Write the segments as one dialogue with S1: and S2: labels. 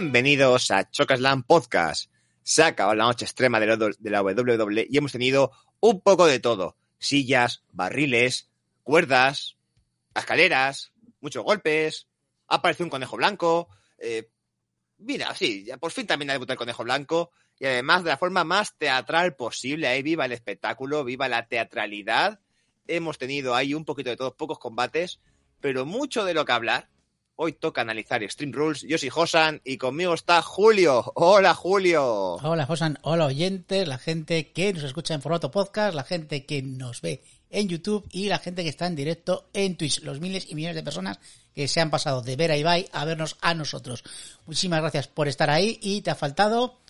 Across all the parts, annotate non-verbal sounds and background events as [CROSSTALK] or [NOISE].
S1: Bienvenidos a Chocaslam Podcast. Se ha la noche extrema de la, de WWE y hemos tenido un poco de todo. Sillas, barriles, cuerdas, escaleras, muchos golpes, ha aparecido un conejo blanco. Eh, mira, sí, ya por fin también ha debutado el conejo blanco y además de la forma más teatral posible. Ahí viva el espectáculo, viva la teatralidad. Hemos tenido ahí un poquito de todo, pocos combates, pero mucho de lo que hablar. Hoy toca analizar Extreme Rules. Yo soy Josan y conmigo está Julio. Hola, Julio.
S2: Hola, Josan. Hola, oyentes, la gente que nos escucha en formato podcast, la gente que nos ve en YouTube y la gente que está en directo en Twitch. Los miles y millones de personas que se han pasado de ver a Ibai a vernos a nosotros. Muchísimas gracias por estar ahí y te ha faltado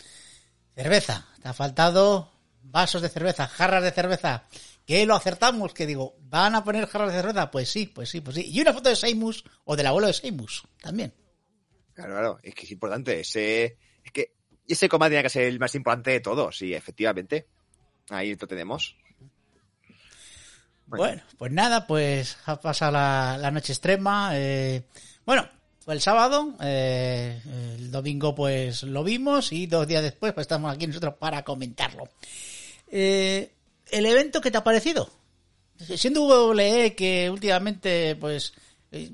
S2: cerveza, te ha faltado vasos de cerveza, jarras de cerveza. Que lo acertamos, que digo, ¿van a poner jarras de cerveza? Pues sí, pues sí, pues sí. Y una foto de Seimus o del abuelo de Seimus también.
S1: Claro, claro, es que es importante. Ese, es que ese combate tiene que ser el más importante de todos, sí, efectivamente. Ahí lo tenemos.
S2: Bueno, bueno pues nada, pues ha pasado la, la noche extrema. Eh, bueno, fue el sábado, eh, el domingo pues lo vimos y dos días después pues estamos aquí nosotros para comentarlo. Eh, ¿El evento qué te ha parecido? Siendo WWE que últimamente pues eh,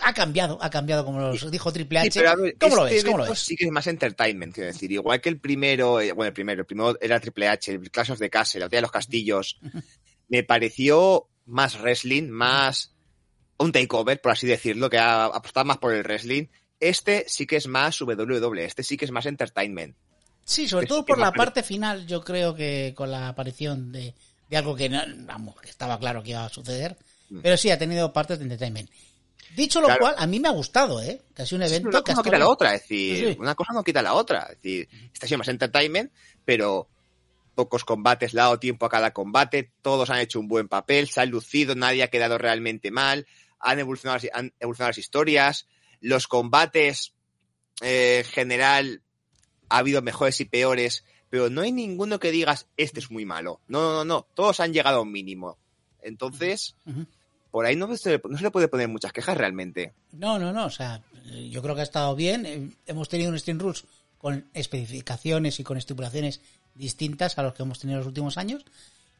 S2: ha cambiado, ha cambiado como nos dijo Triple H.
S1: Sí, pero a ver,
S2: ¿Cómo lo ves? ¿Cómo lo
S1: evento
S2: ves?
S1: Sí que es más entertainment, quiero decir. Igual que el primero, eh, bueno, el primero, el primero era Triple H, el Clash of the Castle, la batalla de los castillos. [LAUGHS] me pareció más wrestling, más un takeover, por así decirlo, que ha apostado más por el wrestling. Este sí que es más WWE, este sí que es más entertainment.
S2: Sí, sobre todo
S1: sí
S2: por la parte final, yo creo que con la aparición de, de algo que, no, vamos, que estaba claro que iba a suceder,
S1: Mm.
S2: pero sí ha tenido partes de entertainment. Dicho lo
S1: Claro.
S2: cual, a mí me ha gustado, ¿eh? Que ha sido un
S1: Sí,
S2: evento
S1: una
S2: que ha
S1: cosa no quita la otra, es decir,
S2: Sí, sí.
S1: una cosa no quita la otra. Es decir, ha sido más entertainment, pero pocos combates, le ha dado tiempo a cada combate, todos han hecho un buen papel, se han lucido, nadie ha quedado realmente mal, han evolucionado, las- han evolucionado las historias, los combates eh, en general ha habido mejores y peores, pero no hay ninguno que digas, este es muy malo. No, no, no, no, todos han llegado a un mínimo. Entonces,
S2: Ujú.
S1: por ahí no se, no se le puede poner muchas quejas realmente.
S2: No, no, no, o sea, eh, yo creo que ha estado bien. Eh, Hemos tenido un Steam Rules con especificaciones y con estipulaciones distintas a los que hemos tenido en los últimos años.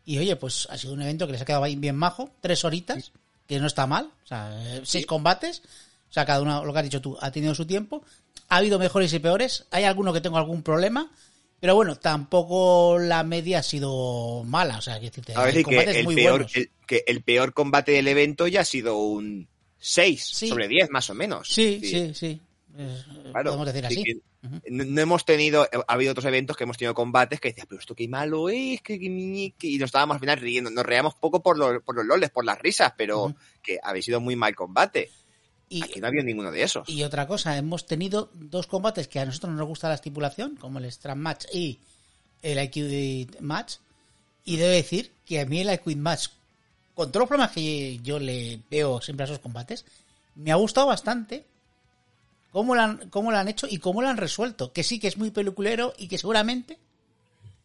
S2: Y oye, pues ha sido un evento que les ha quedado bien, majo, tres horitas, que no está mal, o sea, eh, seis combates, o sea, cada uno, lo que has dicho tú, ha tenido su tiempo. Ha habido mejores y peores, hay alguno que tengo algún problema, pero bueno, tampoco la media ha sido mala, o sea, que decirte,
S1: A ver, sí que el
S2: muy
S1: peor, el, que el peor combate del evento ya ha sido un 6
S2: Sí.
S1: sobre 10, más o menos.
S2: Sí, sí, sí, eh,
S1: claro,
S2: podemos decir
S1: sí
S2: así.
S1: no, no hemos tenido, ha habido otros eventos que hemos tenido combates que decías, pero esto qué malo es, que, que- que-", y nos estábamos al final riendo, nos reíamos poco por los, por los loles, por las risas, pero que habéis sido muy mal combate.
S2: Y,
S1: Aquí no ha habido ninguno de esos.
S2: Y otra cosa, hemos tenido dos combates que a nosotros no nos gusta la estipulación, como el Strand Match y el IQ Match. Y debo decir que a mí el IQ Match, con todos los problemas que yo le veo siempre a esos combates, me ha gustado bastante cómo lo han, cómo lo han hecho y cómo lo han resuelto. Que sí que es muy peliculero y que seguramente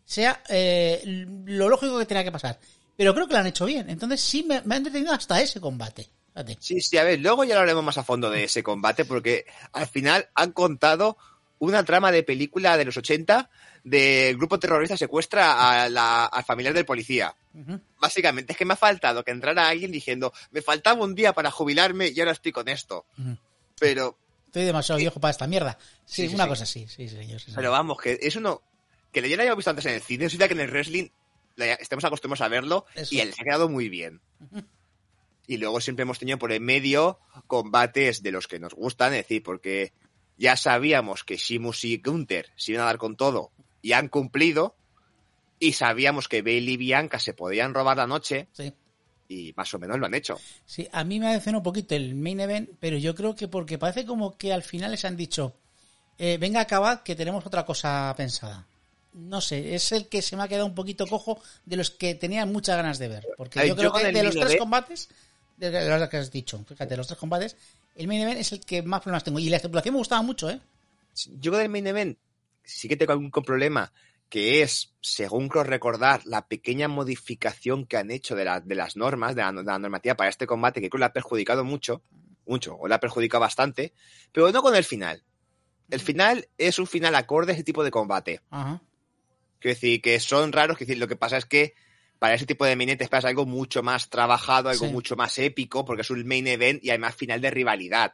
S2: sea eh, lo lógico que tenía que pasar. Pero creo que lo han hecho bien. Entonces sí me, me ha entretenido hasta ese combate. Fíjate.
S1: Sí, sí, a ver, luego ya hablaremos más a fondo de ese combate porque al final han contado una trama de película de los 80 del grupo terrorista secuestra a la, al familiar del policía. Básicamente, es que me ha faltado que entrara alguien diciendo, me faltaba un día para jubilarme y ahora estoy con esto. Pero
S2: Estoy demasiado viejo para esta mierda. Sí,
S1: Sí,
S2: una
S1: sí.
S2: cosa así, sí, señor. sí.
S1: Pero vamos, que eso no. Que ya lo habíamos visto antes en el cine, es que en el wrestling estamos acostumbrados a verlo
S2: Eso.
S1: y les ha quedado muy bien. Y luego siempre hemos tenido por en medio combates de los que nos gustan, es decir, porque ya sabíamos que Shimus y Gunther se iban a dar con todo y han cumplido. Y sabíamos que Bailey y Bianca se podían robar la noche
S2: Sí.
S1: y más o menos lo han hecho.
S2: Sí, a mí me ha decepcionado un poquito el main event, pero yo creo que porque parece como que al final les han dicho, eh, venga, acabad, que tenemos otra cosa pensada. No sé, es el que se me ha quedado un poquito cojo de los que tenía muchas ganas de ver. Porque
S1: Ay,
S2: yo creo que
S1: el
S2: de los tres combates, de los que has dicho, fíjate, los tres combates, el main event es el que más problemas tengo. Y la estipulación me gustaba mucho, ¿eh?
S1: Yo con el main event sí que tengo algún problema, que es, según creo recordar, la pequeña modificación que han hecho de, la- de las normas, de la, de la normativa para este combate, que creo que le ha perjudicado mucho, mucho, o le ha perjudicado bastante, pero no con el final. El final es un final acorde a ese tipo de combate.
S2: Ajá.
S1: Quiero decir, que son raros, quiero decir, lo que pasa es que para ese tipo de main event esperas algo mucho más trabajado, algo
S2: Sí.
S1: mucho más épico, porque es un main event y además final de rivalidad.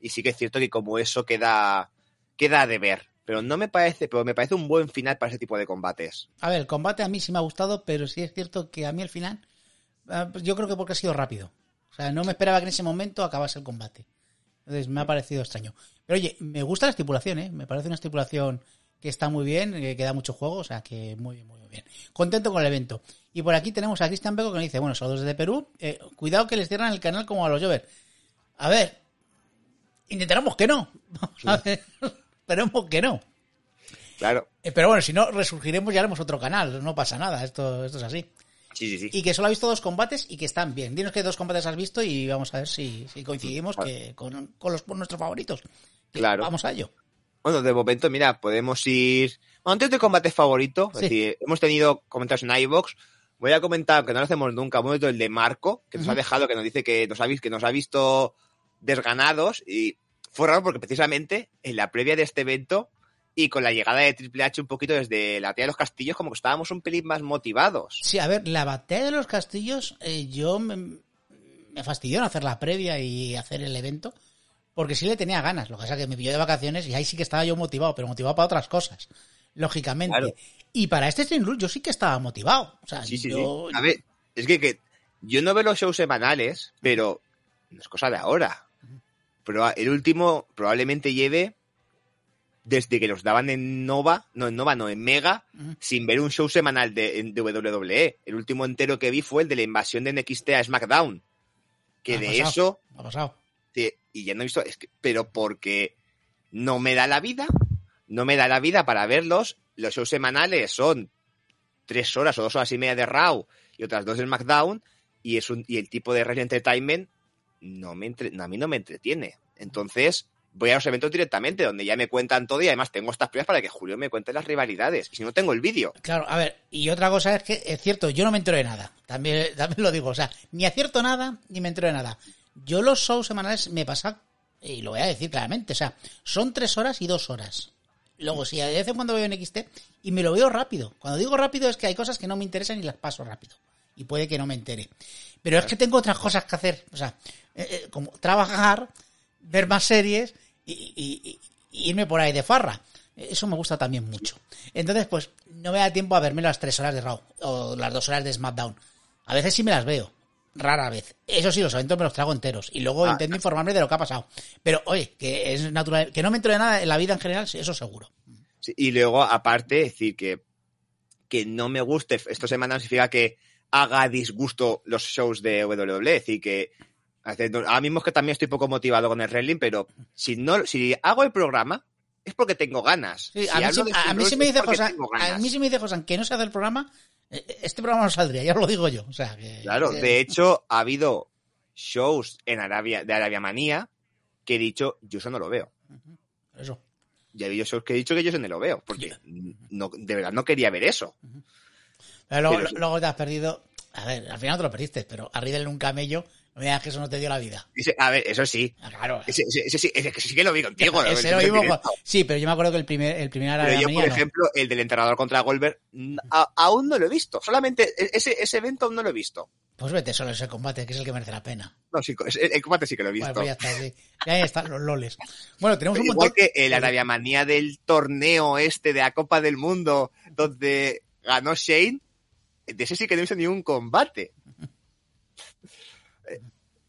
S1: Y sí que es cierto que como eso queda, queda de ver. Pero no me parece, pero me parece un buen final para ese tipo de combates.
S2: A ver, el combate a mí sí me ha gustado, pero sí es cierto que a mí al final, ah, pues yo creo que porque ha sido rápido. O sea, no me esperaba que en ese momento acabase el combate. Entonces me ha parecido extraño. Pero oye, me gusta la estipulación, ¿eh? Me parece una estipulación que está muy bien, que, que da mucho juego, o sea, que muy bien, muy bien. Contento con el evento. Y por aquí tenemos a Cristian Beco que nos dice, bueno, saludos desde Perú, eh, cuidado que les cierran el canal como a los Jover. A ver, intentaremos que no. [LAUGHS] A ver, esperemos que no.
S1: Claro.
S2: Eh, Pero bueno, si no, resurgiremos y haremos otro canal. No pasa nada, esto, esto es así.
S1: Sí, sí, sí.
S2: Y que solo ha visto dos combates y que están bien. Dinos qué dos combates has visto y vamos a ver si, si coincidimos que, con, con los, con nuestros favoritos.
S1: Claro.
S2: Vamos a ello.
S1: Bueno, de momento, mira, podemos ir. Bueno, antes de combate favorito, es
S2: Sí.
S1: decir, hemos tenido comentarios en iVox. Voy a comentar, que no lo hacemos nunca, un el de Marco, que nos
S2: Ujú.
S1: ha dejado, que nos dice que nos ha, que nos ha visto desganados. Y fue raro porque precisamente en la previa de este evento y con la llegada de Triple H un poquito desde la tía de los castillos, como que estábamos un pelín más motivados.
S2: Sí, a ver, la batalla de los castillos, eh, yo me, me fastidió en hacer la previa y hacer el evento, porque sí le tenía ganas. Lo que pasa es que me pilló de vacaciones y ahí sí que estaba yo motivado, pero motivado para otras cosas, lógicamente.
S1: Claro.
S2: Y para este Stream yo sí que estaba motivado. O sea,
S1: Sí, sí,
S2: yo,
S1: sí. A ver, es que, que yo no veo los shows semanales, pero no es cosa de ahora. Pero el último probablemente lleve desde que los daban en Nova, no en Nova, no en Mega, sin ver un show semanal de, de WWE. El último entero que vi fue el de la invasión de NXT a SmackDown. Que
S2: Ha
S1: de
S2: pasado.
S1: eso,
S2: ha pasado.
S1: Y ya no he visto, es que- pero porque no me da la vida, no me da la vida para verlos. Los shows semanales son tres horas o dos horas y media de Raw y otras dos de SmackDown y es un y el tipo de Wrestling Entertainment no me entre- a mí no me entretiene. Entonces voy a los eventos directamente donde ya me cuentan todo y además tengo estas pruebas para que Julio me cuente las rivalidades. Y si no tengo el vídeo.
S2: Claro, a ver, y otra cosa es que es cierto, yo no me entero de nada. También, también lo digo, o sea, ni acierto nada, ni me entero de nada. Yo los shows semanales me pasa, y lo voy a decir claramente, o sea, son tres horas y dos horas. Luego, si de vez en cuando veo en XT, y me lo veo rápido. Cuando digo rápido es que hay cosas que no me interesan y las paso rápido. Y puede que no me entere. Pero es que tengo otras cosas que hacer. O sea, eh, eh, como trabajar, ver más series y- y irme por ahí de farra. Eso me gusta también mucho. Entonces, pues, no me da tiempo a verme las tres horas de Raw o las dos horas de SmackDown. A veces sí me las veo. Rara vez. Eso sí, los eventos me los trago enteros. Y luego
S1: Ah.
S2: intento informarme de lo que ha pasado. Pero, oye, que es natural. Que no me entero de nada en la vida en general, eso seguro.
S1: Sí, y luego, aparte, decir que, que no me guste esta semana no significa que haga disgusto los shows de WWE. Es decir, que ahora mismo es que también estoy poco motivado con el wrestling, pero si no, si hago el programa, es porque tengo ganas.
S2: Sí,
S1: Si
S2: a, mí, a- sí me dice a mí me Josan que no se hace el programa, eh, este programa no saldría, ya lo digo yo. O sea, que,
S1: Claro,
S2: que-
S1: de hecho, ha habido shows en Arabia, de Arabia Manía que he dicho, yo eso no lo veo.
S2: Eso.
S1: Y ha habido shows que he dicho que yo eso no lo veo, porque no, de verdad no quería ver eso.
S2: Pero luego,
S1: Pero
S2: luego te has perdido. A ver, al final te lo perdiste, pero a Riddle en un camello No que eso no te dio la vida.
S1: Ese- a ver, eso sí.
S2: Ah, Claro.
S1: Ese, ese- ese sí, ese que sí que lo vi contigo.
S2: Ese lo vimos con- Sí, pero yo me acuerdo que el primer, el primer
S1: Pero yo, por
S2: no.
S1: ejemplo, el del entrenador contra Goldberg, a- aún no lo he visto. Solamente e- ese, ese evento aún no lo he visto.
S2: Pues vete solo ese combate, que es el que merece la pena.
S1: No, sí, el, el combate sí que lo he visto.
S2: Bueno, pues ya está, sí. Y ahí están los loles. Bueno, tenemos un
S1: Igual
S2: montón.
S1: que el Arabia Manía del torneo este de la Copa del Mundo, donde ganó Shane, de ese sí que no visto ni un combate.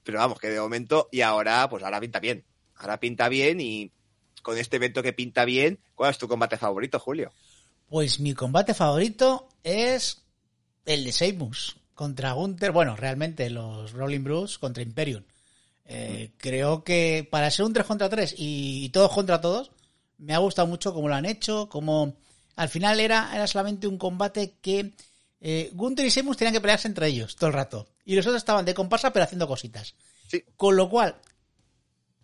S1: Pero vamos, que de momento, y ahora, pues ahora pinta bien. Ahora pinta bien y con este evento que pinta bien, ¿cuál es tu combate favorito, Julio?
S2: Pues mi combate favorito es el de Seymour contra Gunther. Bueno, realmente los Rolling Blues contra Imperium. Eh, creo que para ser un 3 contra 3 y, y todos contra todos, me ha gustado mucho cómo lo han hecho, como al final era, era solamente un combate que eh, Gunther y Seymour tenían que pelearse entre ellos todo el rato. Y los otros estaban de comparsa pero haciendo cositas.
S1: Sí.
S2: Con lo cual,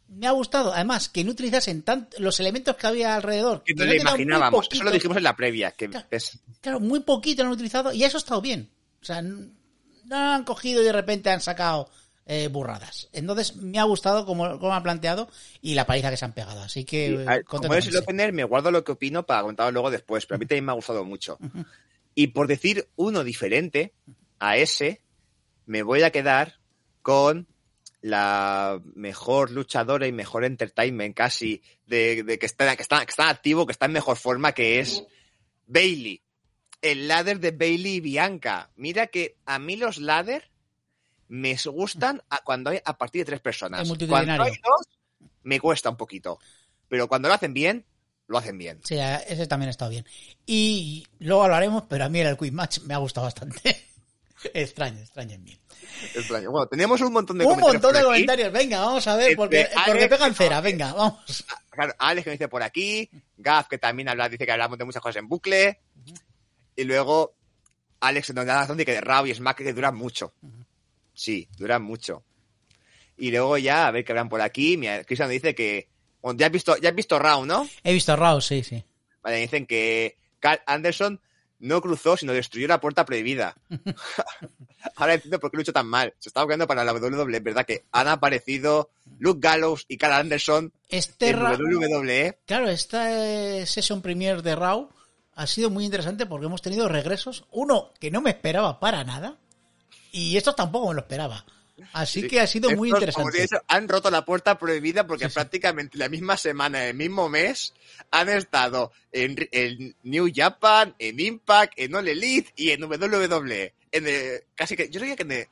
S2: me ha gustado, además, que no utilizasen tant- los elementos que había alrededor.
S1: Que no lo imaginábamos. Eso lo dijimos en la previa, que
S2: Claro.
S1: es-
S2: Claro, muy poquito lo han utilizado y eso ha estado bien. O sea, no han cogido y de repente han sacado eh, burradas. Entonces, me ha gustado como, como han planteado y la paliza que se han pegado. Así que,
S1: Sí, ver, como el opener, me guardo lo que opino para comentarlo luego después, pero a mí también me ha gustado mucho. Y por decir uno diferente a ese, me voy a quedar con la mejor luchadora y mejor entertainment casi de, de que, está, que, está, que está activo, que está en mejor forma, que es Bailey. El ladder de Bailey y Bianca. Mira que a mí los ladder me gustan a cuando hay a partir de tres personas. Cuando hay dos, me cuesta un poquito. Pero cuando lo hacen bien, lo hacen bien.
S2: Sí, ese también ha estado bien. Y luego hablaremos, pero a mí el Quick Match me ha gustado bastante. Extraño, extraño en mí.
S1: Extraño. Bueno, tenemos un montón de
S2: Un
S1: comentarios.
S2: montón de
S1: aquí.
S2: comentarios. Venga, vamos a ver,
S1: Este,
S2: porque, porque
S1: Alex-
S2: pegan cera. Venga, vamos.
S1: Claro, Alex que me dice por aquí, Gaf que también habla, dice que hablamos de muchas cosas en bucle, y luego Alex nos da razón de que Raw y Smack que duran mucho. Sí, duran mucho. Y luego ya, a ver qué hablan por aquí, mira, Cristian dice que, bueno, ya has visto, ya has visto Raw, ¿no?
S2: He visto a Raw, sí, sí.
S1: Vale, dicen que Carl Anderson no cruzó, sino destruyó la puerta prohibida. [LAUGHS] Ahora entiendo por qué lucho tan mal. Se estaba quedando para la WWE, ¿verdad? Que han aparecido Luke Gallows y Carl Anderson
S2: Este
S1: en WWE.
S2: Claro, esta session premier de Raw ha sido muy interesante porque hemos tenido regresos. Uno que no me esperaba para nada y estos tampoco me lo esperaba. Así
S1: Sí.
S2: que ha sido muy
S1: Estos,
S2: interesante.
S1: dicho, han roto la puerta prohibida porque prácticamente la misma semana, el mismo mes, han estado en, en New Japan, en Impact, en All Elite y en WWE. En el- casi que, yo diría que en el-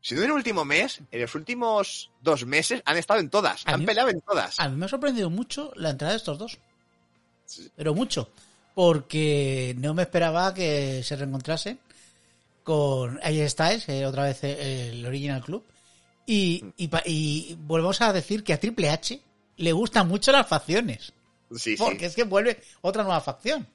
S1: si no en el último mes, en los últimos dos meses han estado en todas,
S2: A
S1: han
S2: mí-
S1: peleado en todas.
S2: A mí me ha sorprendido mucho la entrada de estos dos. Pero mucho. Porque no me esperaba que se reencontrasen con AJ Styles, eh, otra vez eh, el Original Club. Y, y, y volvemos a decir que a Triple H le gustan mucho las facciones.
S1: Sí, sí.
S2: Porque es que vuelve otra nueva facción.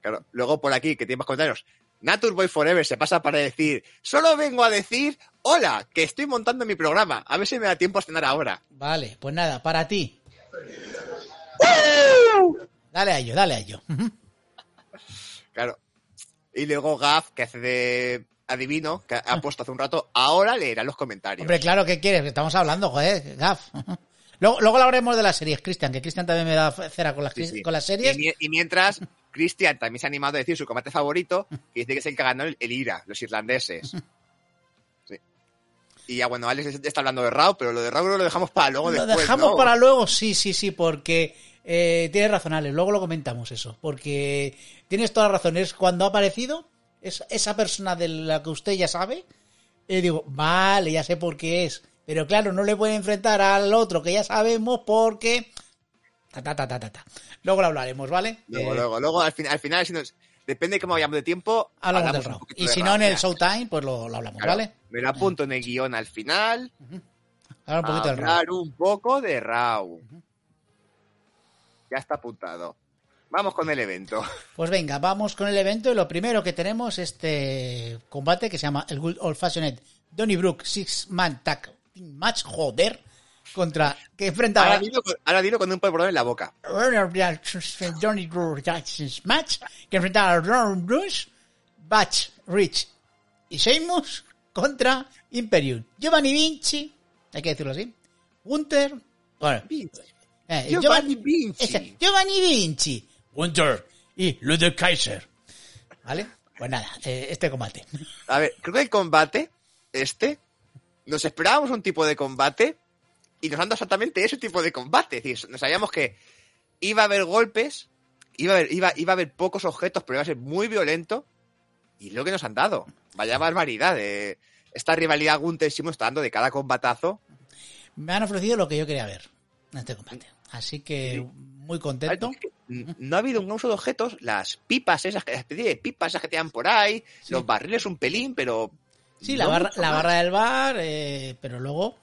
S1: Claro. Luego por aquí, que tiene más comentarios. Naturboy Forever se pasa para decir, solo vengo a decir, hola, que estoy montando mi programa, a ver si me da tiempo a cenar ahora.
S2: Vale, pues nada, para ti. Dale a ello, dale a ello. [LAUGHS]
S1: Claro. Y luego Gaf, que hace de adivino, que ha puesto hace un rato, ahora leerá los comentarios.
S2: Hombre, claro, ¿qué quieres? Estamos hablando, joder, Gaf. [LAUGHS] Luego, luego hablaremos de las series, Cristian, que Cristian también me da cera con las,
S1: Sí, sí.
S2: con las series.
S1: Y, mi- y mientras, Cristian también se ha animado a decir su combate favorito, que dice que es el que ganó el, el IRA, los irlandeses. [LAUGHS] Sí. Y ya bueno, Alex está hablando de Raw, pero lo de Raw lo dejamos para luego
S2: Lo
S1: después,
S2: dejamos
S1: ¿no?
S2: para luego, sí, sí, sí, porque eh, tienes razón, Alex, luego lo comentamos eso, porque tienes toda la razón, es cuando ha aparecido es, esa persona de la que usted ya sabe, y digo, vale, ya sé por qué es, pero claro, no le puede enfrentar al otro que ya sabemos porque... Ta, ta, ta, ta, ta, ta. Luego lo hablaremos, ¿vale?
S1: Luego,
S2: Eh,
S1: luego, luego, al final, al final si nos- depende de cómo vayamos de tiempo,
S2: hablamos del
S1: un
S2: Raw.
S1: poquito
S2: Y si no, en el. Showtime, pues lo, lo hablamos,
S1: Claro,
S2: ¿vale?
S1: Me lo apunto en el guion al final.
S2: Hablar un poquito del Raw.
S1: hablar un poco de Raw. Ya está apuntado. Vamos con el evento.
S2: Pues venga, vamos con el evento y lo primero que tenemos este combate que se llama el Good Old Fashioned Donnybrook Six Man Tag Match, joder, contra que enfrentaba
S1: Ahora dilo, ahora dilo con un polvorón en la boca.
S2: Donnybrook Match que enfrentaba a Ron Bruce, Batch, Rich y Sheamus contra Imperium. Giovanni Vinci, hay que decirlo así. Gunter, bueno,
S1: Vinci.
S2: eh,
S1: Giovanni Vinci.
S2: Giovanni Vinci, Gunter y Ludwig Kaiser. ¿Vale? Pues nada, eh, este combate. [LAUGHS]
S1: A ver, creo que el combate, este, nos esperábamos un tipo de combate y nos han dado exactamente ese tipo de combate. Es decir, nos sabíamos que iba a haber golpes, iba a haber, iba, iba a haber pocos objetos, pero iba a ser muy violento. Y lo que nos han dado. Vaya barbaridad. de esta rivalidad Gunter Simo está dando de cada combatazo.
S2: Me han ofrecido lo que yo quería ver en este combate. Así que muy contento.
S1: No ha habido un uso de objetos, las pipas esas, la especie de pipas esas que te dan por ahí,
S2: Sí.
S1: los barriles un pelín, pero
S2: Sí, la barra, la barra del bar, eh, pero luego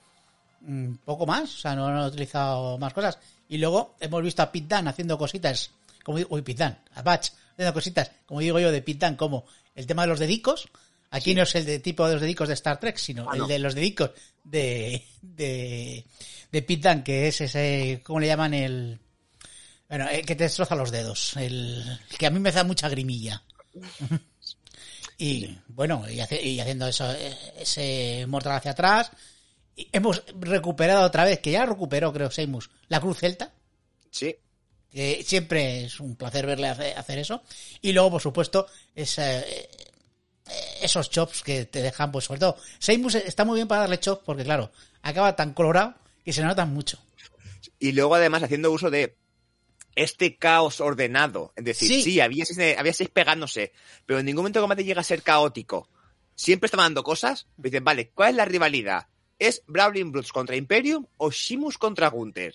S2: mm, poco más. O sea, no, no he utilizado más cosas. Y luego hemos visto a Pete Dunne haciendo cositas, como digo, uy, Pete Dunne, a Batch, haciendo cositas, como digo yo, de Pete Dunne, como el tema de los dedicos. Aquí no es el de tipo de los dedicos de Star Trek, sino
S1: Ah,
S2: el
S1: no.
S2: de los dedicos de, de, de Pete Dunne, que es ese, ¿cómo le llaman? El, bueno, el que te destroza los dedos. El, que a mí me da mucha grimilla. [LAUGHS] Y bueno, y, hace- y haciendo eso, eh, ese mortal hacia atrás. Y hemos recuperado otra vez, que ya recuperó, creo, Seimus, la cruz celta.
S1: sí.
S2: Que siempre es un placer verle hace- hacer eso. Y luego, por supuesto, es, eh, eh, esos chops que te dejan, pues sobre todo. Seimus está muy bien para darle chops porque, claro, acaba tan colorado que se notan mucho.
S1: Y luego además haciendo uso de este caos ordenado. Es decir,
S2: Sí.
S1: sí, había, seis, había seis pegándose, pero en ningún momento el combate llega a ser caótico. Siempre estaban dando cosas. Me dicen, vale, ¿cuál es la rivalidad? ¿Es Brawling Brutes contra Imperium o Shimus contra Gunther?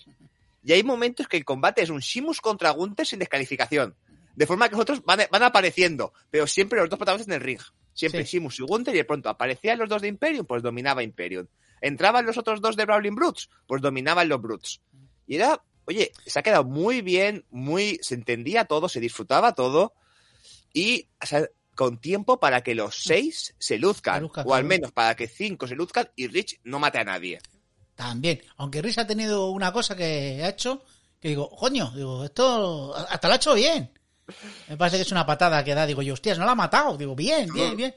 S1: Y hay momentos que el combate es un Shimus contra Gunther sin descalificación. De forma que los otros van, van apareciendo, pero siempre los dos protagonistas en el ring. Siempre
S2: Sí.
S1: Shimus y Gunther y de pronto aparecían los dos de Imperium, pues dominaba Imperium. Entraban los otros dos de Brawling Brutes, pues dominaban los Brutes. Y era, oye, se ha quedado muy bien, muy, se entendía todo, se disfrutaba todo. Y o sea, con tiempo para que los seis se luzcan.
S2: Se
S1: o al menos para que cinco se luzcan y Rich no mate a nadie.
S2: También. Aunque Riz ha tenido una cosa que ha hecho que digo, coño, digo, esto hasta lo ha hecho bien. Me parece que es una patada que da, digo yo, hostias, no la ha matado. Digo, bien, bien, bien.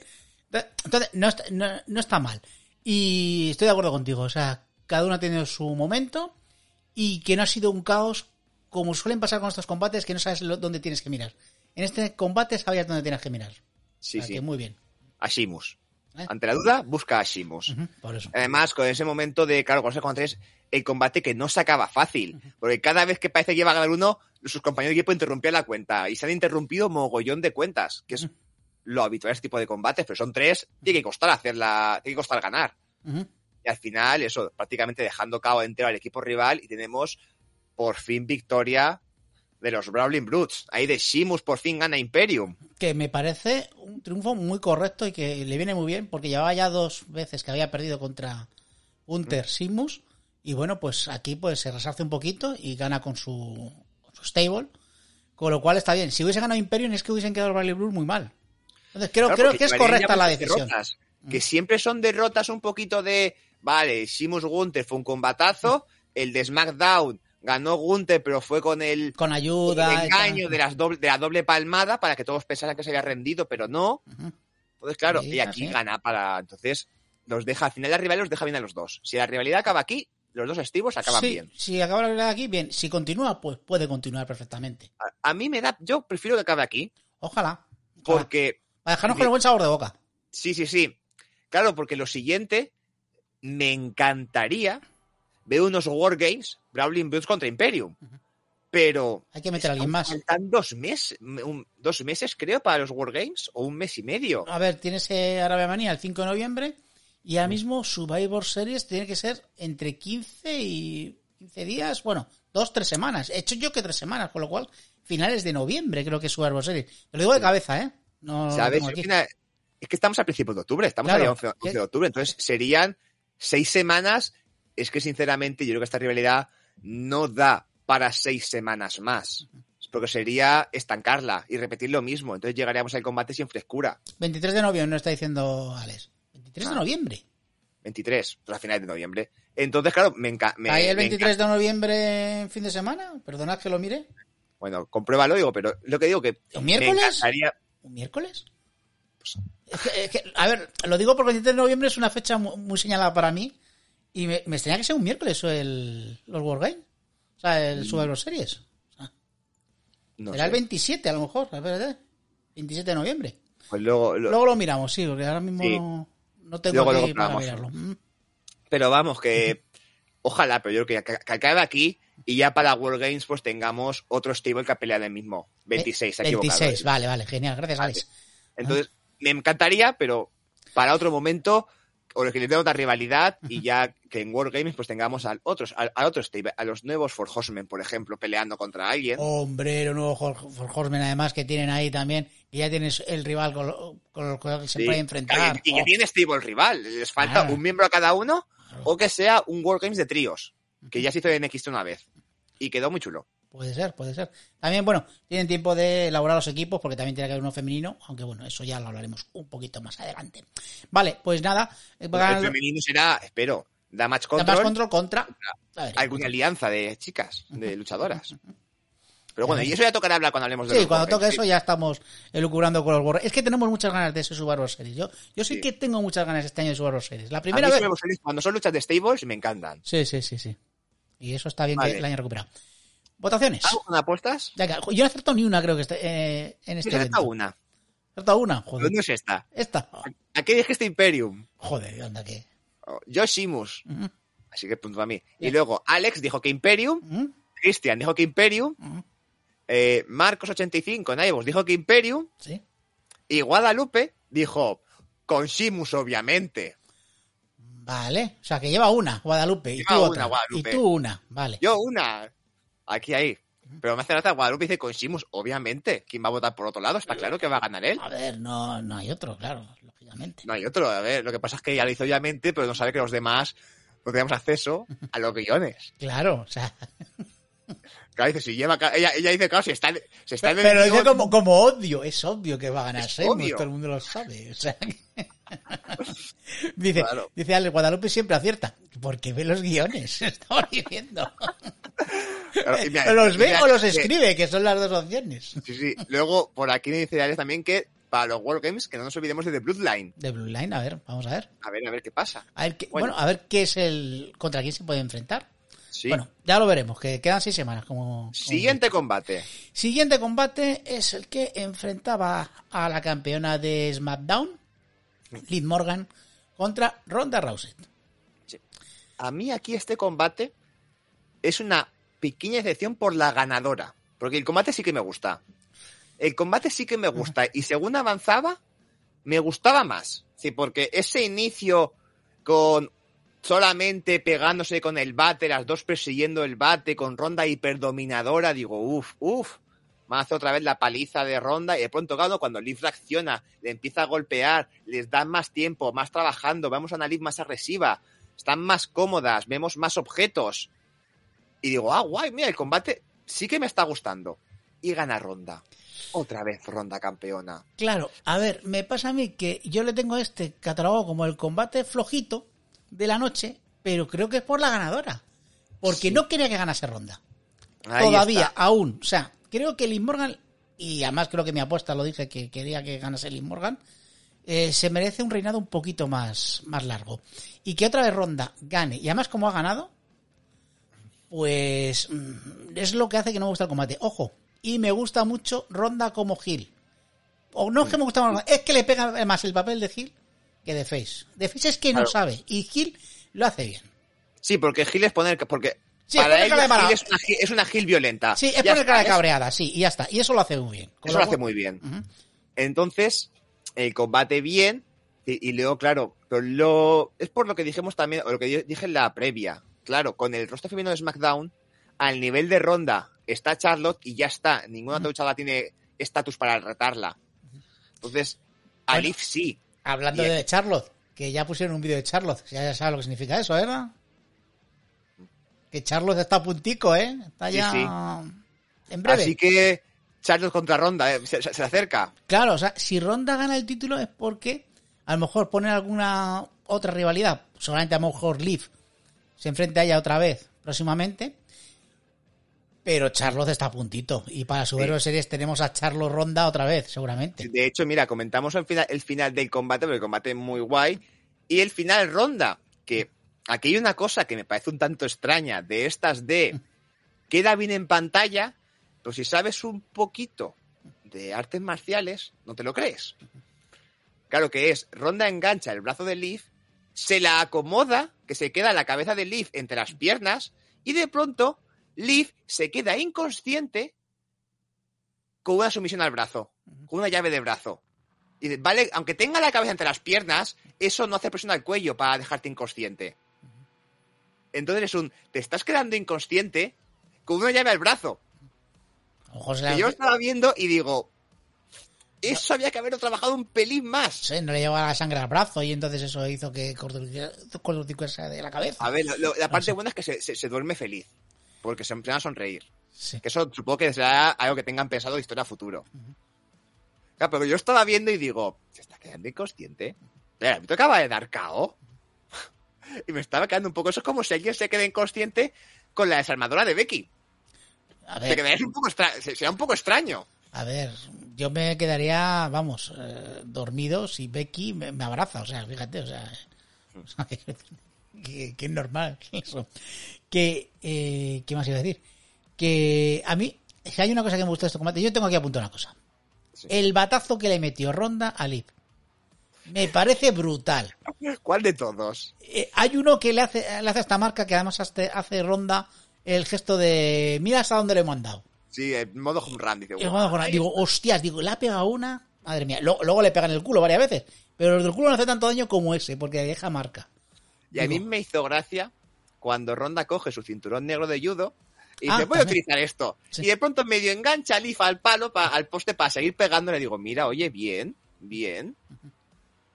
S2: Entonces, no está, no, no está mal. Y estoy de acuerdo contigo. O sea, cada uno ha tenido su momento y que no ha sido un caos como suelen pasar con estos combates que no sabes lo- dónde tienes que mirar. En este combate sabías dónde tienes que mirar.
S1: Sí,
S2: O sea,
S1: sí.
S2: que muy bien.
S1: A Shimus.
S2: ¿Eh?
S1: Ante la duda, busca a Shimus.
S2: Ujú, Por eso.
S1: Además, con ese momento de, claro, con ese contra tres, el combate que no se acaba fácil. Porque cada vez que parece que iba a ganar uno, sus compañeros de equipo interrumpían la cuenta. Y se han interrumpido mogollón de cuentas, que es lo habitual en este tipo de combates, pero son tres, tiene que costar hacerla, tiene que costar ganar. Y al final, eso, prácticamente dejando cao entero al equipo rival y tenemos por fin victoria de los Brawling Brutes. Ahí de Shimus por fin gana Imperium.
S2: que me parece un triunfo muy correcto y que le viene muy bien porque llevaba ya dos veces que había perdido contra Hunter Simus y bueno pues aquí pues se resarce un poquito y gana con su, con su stable con lo cual está bien. Si hubiese ganado Imperium es que hubiesen quedado los Bradley Blues muy mal. Entonces creo,
S1: Claro,
S2: creo que es correcta la decisión.
S1: derrotas, que siempre son derrotas un poquito de, vale, Shimus Gunther fue un combatazo, el de SmackDown ganó Gunther, pero fue con el,
S2: con
S1: el
S2: ayuda y
S1: engaño de, las doble, de la doble palmada para que todos pensaran que se había rendido, pero no. Entonces, claro,
S2: Sí,
S1: y aquí
S2: así.
S1: gana para. Entonces, los deja, al final la rivalidad los deja bien a los dos. Si la rivalidad acaba aquí, los dos estivos acaban
S2: Sí,
S1: bien.
S2: si acaba la verdad aquí bien si continúa pues puede continuar perfectamente
S1: A, a mí me da, yo prefiero que acabe aquí,
S2: ojalá, ojalá.
S1: porque
S2: para dejarnos con el buen sabor de boca
S1: Sí, sí, sí. Claro, porque lo siguiente, me encantaría ver unos Wargames, Brawling Brutes contra Imperium. Pero
S2: hay que meter a alguien más
S1: faltan dos meses, un- dos meses creo para los Wargames, o un mes y medio.
S2: A ver, tienes eh, Arabia Manía el 5 de noviembre y ahora mismo Survivor Series tiene que ser entre 15 y 15 días, bueno, dos, tres semanas. He hecho yo que tres semanas, con lo cual finales de noviembre creo que es Survivor Series. Te lo digo de cabeza, ¿eh? No,
S1: ¿Sabes? Es que estamos a principios de octubre, estamos
S2: Claro.
S1: a 11, 11 de octubre, entonces serían seis semanas. Es que sinceramente yo creo que esta rivalidad no da para seis semanas más. Porque sería estancarla y repetir lo mismo. Entonces llegaríamos al combate sin frescura.
S2: 23 de noviembre, no está diciendo Alex. 23 de noviembre.
S1: 23, a finales de noviembre. Entonces, claro, me encanta.
S2: ¿Ahí el 23 de noviembre en fin de semana? Perdonad que lo mire.
S1: Bueno, compruébalo, digo, pero lo que digo que
S2: ¿Un miércoles?
S1: encantaría.
S2: ¿Un miércoles?
S1: Pues,
S2: Es que- es que, a ver, lo digo porque el 17 de noviembre es una fecha mu- muy, señalada para mí. Y me, me extraña que sea un miércoles o el, los Wargames. O sea, el Survivor Series.
S1: no
S2: Será
S1: sé.
S2: el 27 a lo mejor, espérate. 27 de noviembre.
S1: Pues luego, lo-
S2: Luego lo miramos, sí, porque ahora mismo
S1: Sí.
S2: no, no tengo
S1: Luego- luego
S2: para mirarlo. Mm.
S1: Pero vamos, que ojalá, pero yo creo que, que acabe aquí y ya para World Games pues tengamos otro stable que pelea en el mismo. 26, se ha equivocado.
S2: 26, vale, vale, genial, gracias Alex.
S1: Entonces, me encantaría, pero para otro momento, o que le dé otra rivalidad y ya que en World Games pues tengamos al otros, stable, a los nuevos For Horsemen, por ejemplo, peleando contra alguien.
S2: Hombre, los nuevos For Horsemen además que tienen ahí también, y ya tienes el rival con, con el que se
S1: Sí.
S2: puede enfrentar.
S1: Y que
S2: Oh,
S1: tiene stable rival. Les falta
S2: Claro.
S1: un miembro a cada uno o que sea un World Games de tríos, que ya se hizo en NXT una vez. Y quedó muy chulo.
S2: Puede ser, puede ser. También, bueno, tienen tiempo de elaborar los equipos porque también tiene que haber uno femenino, aunque bueno, eso ya lo hablaremos un poquito más adelante. Vale, pues nada, eh,
S1: El femenino será, espero, Damage
S2: Damage
S1: Control,
S2: Control contra... a ver,
S1: alguna alianza de chicas, de luchadoras. Pero bueno, y eso ya tocará hablar cuando hablemos de
S2: Sí,
S1: los
S2: cuando toque eso ya estamos elucubrando con los borros. Es que tenemos muchas ganas de ese Subaru Series. Yo, yo sí,
S1: Sí.
S2: que tengo muchas ganas este año de Subaru Series. La
S1: A
S2: primera
S1: mí
S2: vez...
S1: gusta, cuando son luchas de stables me encantan.
S2: Sí, sí, sí, sí. Y eso está bien
S1: Vale.
S2: que la hayan recuperado. Votaciones.
S1: ¿Algo con apuestas?
S2: Yo no he acertado ni una, creo que este, eh, en este
S1: Yo he una.
S2: He acertado una, joder.
S1: ¿Dónde es esta?
S2: Esta.
S1: ¿A qué dijiste Imperium?
S2: Joder, anda que.
S1: Oh, Yo Shimus.
S2: Ujú,
S1: Así que punto a mí. Y luego Alex dijo que Imperium.
S2: ujú,
S1: Cristian dijo que Imperium.
S2: ujú.
S1: eh, Marcos85, Naivos dijo que Imperium.
S2: Sí.
S1: Y Guadalupe dijo con Shimus, obviamente.
S2: Vale. O sea, que lleva una, Guadalupe. Y
S1: Lleva
S2: tú
S1: una,
S2: otra.
S1: Guadalupe.
S2: Y tú una. Vale.
S1: Yo una. Aquí, ahí. Pero me hace gracia Guadalupe dice con Shimus, obviamente. ¿Quién va a votar por otro lado? Está claro que va a ganar él.
S2: A ver, no, no hay otro, claro, lógicamente.
S1: No hay otro. A ver, lo que pasa es que ella lo hizo obviamente, pero no sabe que los demás no tenemos acceso a los guiones.
S2: Claro, o sea. [LAUGHS]
S1: Claro, dice, si lleva. Ella, ella dice, claro, si está, si está en el
S2: Pero dice como, como odio. Es obvio que va a ganar
S1: obvio.
S2: todo el mundo lo sabe. O sea. que- [LAUGHS] dice,
S1: Claro.
S2: dice Ale, Guadalupe siempre acierta. Porque ve los guiones, [LAUGHS] estaba diciendo.
S1: Claro, mira,
S2: ¿Los ve
S1: mira
S2: o los escribe? Que son las dos opciones.
S1: Sí, sí. Luego, por aquí me dice Alex también que para los World Games, que no nos olvidemos de The Bloodline.
S2: De Blue Line, a ver, vamos a ver.
S1: A ver, a ver qué pasa.
S2: A ver qué- bueno.
S1: Bueno.
S2: a ver qué es el. contra quién se puede enfrentar.
S1: Sí.
S2: Bueno, ya lo veremos, que quedan seis semanas. Como, como-
S1: Siguiente combate.
S2: Siguiente combate es el que enfrentaba a la campeona de SmackDown, Liv Morgan, contra Ronda Rousey.
S1: A mí aquí este combate es una pequeña excepción por la ganadora. Porque el combate sí que me gusta. El combate sí que me gusta. Y según avanzaba, me gustaba más. Sí, porque ese inicio con solamente pegándose con el bate, las dos persiguiendo el bate, con ronda hiperdominadora, digo, uff, uff. Hace otra vez la paliza de ronda y de pronto, claro, cuando Liv reacciona, le empieza a golpear, les dan más tiempo, más trabajando, vemos a una Liv más agresiva, están más cómodas, vemos más objetos. Y digo, ah, guay, mira, el combate sí que me está gustando. Y gana ronda. Otra vez ronda campeona.
S2: Claro, a ver, me pasa a mí que yo le tengo este catalogado como el combate flojito de la noche, pero creo que es por la ganadora. Porque no quería que ganase Ronda.
S1: Ahí
S2: Todavía,
S1: está.
S2: aún. O sea, creo que Liv Morgan, y además creo que mi apuesta lo dije que quería que ganase Liv Morgan, eh, se merece un reinado un poquito más, más largo. Y que otra vez Ronda gane, y además como ha ganado, pues mm, es lo que hace que no me gusta el combate. Ojo, y me gusta mucho Ronda como Gil. O no es que me gusta más, es que le pega más el papel de Gil que de Face. De Face es que no sabe, y Gil lo hace bien.
S1: Sí, porque Gil es poner. Porque
S2: Sí,
S1: para
S2: cara de mala-
S1: es una, Gil- es una Gil violenta.
S2: Sí, es
S1: Ya
S2: poner
S1: está,
S2: cara de
S1: es-
S2: cabreada, sí, y ya está. Y eso lo hace muy bien.
S1: Eso lo hace muy bien. Entonces, el combate bien. Y, y luego, claro, pero lo, es por lo que dijimos también, o lo que dije en la previa. Claro, con el rostro femenino de SmackDown, al nivel de ronda está Charlotte y ya está. Ninguna otra luchadora tiene estatus para retarla. Entonces, a
S2: Bueno.
S1: Liv sí.
S2: Hablando de Charlotte, que ya pusieron un vídeo de Charlotte, ya, ya sabes lo que significa eso, ¿verdad? Que Charlotte está a puntico, ¿eh? Está ya
S1: sí.
S2: en breve.
S1: Así que Charlotte contra Ronda, eh, se, se- se acerca.
S2: Claro, o sea, si Ronda gana el título es porque a lo mejor ponen alguna otra rivalidad. Seguramente a lo mejor Liv se enfrenta a ella otra vez próximamente. Pero Charlotte está a puntito. Y para su héroe series tenemos a Charlotte Ronda otra vez, seguramente.
S1: De hecho, mira, comentamos el final, el final del combate, porque el combate es muy guay. Y el final Ronda, que aquí hay una cosa que me parece un tanto extraña, de estas de [LAUGHS] queda bien en pantalla, pero si sabes un poquito de artes marciales, no te lo crees. Claro que es, Ronda engancha el brazo de Leaf, se la acomoda, que se queda la cabeza de Leaf entre las piernas, y de pronto Leaf se queda inconsciente con una sumisión al brazo, con una llave de brazo. Y dice, vale, aunque tenga la cabeza entre las piernas, eso no hace presión al cuello para dejarte inconsciente. Entonces es un, te estás quedando inconsciente con una llave al brazo.
S2: Ojo, se
S1: Que
S2: la-
S1: yo estaba viendo y digo, eso había que haberlo trabajado un pelín más.
S2: Sí, no le llevaba la sangre al brazo y entonces eso hizo que cortocircuitase de la cabeza.
S1: A ver, lo- lo- la parte
S2: sé.
S1: buena es que se, se- se duerme feliz, porque se empieza a sonreír.
S2: Sí.
S1: Que eso supongo que será algo que tengan pensado de historia futuro. Claro, pero yo estaba viendo y digo, ¿se está quedando inconsciente? Espera, ¿me acaba de dar KO? [LAUGHS] y me estaba quedando un poco. Eso es como si alguien se queda inconsciente con la desarmadora de Becky.
S2: A
S1: Se
S2: ver,
S1: quedaría un poco extra- se- sería un poco extraño.
S2: a ver, yo me quedaría, vamos, eh, dormido si Becky me, me abraza, o sea, fíjate, o sea, [LAUGHS] o sea, que, que es normal [LAUGHS] eso. Que, eh, ¿qué más iba a decir? Que a mí, si hay una cosa que me gusta de este combate, yo tengo aquí apuntado una cosa.
S1: Sí.
S2: El batazo que le metió Ronda a Liv. Me parece brutal. [LAUGHS]
S1: ¿Cuál de todos?
S2: Eh, hay uno que le hace, le hace esta marca que además hace, hace Ronda el gesto de mira hasta dónde le hemos dado.
S1: Sí, en modo home run, dice. "Guau".
S2: cuando con- digo, hostias, digo, le ha pegado una, madre mía. Luego, luego le pegan el culo varias veces, pero el del culo no hace tanto daño como ese, porque deja marca.
S1: Y a mí me hizo gracia cuando Ronda coge su cinturón negro de judo y
S2: Ah,
S1: dice, voy a utilizar esto.
S2: Sí.
S1: Y de pronto medio engancha a Lifa al palo, pa- al poste para seguir pegando. Le digo, mira, oye, bien, bien.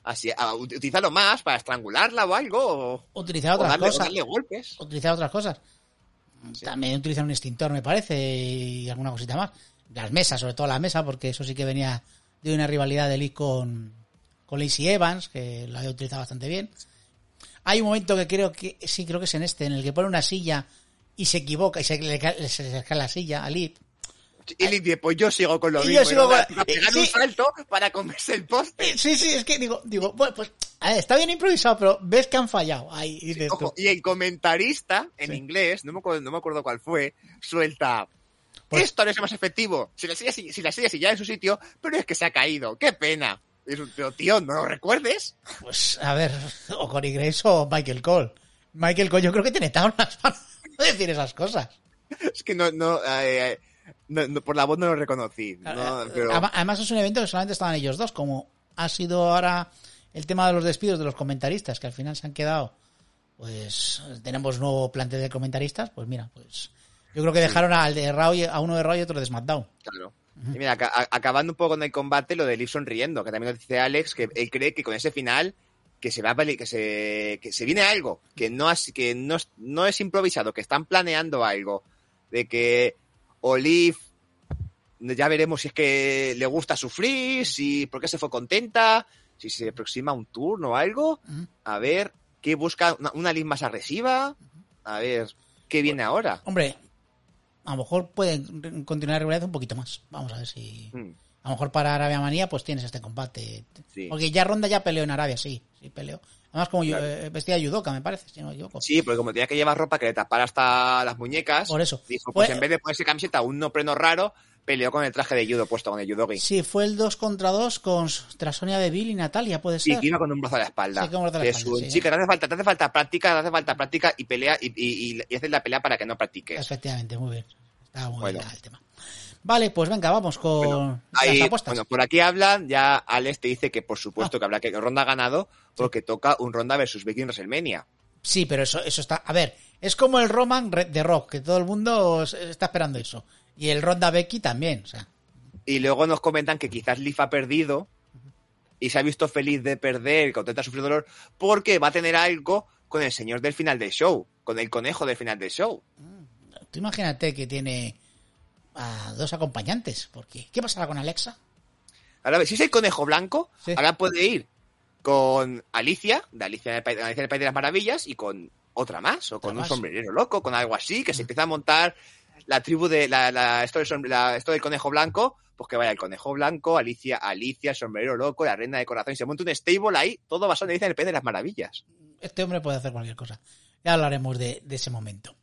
S1: Así, a- utilízalo más para estrangularla o algo. O,
S2: Utilizar
S1: o
S2: otras
S1: darle, o
S2: cosas.
S1: darle golpes.
S2: Utilizar otras cosas. También utilizar un extintor, me parece, y alguna cosita más. Las mesas, sobre todo la mesa, porque eso sí que venía de una rivalidad de Lee con, con Lacey Evans, que la había utilizado bastante bien. Hay un momento que creo que, sí, creo que es en este, en el que pone una silla y se equivoca y se le cae, se le cae la silla a Liv.
S1: Y dice, pues yo sigo con lo
S2: Y
S1: mismo.
S2: yo sigo con-
S1: a pegar un
S2: sí.
S1: salto para comerse el poste.
S2: Sí, sí, es que digo, digo, bueno, pues, a ver, está bien improvisado, pero ves que han fallado. Ahí.
S1: Ojo, y el comentarista, en
S2: Sí.
S1: inglés, no me, acuerdo, no me acuerdo cuál fue, suelta.
S2: Pues-
S1: Esto no es más efectivo. Si la silla, si, si la silla sigue en su sitio, pero es que se ha caído. ¡Qué pena! Y es un, pero tío, ¿no lo recuerdes?
S2: Pues, a ver, o Cory Grace o Michael Cole. Michael Cole yo creo que tiene tablas para decir esas cosas.
S1: Es que no, no, eh, no- no, por la voz no lo reconocí. no, pero-
S2: Además- es un evento que solamente estaban ellos dos, como ha sido ahora el tema de los despidos de los comentaristas, que al final se han quedado, pues tenemos nuevo plantel de comentaristas, pues mira, pues yo creo que dejaron al de Raw a uno de Raw y otro de SmackDown.
S1: Claro. Y mira, a- acabando un poco con el combate, lo de Liv sonriendo, que también lo dice Alex, que él cree que con ese final que se va a que se, que se viene algo, que no es, que no no es improvisado, que están planeando algo, de que Olive ya veremos si es que le gusta sufrir, si por qué se fue contenta, si se aproxima un turno o algo, a ver qué busca una, una más agresiva, a ver qué viene ahora.
S2: Hombre, a lo mejor pueden continuar la rivalidad un poquito más. Vamos a ver si...
S1: Hmm,
S2: A lo mejor para Arabia Manía pues tienes este combate.
S1: Sí.
S2: Porque ya Ronda ya peleó en Arabia, sí, sí peleó. Además como yo,
S1: Claro.
S2: eh, vestida de judoka, me parece, si no me equivoco.
S1: Sí, porque como tenía que llevar ropa que le tapara hasta las muñecas,
S2: Por eso.
S1: dijo, pues en vez de ponerse camiseta un nopreno raro, peleó con el traje de judo puesto, con el judogi.
S2: Sí, fue el 2 contra 2 con tras Sonia Deville y Natalia, puede ser.
S1: que iba con un brazo a la espalda.
S2: Sí, con un brazo a la
S1: Que
S2: espalda, sí.
S1: chica, te hace falta, te hace falta práctica, te hace falta práctica y pelea y, y, y, y haces la pelea para que no practiques.
S2: Efectivamente, muy bien. Está muy
S1: Bueno.
S2: bien el tema. Vale, pues venga, vamos con
S1: Bueno,
S2: las
S1: Ahí,
S2: apuestas.
S1: bueno, por aquí hablan, ya Alex te dice que por supuesto
S2: Ah.
S1: que habrá que Ronda ha ganado porque toca un Ronda versus Becky en WrestleMania.
S2: Sí, pero eso, eso está. A ver, es como el Roman de Rock, que todo el mundo está esperando eso. Y el Ronda Becky también, o sea.
S1: Y luego nos comentan que quizás Leaf ha perdido y se ha visto feliz de perder, contenta, ha sufrido dolor, porque va a tener algo con el señor del final del show, con el conejo del final del show.
S2: Tú imagínate que tiene a dos acompañantes, porque ¿qué pasará con Alexa?
S1: Ahora, si es el conejo blanco,
S2: Sí.
S1: ahora puede ir con Alicia, de Alicia en el, País- el País de las Maravillas, y con otra más, o con un
S2: más.
S1: sombrerero loco, con algo así, que se empieza a montar la tribu de la, la- esto, del la- esto del conejo blanco, pues que vaya el conejo blanco, Alicia, Alicia, el sombrero loco, la reina de corazón, y se monta un stable ahí, todo basado en el País de las Maravillas.
S2: Este hombre puede hacer cualquier cosa. Ya hablaremos de, de ese momento.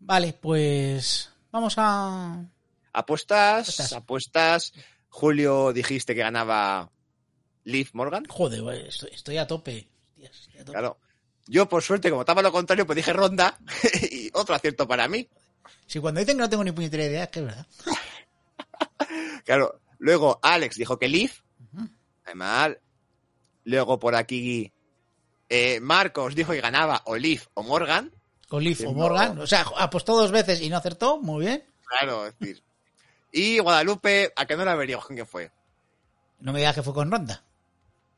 S2: Vale, pues vamos a...
S1: Apuestas,
S2: Apuestas.
S1: apuestas. Julio dijiste que ganaba Liv Morgan.
S2: Joder, estoy, estoy a tope. Estoy a tope.
S1: Claro. Yo, por suerte, como estaba lo contrario, pues dije ronda [LAUGHS] y otro acierto para mí.
S2: Si cuando dicen que no tengo ni puñetera idea, es que es verdad. [LAUGHS]
S1: Claro. Luego Alex dijo que Liv.
S2: Ujú.
S1: Mal. Luego por aquí eh, Marcos dijo que ganaba o Liv o Morgan.
S2: Con Leaf o Morgan. O sea, apostó dos veces y no acertó. Muy bien.
S1: Claro, es decir. Y Guadalupe, a que no la averiguo con quién fue.
S2: No me digas que fue con Ronda.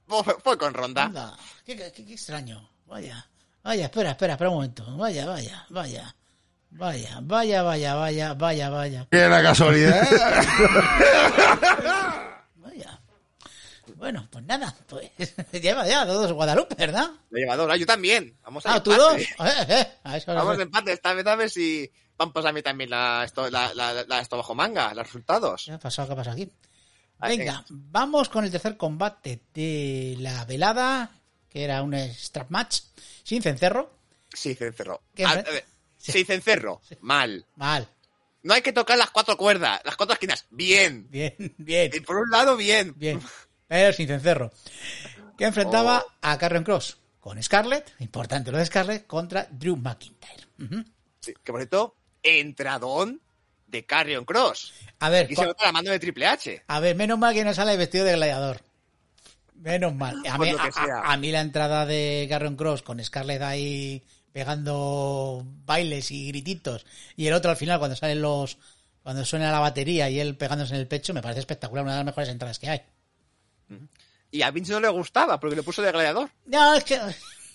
S1: Fue, fue con ronda.
S2: Ronda. Qué, qué- qué extraño. Vaya. Vaya, espera, espera, espera un momento. Vaya, vaya, vaya. Vaya, vaya, vaya, vaya, vaya, vaya.
S3: Qué la casualidad. [LAUGHS]
S2: Vaya. Bueno, pues nada, pues [LAUGHS] lleva ya todos Guadalupe, ¿verdad?
S1: Lo lleva dos. Yo también. Vamos a
S2: Ah, tú dos. Eh, eh, a eso
S1: Vamos de empate. Esta vez a ver si van a pasar a mí también la, esto, la, la, la- esto bajo manga, los resultados.
S2: ¿Qué ha pasado? ¿Qué ha pasado aquí? Venga, vamos con el tercer combate de la velada, que era un strap match sin cencerro.
S1: Sí, cencerro.
S2: ¿Qué
S1: Ah,
S2: fue?
S1: a ver, sí, cencerro. Mal.
S2: Mal.
S1: No hay que tocar las cuatro cuerdas, las cuatro esquinas. Bien.
S2: Bien, bien,
S1: Y por un lado, bien.
S2: bien. Pero sin cencerro. Que enfrentaba
S1: Oh.
S2: a Carrion Cross con Scarlett, importante lo de Scarlett, contra Drew McIntyre. Ujú.
S1: Sí, que por cierto, entradón de Carrion Cross.
S2: A ver, cu-
S1: se nota la mano de Triple H.
S2: A ver, menos mal que no sale vestido de gladiador. Menos mal. A mí, a- a mí la entrada de Garron Cross con Scarlett ahí pegando bailes y grititos y el otro al final cuando salen los cuando suena la batería y él pegándose en el pecho me parece espectacular, una de las mejores entradas que hay.
S1: Y a Vince no le gustaba porque le puso de gladiador.
S2: No, es que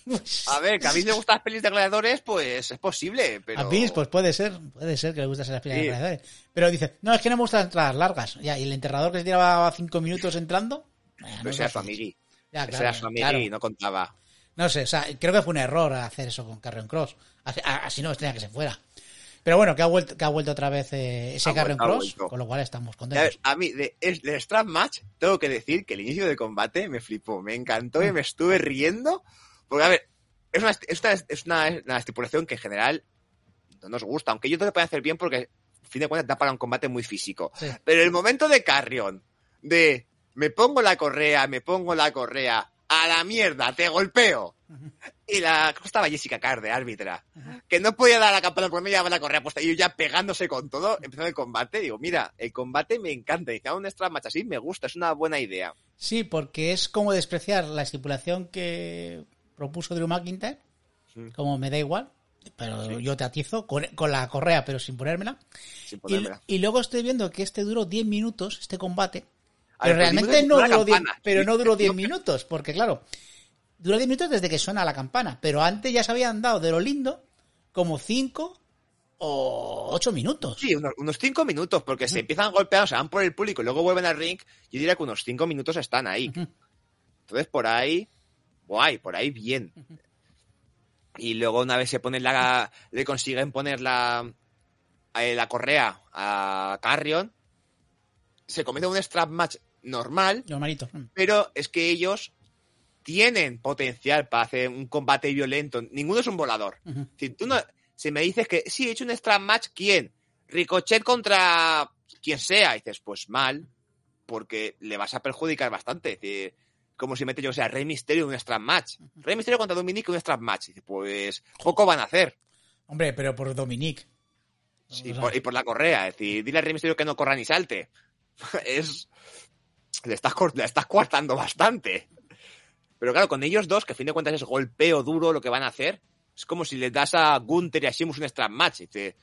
S2: pues,
S1: A ver, que a Vince le gustan las pelis de gladiadores, pues es posible, pero...
S2: a Vince pues puede ser, puede ser que le guste las pilas de gladiadores. Pero dice, no, es que no me gustan las entradas largas. Ya, y el enterrador que se tiraba cinco minutos entrando. eh, no
S1: Pero era
S2: lo
S1: su amigui.
S2: Ya, claro,
S1: era su amigui
S2: claro.
S1: y no contaba.
S2: No sé, o sea, creo que fue un error hacer eso con Carrion Cross. Así, no tenía que se fuera. Pero bueno, que ha vuelto, que ha vuelto otra vez eh, ese Carrion Cross, con lo cual estamos contentos.
S1: a mí, de, es- del Strap Match, tengo que decir que el inicio del combate me flipó, me encantó y me estuve riendo. Porque, a ver, es una, es una, es una, una estipulación que en general no nos gusta, aunque yo te lo puedo hacer bien porque, a fin de cuentas, da para un combate muy físico.
S2: Sí.
S1: Pero el momento de Carrion, de me pongo la correa, me pongo la correa, a la mierda, te golpeo. Y la ¿cómo estaba Jessica Carr de árbitra, que no podía dar la campana porque me llevaba la correa puesta y yo ya pegándose con todo, empezando el combate, digo, mira, el combate me encanta, y un extra match así me gusta, es una buena idea.
S2: Sí, porque es como despreciar la estipulación que propuso Drew McIntyre,
S1: Sí.
S2: como me da igual, pero yo te atizo con, con la correa, pero sin ponérmela.
S1: Sin
S2: Y,
S1: ponérmela.
S2: y luego estoy viendo que este duró 10 minutos, este combate, pero realmente
S1: diez
S2: no duró, [LAUGHS]
S1: la
S2: 10,
S1: campana.
S2: pero
S1: Sí.
S2: no duró 10 minutos, porque claro, duró 10 minutos desde que suena la campana, pero antes ya se habían dado de lo lindo como 5 o 8 minutos.
S1: Sí, unos, unos cinco minutos, porque se empiezan a golpear, se van por el público y luego vuelven al ring, yo diría que unos cinco minutos están ahí. Entonces, por ahí, guay, por ahí bien. Y luego una vez se ponen la, le consiguen poner la, eh, la correa a Carrion, se comete un strap match normal,
S2: Normalito. Mm.
S1: pero es que ellos tienen potencial para hacer un combate violento. Ninguno es un volador. Si tú no, si me dices que sí, he hecho un strap match, ¿quién? Ricochet contra quien sea. Y dices, pues mal, porque le vas a perjudicar bastante. Es decir, como si metes, yo o sea, Rey Misterio en un strap match. Rey Misterio contra Dominic en un strap match. Y dices, pues poco van a hacer.
S2: Hombre, pero por Dominique.
S1: Sí, por- y por la correa. Es decir, dile a Rey Misterio que no corra ni salte. [LAUGHS] es. Le estás, le estás coartando bastante. Pero claro, con ellos dos, que a fin de cuentas es golpeo duro lo que van a hacer, es como si les das a Gunther y a Sheamus un strap match. Y te-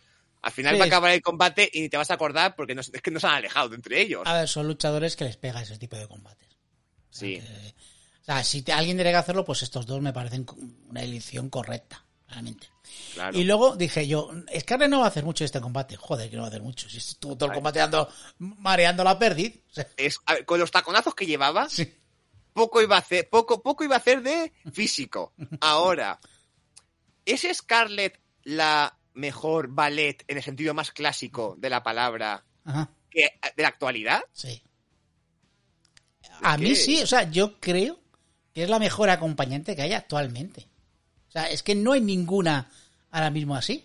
S1: al final
S2: Sí,
S1: va a acabar el combate y ni te vas a acordar porque no, es que no se han alejado de entre ellos.
S2: A ver, son luchadores que les pega ese tipo de combates.
S1: Sí.
S2: Que- o sea, si te- alguien tiene que hacerlo, pues estos dos me parecen una elección correcta, realmente.
S1: Claro.
S2: Y luego dije yo, Scarlett no va a hacer mucho este combate. Joder, que no va a hacer mucho. Si estuvo todo el combate dando, mareando la perdiz.
S1: Es- ver, con los taconazos que llevaba,
S2: sí.
S1: poco iba a hacer, poco, poco iba a hacer de físico. Ahora, ¿es Scarlett la mejor ballet en el sentido más clásico de la palabra
S2: Ajá,
S1: que de la actualidad?
S2: sí. A mí sí, o sea, yo creo que es la mejor acompañante que hay actualmente. Sea, es que no hay ninguna ahora mismo así.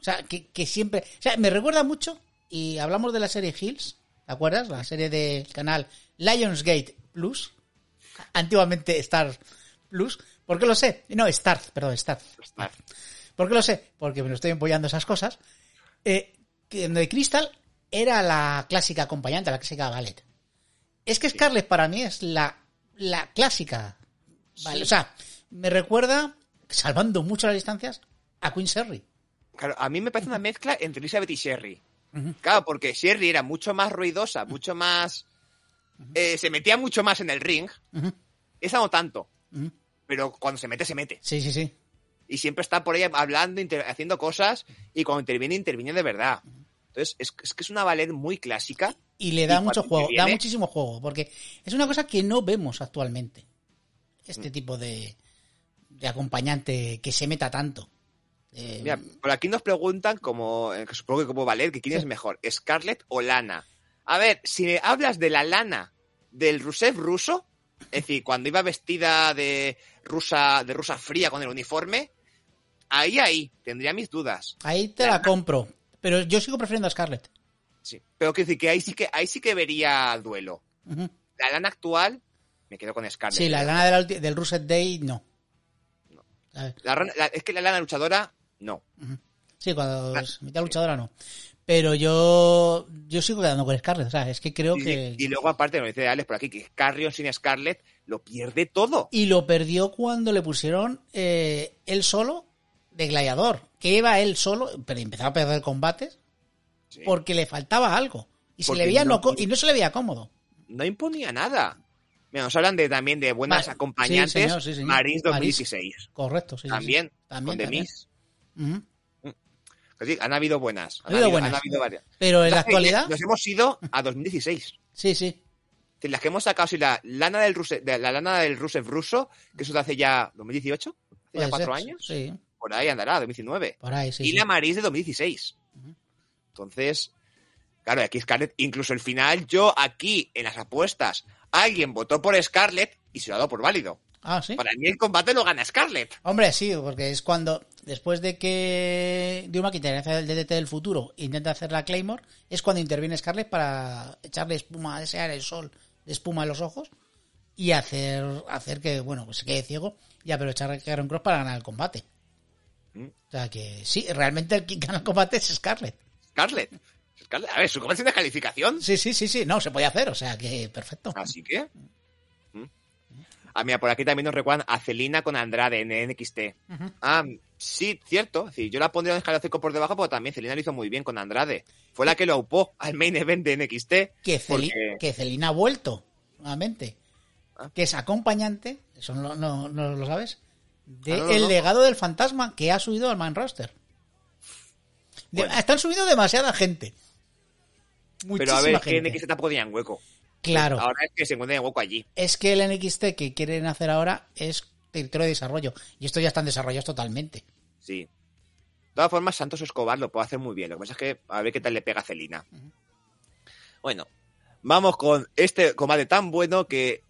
S2: O sea, que, que siempre... O sea, me recuerda mucho, y hablamos de la serie Hills, ¿te acuerdas? La serie del canal Lionsgate Plus, antiguamente Star Plus. ¿Por qué lo sé? No, Star, perdón, Star.
S1: Está-
S2: ¿Por qué lo sé? Porque me lo estoy empollando esas cosas. Eh, que de Crystal era la clásica acompañante, la clásica ballet. Es que Scarlett para mí es la, la clásica. Vale, O sea, me recuerda, salvando mucho las distancias, a Queen Sherry.
S1: Claro, a mí me parece una mezcla entre Elizabeth y Sherry. Claro, porque Sherry era mucho más ruidosa, mucho más... eh, se metía mucho más en el ring. Esa no tanto. Pero cuando se mete, se mete.
S2: Sí, sí, sí.
S1: Y siempre está por ahí hablando, haciendo cosas. Y cuando interviene, interviene de verdad. Entonces, es, es que es una ballet muy clásica.
S2: Y le da
S1: Y
S2: mucho juego, da muchísimo juego, porque es una cosa que no vemos actualmente. Este tipo de, de acompañante que se meta tanto. Eh,
S1: Mira, por aquí nos preguntan, como eh, supongo que como ballet, que quién es mejor, Scarlett o Lana. A ver, si hablas de la lana del Rusev ruso, es decir, cuando iba vestida de rusa, de rusa fría con el uniforme, ahí, ahí, tendría mis dudas.
S2: ahí te la compro. Pero yo sigo prefiriendo a Scarlett.
S1: Sí. Pero quiero decir que ahí sí que, ahí sí que vería duelo. La lana actual, me quedo con Scarlett.
S2: Sí, la lana de la ulti- del Ruset Day, no.
S1: La rana- la- es que la lana luchadora, no.
S2: Sí, cuando
S1: Ah,
S2: es mitad luchadora, no. Pero yo yo sigo quedando con Scarlett. O sea, es que creo
S1: Y,
S2: que...
S1: y luego, aparte, lo dice Alex por aquí, que Carrion sin Scarlett lo pierde todo.
S2: Y lo perdió cuando le pusieron eh, él solo de gladiador. Que iba él solo, pero empezaba a perder combates
S1: Sí.
S2: porque le faltaba algo. Y, se le veía
S1: no-
S2: y no se le veía cómodo.
S1: no imponía nada. Mira, nos hablan de, también de buenas acompañantes.
S2: sí, señor, sí, señor.
S1: Marines
S2: Marines.
S1: 2016.
S2: Correcto, sí. sí, sí.
S1: también,
S2: También,
S1: con The sí, han habido buenas.
S2: Ha habido buenas.
S1: han habido varias.
S2: Pero en la actualidad,
S1: Nos hemos ido a 2016.
S2: sí, sí.
S1: Las que hemos sacado, si la lana del Rusev, de la lana del Rusev ruso, que eso de hace ya 2018, hace ya cuatro
S2: ser,
S1: años,
S2: Sí,
S1: por ahí andará, 2019.
S2: por ahí, sí.
S1: y
S2: sí.
S1: la Marines de 2016. Entonces, claro, aquí Scarlett, incluso el final, yo aquí en las apuestas, alguien votó por Scarlett y se lo ha dado por válido.
S2: Ah, sí.
S1: Para mí el combate lo gana Scarlett.
S2: Hombre, sí, porque es cuando, después de que Drew McIntyre hace el DDT del futuro e intenta hacer la Claymore, es cuando interviene Scarlett para echarle espuma, desear el sol de espuma en los ojos y hacer, hacer que, bueno, pues se quede ciego y aprovechar a Karen Cross para ganar el combate.
S1: Mm.
S2: O sea que sí, realmente el que gana el combate es Scarlett.
S1: Scarlett. A ver, su es una calificación.
S2: Sí, sí, sí, sí, no, se puede hacer, o sea que perfecto.
S1: Así que. ¿Mm? Ah, mira, por aquí también nos recuerdan a Celina con Andrade en NXT. Ah, sí, cierto. Decir, yo la pondría en escalón cinco por debajo, pero también Celina lo hizo muy bien con Andrade. Fue la que lo upó al main event de NXT.
S2: que, Celi-
S1: porque-
S2: que Celina ha vuelto nuevamente.
S1: Ah.
S2: Que es acompañante, eso no, no- no lo sabes, de
S1: Ah, no,
S2: el legado del fantasma que ha subido al man roster. De-
S1: Bueno.
S2: Están subiendo demasiada gente.
S1: Pero a ver, es que
S2: gente.
S1: NXT tampoco tenían hueco.
S2: Claro,
S1: Ahora es que se encuentran en hueco allí.
S2: es que el NXT que quieren hacer ahora es territorio de desarrollo. Y esto ya están desarrollados totalmente.
S1: Sí. De todas formas, Santos Escobar lo puede hacer muy bien. Lo que pasa es que a ver qué tal le pega a Celina. Bueno, vamos con este combate tan bueno que.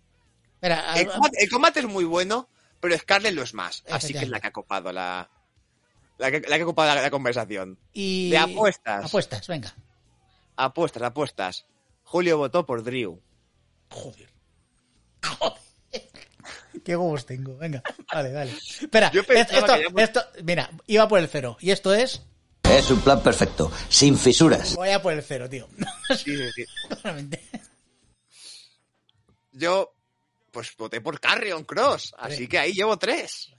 S2: Espera,
S1: El combate, el combate es muy bueno, pero Scarlett lo es más. Así que es la que ha copado la. La que, la que ha copado la, la conversación.
S2: y...
S1: de apuestas.
S2: Apuestas, venga.
S1: Apuestas, apuestas. Julio votó por Drew.
S2: Joder. Joder. Qué huevos tengo. Venga, vale, dale. Espera,
S1: Yo
S2: esto,
S1: que
S2: esto- mira, iba por el cero. Y esto es.
S3: Es un plan perfecto, sin fisuras.
S2: Voy a por el cero, tío.
S1: Sí, sí, sí. [LAUGHS]
S2: Totalmente.
S1: Yo, pues voté por Carrion Cross. Así que ahí llevo tres.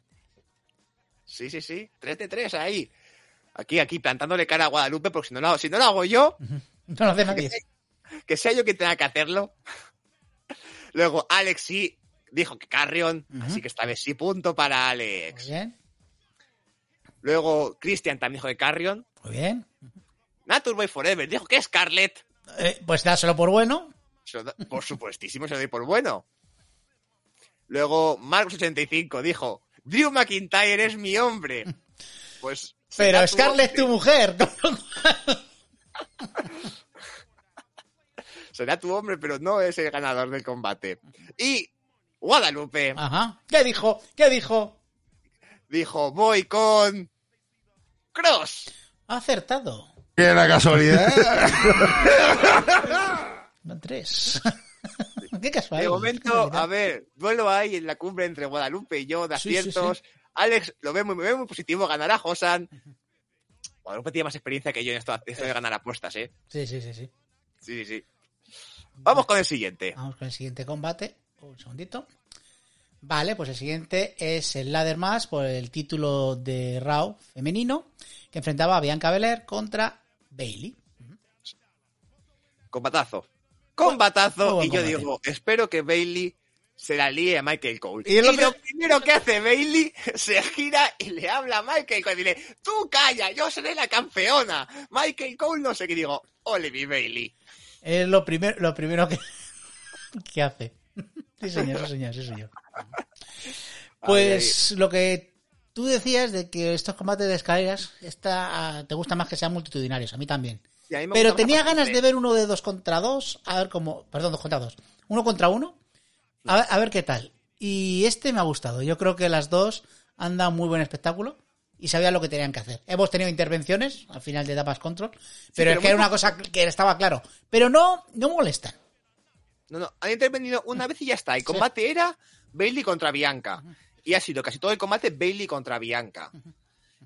S1: Sí, sí, sí. Tres de tres ahí. Aquí, aquí, plantándole cara a Guadalupe, porque si no lo, si no lo hago yo, [LAUGHS]
S2: No lo hace nadie.
S1: que sea yo quien tenga que hacerlo. [LAUGHS] Luego, Alex sí dijo que Carrion, así que esta vez sí punto para
S2: Muy
S1: Alex.
S2: bien,
S1: Luego, Christian también dijo que Carrion.
S2: muy bien.
S1: Naturboy Forever dijo que Scarlett.
S2: Eh, pues dáselo por bueno.
S1: Por supuestísimo, se lo doy por bueno. Luego, Marcos85 dijo, Drew McIntyre es mi hombre. [LAUGHS] Pues.
S2: Pero Scarlett, tu mujer.
S1: Será tu hombre, pero no es el ganador del combate. Y Guadalupe
S2: Ajá. ¿Qué dijo? ¿Qué dijo?
S1: dijo, voy con Cross.
S2: Ha acertado.
S4: Qué la casualidad. [LAUGHS]
S2: Van tres. Qué casual.
S1: De momento,
S2: casualidad.
S1: a ver, duelo hay en la cumbre entre Guadalupe y yo de
S2: Sí, sí,
S1: aciertos. Alex lo ve muy, me ve muy positivo, ganará Josan. Guadalupe tiene más experiencia que yo en esto, esto de ganar apuestas, ¿eh?
S2: Sí, sí, sí, sí.
S1: Sí, sí, sí. Vamos con el siguiente.
S2: Vamos con el siguiente combate. Un segundito. Vale, pues el siguiente es el ladder match por el título de Raw femenino que enfrentaba a Bianca Belair contra Bailey.
S1: Combatazo. Combatazo.
S2: Muy
S1: y yo
S2: combate.
S1: digo, espero que Bailey se la líe a Michael Cole.
S2: Y lo
S1: primero que hace Bailey [LAUGHS] se gira y le habla a Michael Cole y dile, tú calla, yo seré la campeona. Michael Cole no sé qué digo, ole mi Bailey.
S2: Es lo primero, lo primero que, [LAUGHS] que hace. Sí, señor, sí, señor, sí, señor. Pues lo que tú decías de que estos combates de escaleras está, te gusta más que sean multitudinarios, a mí también.
S1: Sí, a mí me
S2: Pero tenía ganas de ver uno de dos contra dos, a ver cómo, perdón, dos contra dos, uno contra uno, a ver, a ver qué tal. Y este me ha gustado. Yo creo que las dos han dado muy buen espectáculo y sabían lo que tenían que hacer. Hemos tenido intervenciones al final de Damas Control, pero,
S1: pero
S2: es que
S1: muy
S2: era una cosa que estaba claro. Pero no, no molestan.
S1: No, no, han intervenido una vez y ya está. El combate era Bailey contra Bianca. Y ha sido casi todo el combate Bailey contra Bianca.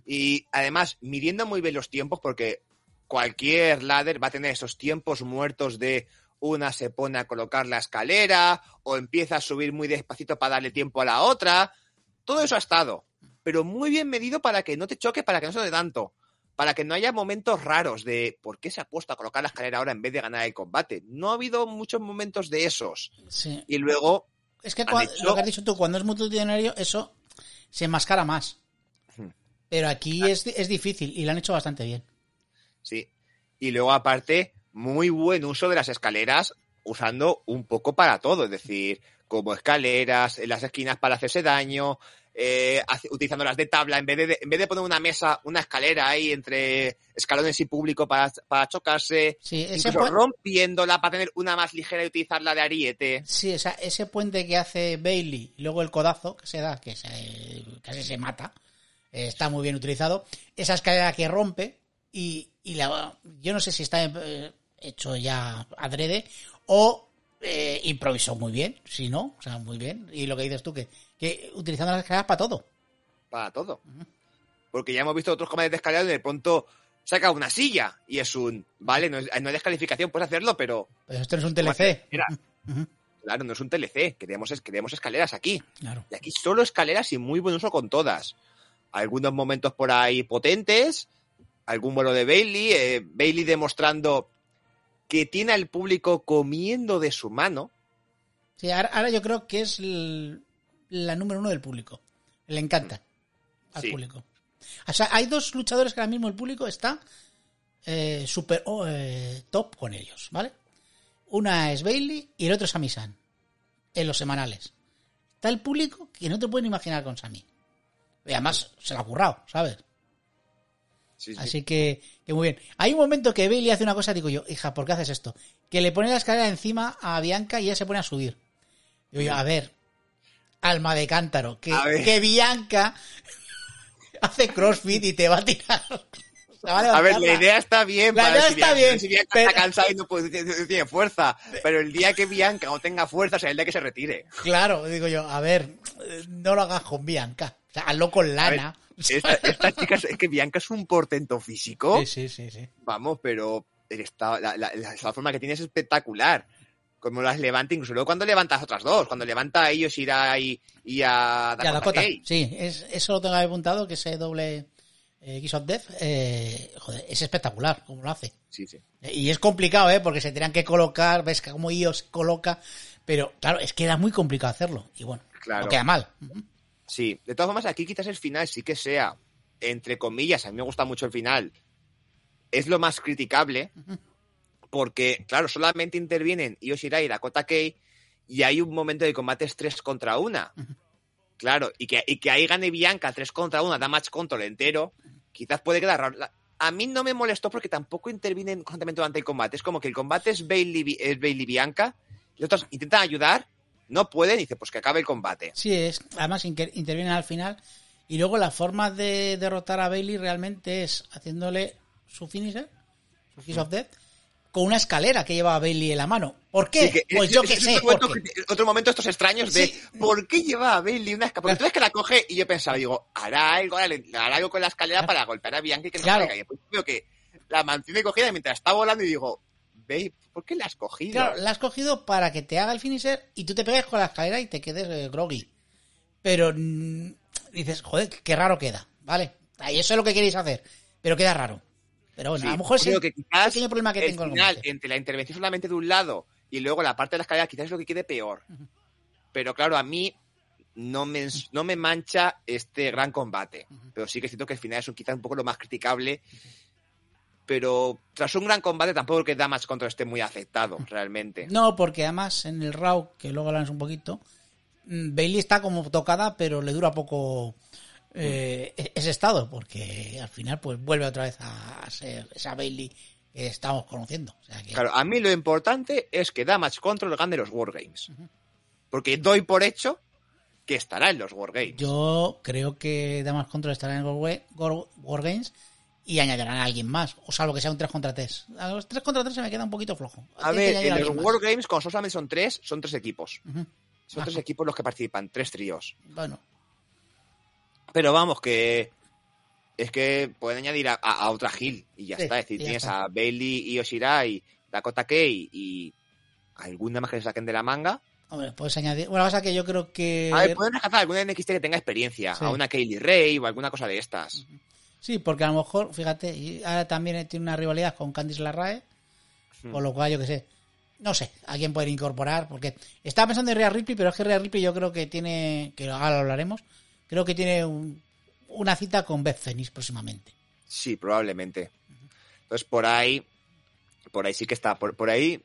S1: Y además, midiendo muy bien los tiempos, porque cualquier ladder va a tener esos tiempos muertos de una se pone a colocar la escalera o empieza a subir muy despacito para darle tiempo a la otra. Todo eso ha estado, pero muy bien medido para que no te choque, para que no se dé tanto, para que no haya momentos raros de por qué se ha puesto a colocar la escalera ahora en vez de ganar el combate. No ha habido muchos momentos de esos.
S2: Sí.
S1: Y luego,
S2: Es que
S1: hecho-
S2: lo que has dicho tú, cuando es multitudinario, eso se enmascara más. Pero aquí es, es difícil y lo han hecho bastante bien.
S1: sí. Y luego aparte, muy buen uso de las escaleras usando un poco para todo, es decir, como escaleras, en las esquinas para hacerse daño, eh, utilizándolas de tabla, en vez de, en vez de poner una mesa, una escalera ahí entre escalones y público para, para chocarse,
S2: Sí, ese,
S1: rompiéndola para tener una más ligera y utilizarla de ariete.
S2: sí, o sea, ese puente que hace Bailey luego el codazo que se da, que se, casi se mata, eh, está muy bien utilizado. Esa escalera que rompe y, y la, yo no sé si está eh, hecho ya adrede o eh, improvisó muy bien, si no, o sea, muy bien. Y lo que dices tú, que, que utilizando las escaleras para todo.
S1: para todo. Porque ya hemos visto otros combates de escalera donde de pronto saca una silla y es un, vale, no es, no hay descalificación, puedes hacerlo, pero
S2: Pero esto no es un TLC. Ujú.
S1: claro, no es un TLC, queremos, queremos escaleras aquí.
S2: Claro.
S1: Y aquí solo escaleras y muy buen uso con todas. Algunos momentos por ahí potentes, algún vuelo de Bailey, eh, Bailey demostrando que tiene al público comiendo de su mano.
S2: Sí, ahora, ahora yo creo que es la número uno del público. Le encanta al
S1: Sí.
S2: público. O sea, hay dos luchadores que ahora mismo el público está eh, super oh, eh, top con ellos, ¿vale? Una es Bailey y el otro es Sami San. En los semanales. Está el público que no te pueden imaginar con Sami. Y además se lo ha currado, ¿sabes?
S1: Sí, sí.
S2: Así que, que muy bien. Hay un momento que Bailey hace una cosa, digo yo, hija, ¿por qué haces esto? Que le pone la escalera encima a Bianca y ella se pone a subir. Digo yo, a ver, alma de cántaro, que, que Bianca [LAUGHS] hace crossfit y te va a tirar. [LAUGHS]
S1: A ver, la idea está bien.
S2: La
S1: para
S2: idea
S1: si
S2: está
S1: Bianca-
S2: bien,
S1: Si Bianca
S2: pero-
S1: está cansada y no, puede- no tiene fuerza. Pero el día que Bianca no tenga fuerza será el día que se retire.
S2: Claro, digo yo, a ver, no lo hagas con Bianca. Sea, hazlo con
S1: A
S2: lana.
S1: esta, esta chica, es que Bianca es un portento físico.
S2: Sí, sí, sí, sí.
S1: Vamos, pero el estado- la, la- la- la forma que tiene es espectacular. Como las levanta, incluso luego cuando levantas otras dos, cuando levanta a ellos irá y, y a Dakota
S2: Dakota.
S1: Kai.
S2: Sí, es, eso lo tengo apuntado, que ese doble eh, Kiss of Death, eh, joder, es espectacular como lo hace.
S1: Sí, sí.
S2: Y es complicado, ¿eh? Porque se tenían que colocar, ves que como IOS se coloca, pero claro, es que era muy complicado hacerlo. Y bueno,
S1: Claro.
S2: no queda mal.
S1: Sí, de todas formas, aquí quizás el final sí que sea, entre comillas, a mí me gusta mucho el final, es lo más criticable, porque, claro, solamente intervienen Io Shirai y Dakota Kai, y hay un momento de combate es 3 contra 1. Claro, y que, y que ahí gane Bianca 3 contra 1, da match control entero, quizás puede quedar raro. A mí no me molestó porque tampoco intervienen constantemente durante el combate. Es como que el combate es Bailey, es Bailey Bianca, los otros intentan ayudar, no pueden, y dice, pues que acabe el combate.
S2: Sí, es. Además, inter- intervienen al final. Y luego la forma de derrotar a Bailey realmente es haciéndole su finisher, su Kiss of Death, con una escalera que lleva a Bailey en la mano. ¿Por qué?
S1: Sí, que-
S2: pues
S1: es-
S2: yo
S1: es-
S2: qué sé.
S1: Otro momento, otro estos extraños de
S2: Sí.
S1: ¿por qué lleva a Bailey una escalera? Porque tú ves que la coge y yo pensaba, digo, hará algo, hará algo con la escalera para golpear a Bianca y que no
S2: Claro.
S1: caiga. Y después veo que la mantiene cogida mientras está volando y digo, Babe, ¿por qué la has cogido?
S2: Claro, la has cogido para que te haga el finisher y tú te pegues con la escalera y te quedes eh, groggy. Pero mm, dices, joder, qué raro queda, ¿vale? Ahí eso es lo que queréis hacer, pero queda raro. Pero bueno,
S1: Sí,
S2: a lo mejor es el
S1: que quizás
S2: pequeño problema que
S1: el
S2: tengo
S1: final,
S2: combate.
S1: entre la intervención solamente de un lado y luego la parte de la escalera, quizás es lo que quede peor. Pero claro, a mí no me, no me mancha este gran combate. Pero sí que siento que el final es un- quizás un poco lo más criticable. Pero tras un gran combate tampoco que Damage Control esté muy afectado, realmente.
S2: No, porque además en el Raw, que luego hablamos un poquito, mm, Bailey está como tocada, pero le dura poco eh, ese estado, porque al final pues vuelve otra vez a ser esa Bailey que estamos conociendo. O sea que-
S1: Claro, a mí lo importante es que Damage Control gane los Wargames. Porque doy por hecho que estará en los Wargames.
S2: Yo creo que Damas Control estará en el War- War- Wargames y añadirán a alguien más, o salvo que sea un 3 contra 3. A los 3 contra 3 se me queda un poquito flojo.
S1: A
S2: Tiene que
S1: ver, en los
S2: alguien más.
S1: Wargames, como solamente son tres, son tres equipos.
S2: Ujú.
S1: Son
S2: Ajá.
S1: tres equipos los que participan, tres tríos.
S2: Bueno,
S1: Pero vamos, que es que pueden añadir a, a- a otra Hill y ya
S2: Sí,
S1: está. Es decir, tienes
S2: está.
S1: a Bailey y Oshirai, Dakota Kei y alguna más que se saquen de la manga.
S2: hombre, puedes añadir. Bueno, pasa que yo creo que.
S1: A ver, pueden rescatar alguna NXT que tenga experiencia,
S2: Sí.
S1: a una Kaylee Ray o alguna cosa de estas.
S2: Sí, porque a lo mejor, fíjate, y ahora también tiene una rivalidad con Candice Larrae,
S1: Hmm.
S2: con lo cual yo que sé. No sé, a quién pueden incorporar, porque estaba pensando en Rhea Ripley, pero es que Rhea Ripley yo creo que tiene, que ahora lo hablaremos, creo que tiene un- una cita con Beth Phoenix próximamente.
S1: Sí, probablemente. Entonces, por ahí, por ahí sí que está. Por, por ahí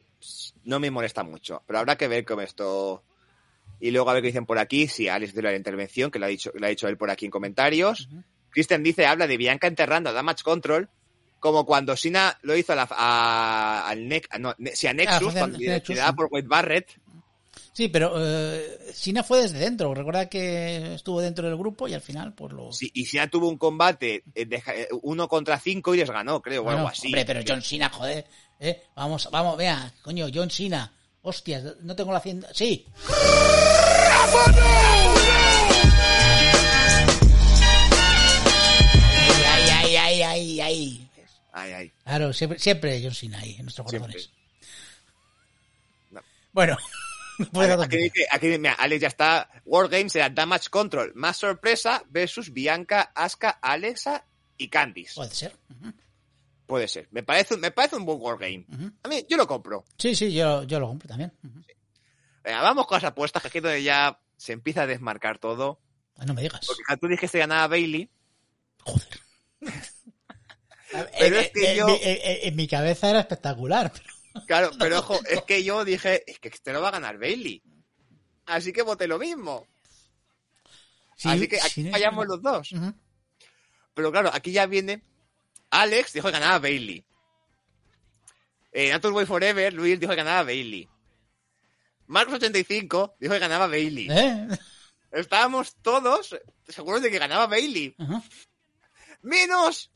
S1: no me molesta mucho. Pero habrá que ver cómo esto. Y luego a ver qué dicen por aquí. Si Alex de la intervención, que lo ha dicho, lo ha dicho él por aquí en comentarios. Christian dice, habla de Bianca enterrando a Damage Control. Como cuando Sina lo hizo a la, a, al Ne- a- no, Ne- sí, a Nexus,
S2: de-
S1: cuando
S2: Nexus, sí.
S1: por Wade Barrett.
S2: Sí, pero eh, Sina fue desde dentro. Recuerda que estuvo dentro del grupo y al final, pues lo.
S1: Sí, y Sina tuvo un combate eh, de, eh, uno contra cinco y les ganó, creo, o algo así.
S2: Hombre, pero John Cena, joder. ¿eh? Vamos, vamos, vea, coño, John Cena. Hostias, no tengo la hacienda. Sí. Ay, ay. Claro, siempre, siempre John Cena ahí en nuestros corazones.
S1: No.
S2: Bueno, [LAUGHS]
S1: Aquí, dice- aquí, mira, Alex ya está. World Games era Damage Control. Más sorpresa versus Bianca, Asuka, Alexa y Candice.
S2: puede ser.
S1: Puede ser. Me parece, me parece un buen World Game.
S2: ujú.
S1: A mí, yo lo compro.
S2: Sí, sí, yo, yo lo compro también.
S1: Venga, vamos con las apuestas, que aquí donde ya se empieza a desmarcar todo.
S2: Ay, No me digas.
S1: Porque tú dijiste que ganaba Bailey.
S2: Joder. [LAUGHS]
S1: Pero
S2: Eh,
S1: es que
S2: eh,
S1: yo-
S2: eh, eh, en mi cabeza era espectacular. [LAUGHS] pero-
S1: Claro, pero ojo, es que yo dije, es que este lo va a ganar Bailey. Así que voté lo mismo.
S2: Sí,
S1: Así que aquí
S2: sí, no-
S1: fallamos los dos. Pero claro, aquí ya viene. Alex dijo que ganaba Bailey. Eh, Nature Boy Forever, Luis dijo que ganaba Bailey. Marcos85 dijo que ganaba Bailey.
S2: ¿Eh?
S1: Estábamos todos seguros de que ganaba Bailey. Menos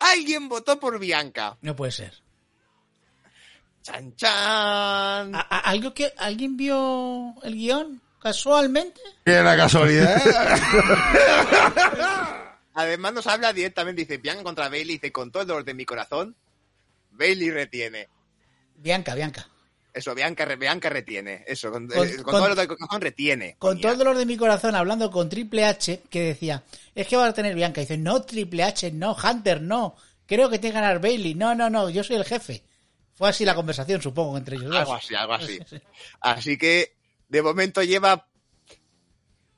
S1: alguien votó por Bianca.
S2: No puede ser.
S1: Chan chan.
S2: ¿A- a- ¿Algo que, ¿Alguien vio el guion casualmente?
S4: La casualidad. [LAUGHS]
S1: Además nos habla directamente, dice Bianca contra Bailey, dice con todo el dolor de mi corazón, Bailey retiene.
S2: Bianca, Bianca.
S1: Eso, Bianca, Bianca retiene. Eso, con,
S2: Con-
S1: eh, con
S2: con-
S1: todo el dolor de corazón retiene.
S2: Con
S1: Coña.
S2: todo el dolor de mi corazón, hablando con Triple H, que decía, es que va a tener Bianca. Y dice, no, Triple H, no, Hunter, no. Creo que tiene que ganar Bailey. No, no, no, yo soy el jefe. Fue así la conversación, supongo, entre ellos
S1: Algo
S2: dos.
S1: así, algo así. [LAUGHS] Así que, de momento lleva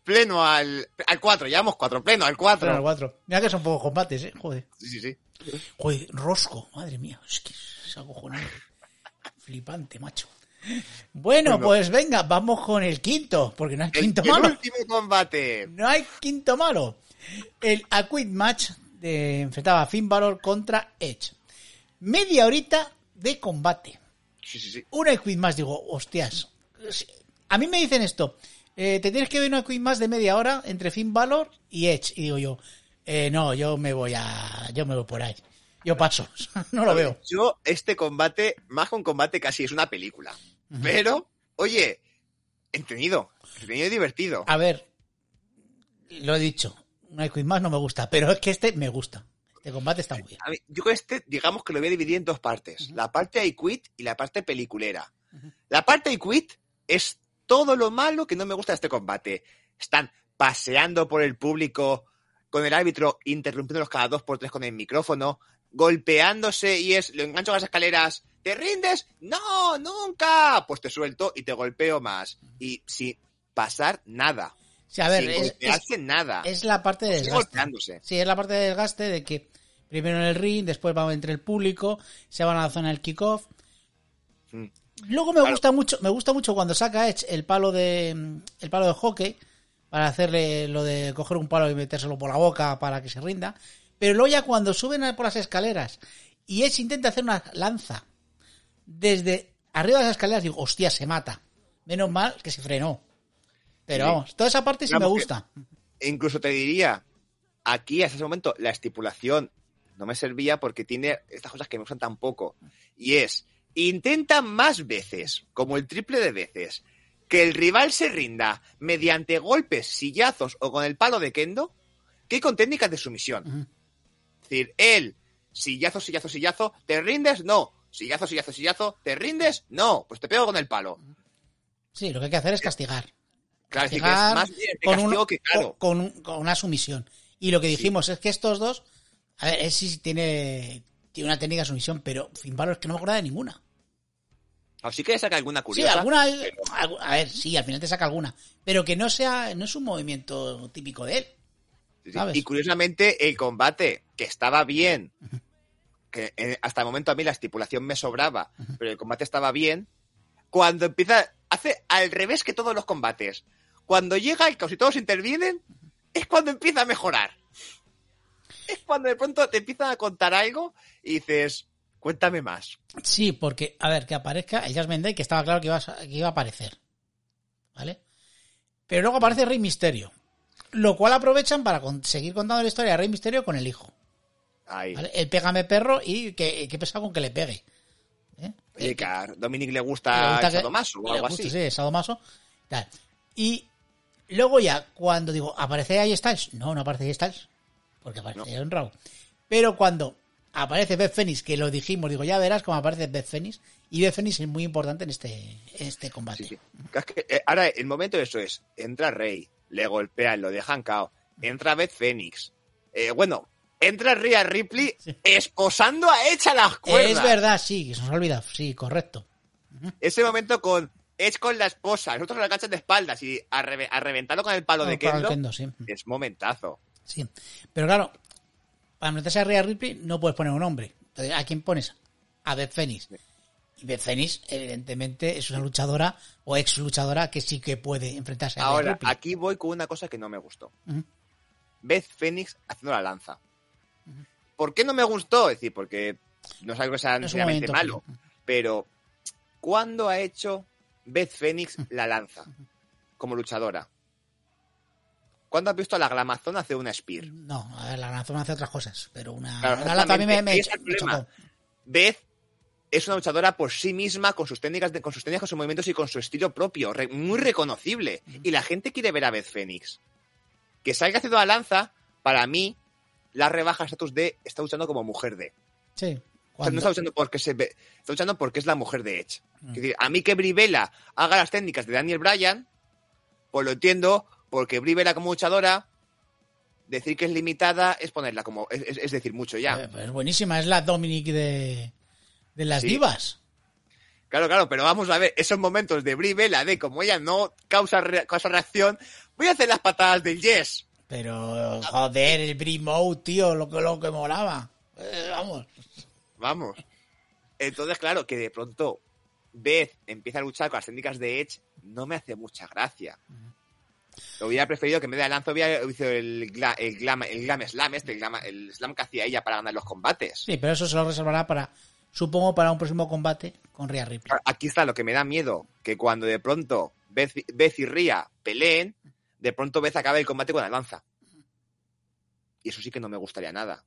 S1: pleno al, al 4, llevamos 4, pleno al 4.
S2: Pero al cuatro. Mira que son pocos combates, eh. Joder.
S1: Sí, sí, sí.
S2: Joder, Rosco, madre mía, es que es acojonante. Flipante, macho. Bueno,
S1: Bueno.
S2: pues venga, vamos con el quinto, porque no hay
S1: El,
S2: quinto
S1: el
S2: malo.
S1: último combate.
S2: No hay quinto malo. El Aquid Match de, enfrentaba a Finn Balor contra Edge. Media horita de combate.
S1: Sí, sí, sí.
S2: Una Queen más, digo, hostias. A mí me dicen esto, eh, te tienes que ver una Queen más de media hora entre Finn Balor y Edge. Y digo yo, eh, no, yo me voy a, yo me voy por ahí. Yo paso, [LAUGHS] no lo veo.
S1: Yo, este combate, más que un combate, casi es una película. Pero, oye, entretenido, entretenido y divertido.
S2: A ver, lo he dicho, una Queen más no me gusta, pero es que este me gusta. Este combate está muy bien.
S1: A mí, yo este, digamos que lo voy a dividir en dos partes. La parte I Quit y la parte peliculera. La parte I Quit es todo lo malo que no me gusta de este combate. Están paseando por el público con el árbitro interrumpiéndolos cada dos por tres con el micrófono, golpeándose y es, lo engancho a las escaleras, ¿te rindes? No, nunca. Pues te suelto y te golpeo más. Y sin pasar nada.
S2: Sí, a ver,
S1: sin
S2: es,
S1: golpearse
S2: es-
S1: nada.
S2: es la parte de desgaste.
S1: golpeándose.
S2: Sí, es la parte de desgaste de que primero en el ring, después va entre el público, se van a la zona del kickoff.
S1: Mm.
S2: Luego me
S1: Claro.
S2: gusta mucho, me gusta mucho cuando saca Edge el palo de el palo de hockey para hacerle lo de coger un palo y metérselo por la boca para que se rinda. Pero luego ya cuando suben por las escaleras y Edge intenta hacer una lanza desde arriba de las escaleras, digo, hostia, se mata. Menos mal que se frenó. Pero
S1: Sí.
S2: vamos, toda esa parte sí
S1: Digamos
S2: me gusta.
S1: E incluso te diría, aquí hasta ese momento la estipulación no me servía porque tiene estas cosas que me gustan tan poco. Y es, intenta más veces, como el triple de veces, que el rival se rinda mediante golpes, sillazos o con el palo de kendo, que con técnicas de sumisión. Decir, él, sillazo, sillazo, sillazo, ¿te rindes? No. Sillazo, sillazo, sillazo, ¿te rindes? No. Pues te pego con el palo.
S2: Sí, lo que hay que hacer es castigar.
S1: Claro, es decir, que es
S2: Castigar
S1: más bien de
S2: con, un-
S1: que claro.
S2: con, un- con una sumisión. Y lo que dijimos es que estos dos, a ver, él sí tiene, tiene una técnica de sumisión, pero Finn Balor es que no me acuerdo de ninguna.
S1: Así que saca alguna
S2: Sí,
S1: curiosa.
S2: alguna,
S1: pero-
S2: algu- a ver, sí, al final te saca alguna, pero que no sea, no es un movimiento típico de él.
S1: Y curiosamente, el combate, que estaba bien, que eh, hasta el momento a mí la estipulación me sobraba, pero el combate estaba bien, cuando empieza, hace al revés que todos los combates. Cuando llega el caos y todos intervienen, es cuando empieza a mejorar. Es cuando de pronto te empiezan a contar algo y dices, cuéntame más.
S2: Sí, porque, a ver, que aparezca el Jasmine Day, que estaba claro que iba, a, que iba a aparecer. ¿Vale? Pero luego aparece Rey Misterio. Lo cual aprovechan para con- seguir contando la historia de Rey Misterio con el hijo.
S1: Ahí.
S2: ¿vale? El pégame perro y que, que pesa con que le pegue. ¿Eh?
S1: Oye, que a Dominic le
S2: Le
S1: gusta el sadomaso o algo
S2: gusta,
S1: así.
S2: Sí, sadomaso. Tal. Y luego ya, cuando digo, ¿aparece ahí Styles? No, no aparece ahí Styles. Porque aparece en Raw. Pero cuando aparece Beth Phoenix, que lo dijimos, digo, ya verás cómo aparece Beth Phoenix. Y Beth Phoenix es muy importante en este, este combate.
S1: Sí, sí. Es que, eh, ahora, el momento de eso es, entra Rey, le golpean, lo dejan cao, entra Beth Phoenix. Eh, bueno, entra Rhea Ripley esposando a Edge a las cuerdas.
S2: Es verdad, sí, que se nos ha olvidado. Sí, correcto.
S1: Ese momento con Edge con la esposa, nosotros la cachan de espaldas y a, reve- a reventarlo con el palo de Kendo,
S2: kendo, sí.
S1: es momentazo.
S2: Sí. Pero claro, para meterse a Rhea Ripley no puedes poner un hombre. Entonces, ¿a quién pones? A Beth Phoenix. Beth Phoenix, evidentemente, es una luchadora o ex luchadora que sí que puede enfrentarse a
S1: Ahora, aquí voy con una cosa que no me gustó. Beth Phoenix haciendo la lanza. ¿Por qué no me gustó? Es decir, porque no es algo que sea necesariamente malo. Pero, ¿cuándo ha hecho Beth Phoenix la lanza como luchadora? ¿Cuándo has visto a la Glamazón hacer una spear?
S2: No, a ver, la Granazón hace otras cosas, pero una,
S1: Claro,
S2: una lata a mí me, chocó.
S1: Beth es una luchadora por sí misma, con sus técnicas, de- con sus técnicas, con sus movimientos y con su estilo propio, re- muy reconocible. Y la gente quiere ver a Beth Phoenix. Que salga haciendo la lanza, para mí, la rebaja estatus de está luchando como mujer de.
S2: Sí.
S1: O sea, no está luchando porque se ve, está luchando porque es la mujer de Edge.
S2: Mm.
S1: Es decir, a mí que Brie Bella haga las técnicas de Daniel Bryan, pues lo entiendo, porque Brie Bella como luchadora, decir que es limitada es ponerla como, es, es- es decir mucho ya.
S2: Eh, pues es buenísima, es la Dominic de, de las
S1: Sí.
S2: divas.
S1: Claro, claro, pero vamos a ver, esos momentos de Brie Bella, de como ella no causa, re- causa reacción, voy a hacer las patadas del Yes.
S2: Pero, joder, el Brimo, tío, lo que, lo que molaba. Eh, vamos.
S1: Vamos. Entonces, claro, que de pronto Beth empieza a luchar con las técnicas de Edge, no me hace mucha gracia. Lo hubiera preferido que en vez de Lanza hubiera hizo el, gla- el, glam, el glam slam, este, el, glam, el slam que hacía ella para ganar los combates.
S2: Sí, pero eso se lo reservará para, supongo, para un próximo combate con Rhea Ripley.
S1: Aquí está lo que me da miedo, que cuando de pronto Beth, Beth y Ria peleen, de pronto Beth acabe el combate con la lanza. Y eso sí que no me gustaría nada.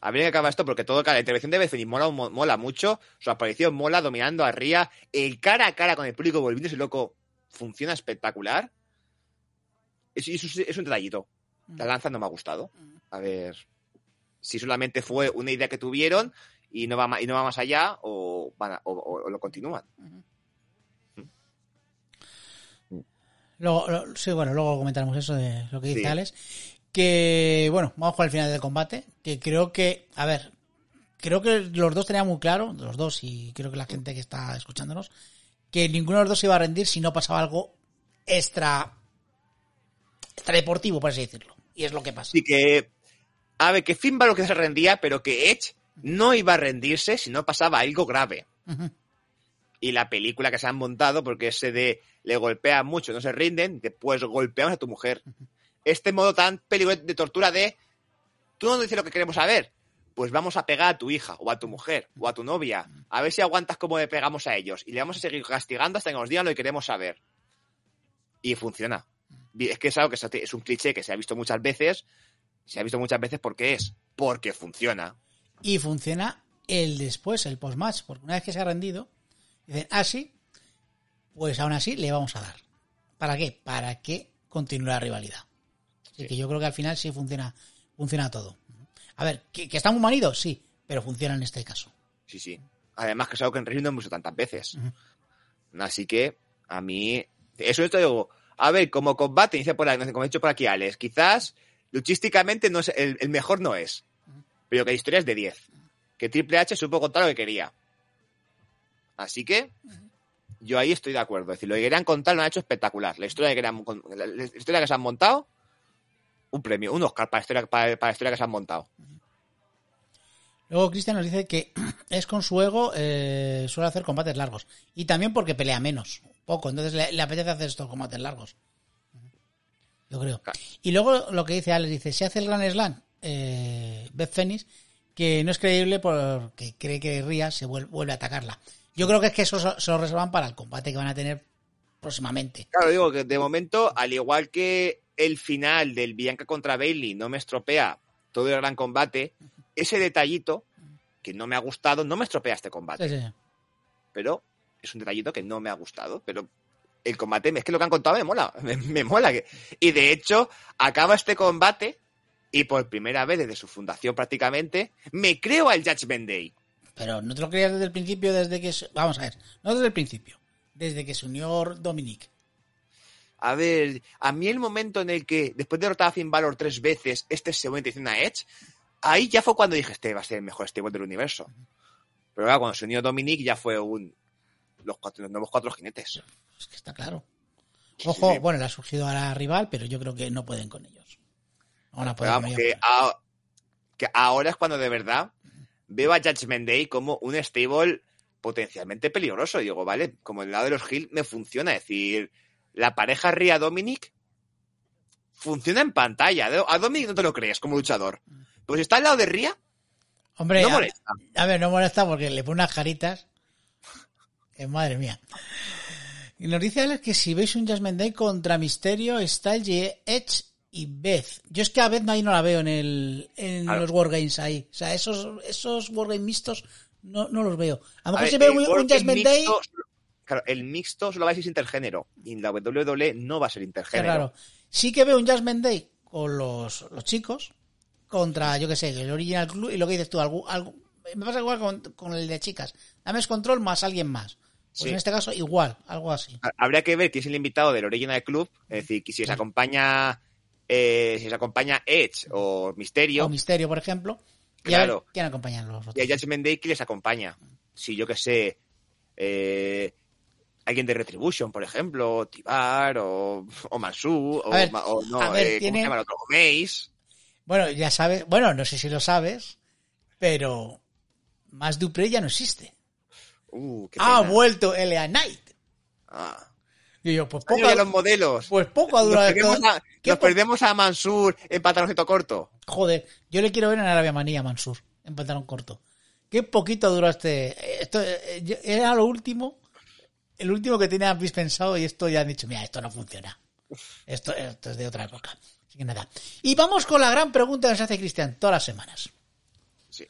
S1: A ver que acaba esto porque todo, la intervención de Beth Phoenix mola, mo- mola mucho, su aparición mola dominando a Ria, el cara a cara con el público volviéndose loco funciona espectacular. Es, es, es un detallito. La lanza no me ha gustado. A ver si solamente fue una idea que tuvieron y no va, y no va más allá o, van a- o- o- o lo continúan.
S2: Luego, lo- sí, bueno, luego comentaremos eso de lo que dice
S1: Sí.
S2: Alex. Que, bueno, vamos con el final del combate. Que creo que, a ver, creo que los dos tenían muy claro, los dos y creo que la gente que está escuchándonos, que ninguno de los dos se iba a rendir si no pasaba algo extra, extra deportivo, por así decirlo. Y es lo que pasa.
S1: Así que, a ver, que Finn Balor que se rendía, pero que Edge no iba a rendirse si no pasaba algo grave. Y la película que se han montado, porque ese de le golpean mucho, no se rinden, después golpeamos a tu mujer. Este modo tan peligroso de tortura de tú no nos dices lo que queremos saber, pues vamos a pegar a tu hija, o a tu mujer, o a tu novia, a ver si aguantas como le pegamos a ellos. Y le vamos a seguir castigando hasta que nos digan lo que queremos saber. Y funciona. Es que es algo que es un cliché que se ha visto muchas veces. Se ha visto muchas veces porque es. Porque funciona.
S2: Y funciona el después, el post-match, porque una vez que se ha rendido, dicen, ah, sí, pues aún así le vamos a dar. ¿Para qué? Para que continúe la rivalidad. Así que yo creo que al final sí funciona, funciona todo. A ver, ¿que, que muy manido? Sí, pero funciona en este caso.
S1: Sí, sí. Además que es algo que en Wrestling no hemos visto tantas veces. Así que, a mí... Eso esto digo, a ver, como combate, dice por ahí, como ha dicho por aquí Alex, quizás luchísticamente no es, el, mejor no es. Pero que la historia es de 10. Que Triple H supo contar lo que quería. Así que, yo ahí estoy de acuerdo. Es decir, lo que querían contar lo han hecho espectacular. La historia que, la, historia que se han montado, un premio, un Oscar para la historia, para, historia que se han montado.
S2: Luego Cristian nos dice que [CLEARS THROAT] es con su ego, eh, suele hacer combates largos. Y también porque pelea menos, poco. Entonces le, le apetece hacer estos combates largos. Yo creo.
S1: Claro.
S2: Y luego lo que dice Alex, dice, si hace el Gran Slam, eh, Beth Phoenix, que no es creíble porque cree que Ria se vuel- vuelve a atacarla. Yo creo que es que eso se lo reservan para el combate que van a tener próximamente.
S1: Claro, digo que de momento, al igual que el final del Bianca contra Bailey no me estropea todo el gran combate, ese detallito que no me ha gustado no me estropea este combate.
S2: Sí, sí, sí.
S1: Pero es un detallito que no me ha gustado. Pero el combate, es que lo que han contado me mola. [LAUGHS] Me, me mola. que- Y de hecho, acaba este combate y por primera vez desde su fundación prácticamente, me creo al Judgment Day.
S2: Pero no te lo creías desde el principio, desde que... Vamos a ver, no desde el principio. Desde que se unió Dominic.
S1: A ver, a mí el momento en el que, después de derrotar a Finn Balor tres veces, este se vuelve a a Edge, ahí ya fue cuando dije, este va a ser el mejor stable del universo. Pero claro, cuando se unió Dominic ya fue un... Los, cuatro, los nuevos cuatro jinetes.
S2: Es que está claro. Ojo,
S1: sí.
S2: bueno, le ha surgido a la rival, pero yo creo que no pueden con ellos. A con
S1: vamos,
S2: ellos.
S1: que, a- que ahora es cuando de verdad veo a Judgment Day como un stable potencialmente peligroso. Digo, vale, como el lado de los Hill me funciona. Es decir, la pareja Ria Dominic funciona en pantalla. A Dominic no te lo crees como luchador. Pues está al lado de Ria,
S2: Hombre,
S1: no
S2: a-
S1: molesta.
S2: A, ver, no molesta porque le pone unas caritas. Que madre mía. Y nos dice Alex que si veis un Jasmine Day contra Misterio, Styles, y Edge y Beth. Yo es que a Beth no, ahí no la veo en, el, en
S1: Claro.
S2: los Wargames ahí. O sea, esos, esos Wargames mixtos no, no los veo. A lo
S1: A
S2: mejor
S1: ver,
S2: si veo un, Jasmine Day,
S1: Claro, el mixto solo va a ser intergénero. Y en la WWE no va a ser intergénero.
S2: raro. Sí que veo un Jasmine Day con los, los chicos contra, yo qué sé, el Original Club y lo que dices tú, algo, algo, me pasa igual con, con el de chicas. Dame control más alguien más. Pues
S1: Sí.
S2: en este caso igual, algo así.
S1: Habría que ver quién es el invitado del Original Club. Es decir, que si se acompaña eh, si se acompaña Edge o Misterio,
S2: O Misterio, por ejemplo. Y a
S1: Claro.
S2: quién acompañan los
S1: y
S2: otros.
S1: a Judgment Day, ¿quién les acompaña? Si yo que sé, eh, alguien de Retribution, por ejemplo, Tibar o, o Mansu, o,
S2: ver,
S1: o no,
S2: a ver,
S1: eh, ¿cómo
S2: tiene-
S1: se llama el otro? Mace.
S2: Bueno, ya sabes, bueno, no sé si lo sabes, pero más Dupré ya no existe.
S1: Uh, qué
S2: Ha vuelto L.A. Knight.
S1: Ah.
S2: Y yo, pues poco,
S1: de los modelos.
S2: pues poco ha
S1: nos
S2: durado
S1: perdemos,
S2: esto.
S1: a,
S2: ¿Qué
S1: nos perdemos a Mansur en pantaloncito corto.
S2: Joder, yo le quiero ver en Arabia Manía, Mansur, en pantalón corto. Qué poquito duró este. Esto eh, era lo último, el último que tenía pensado y esto ya han dicho, mira, esto no funciona. Esto, esto es de otra época. Así que nada. Y vamos con la gran pregunta que nos hace Cristian todas las semanas.
S1: Sí.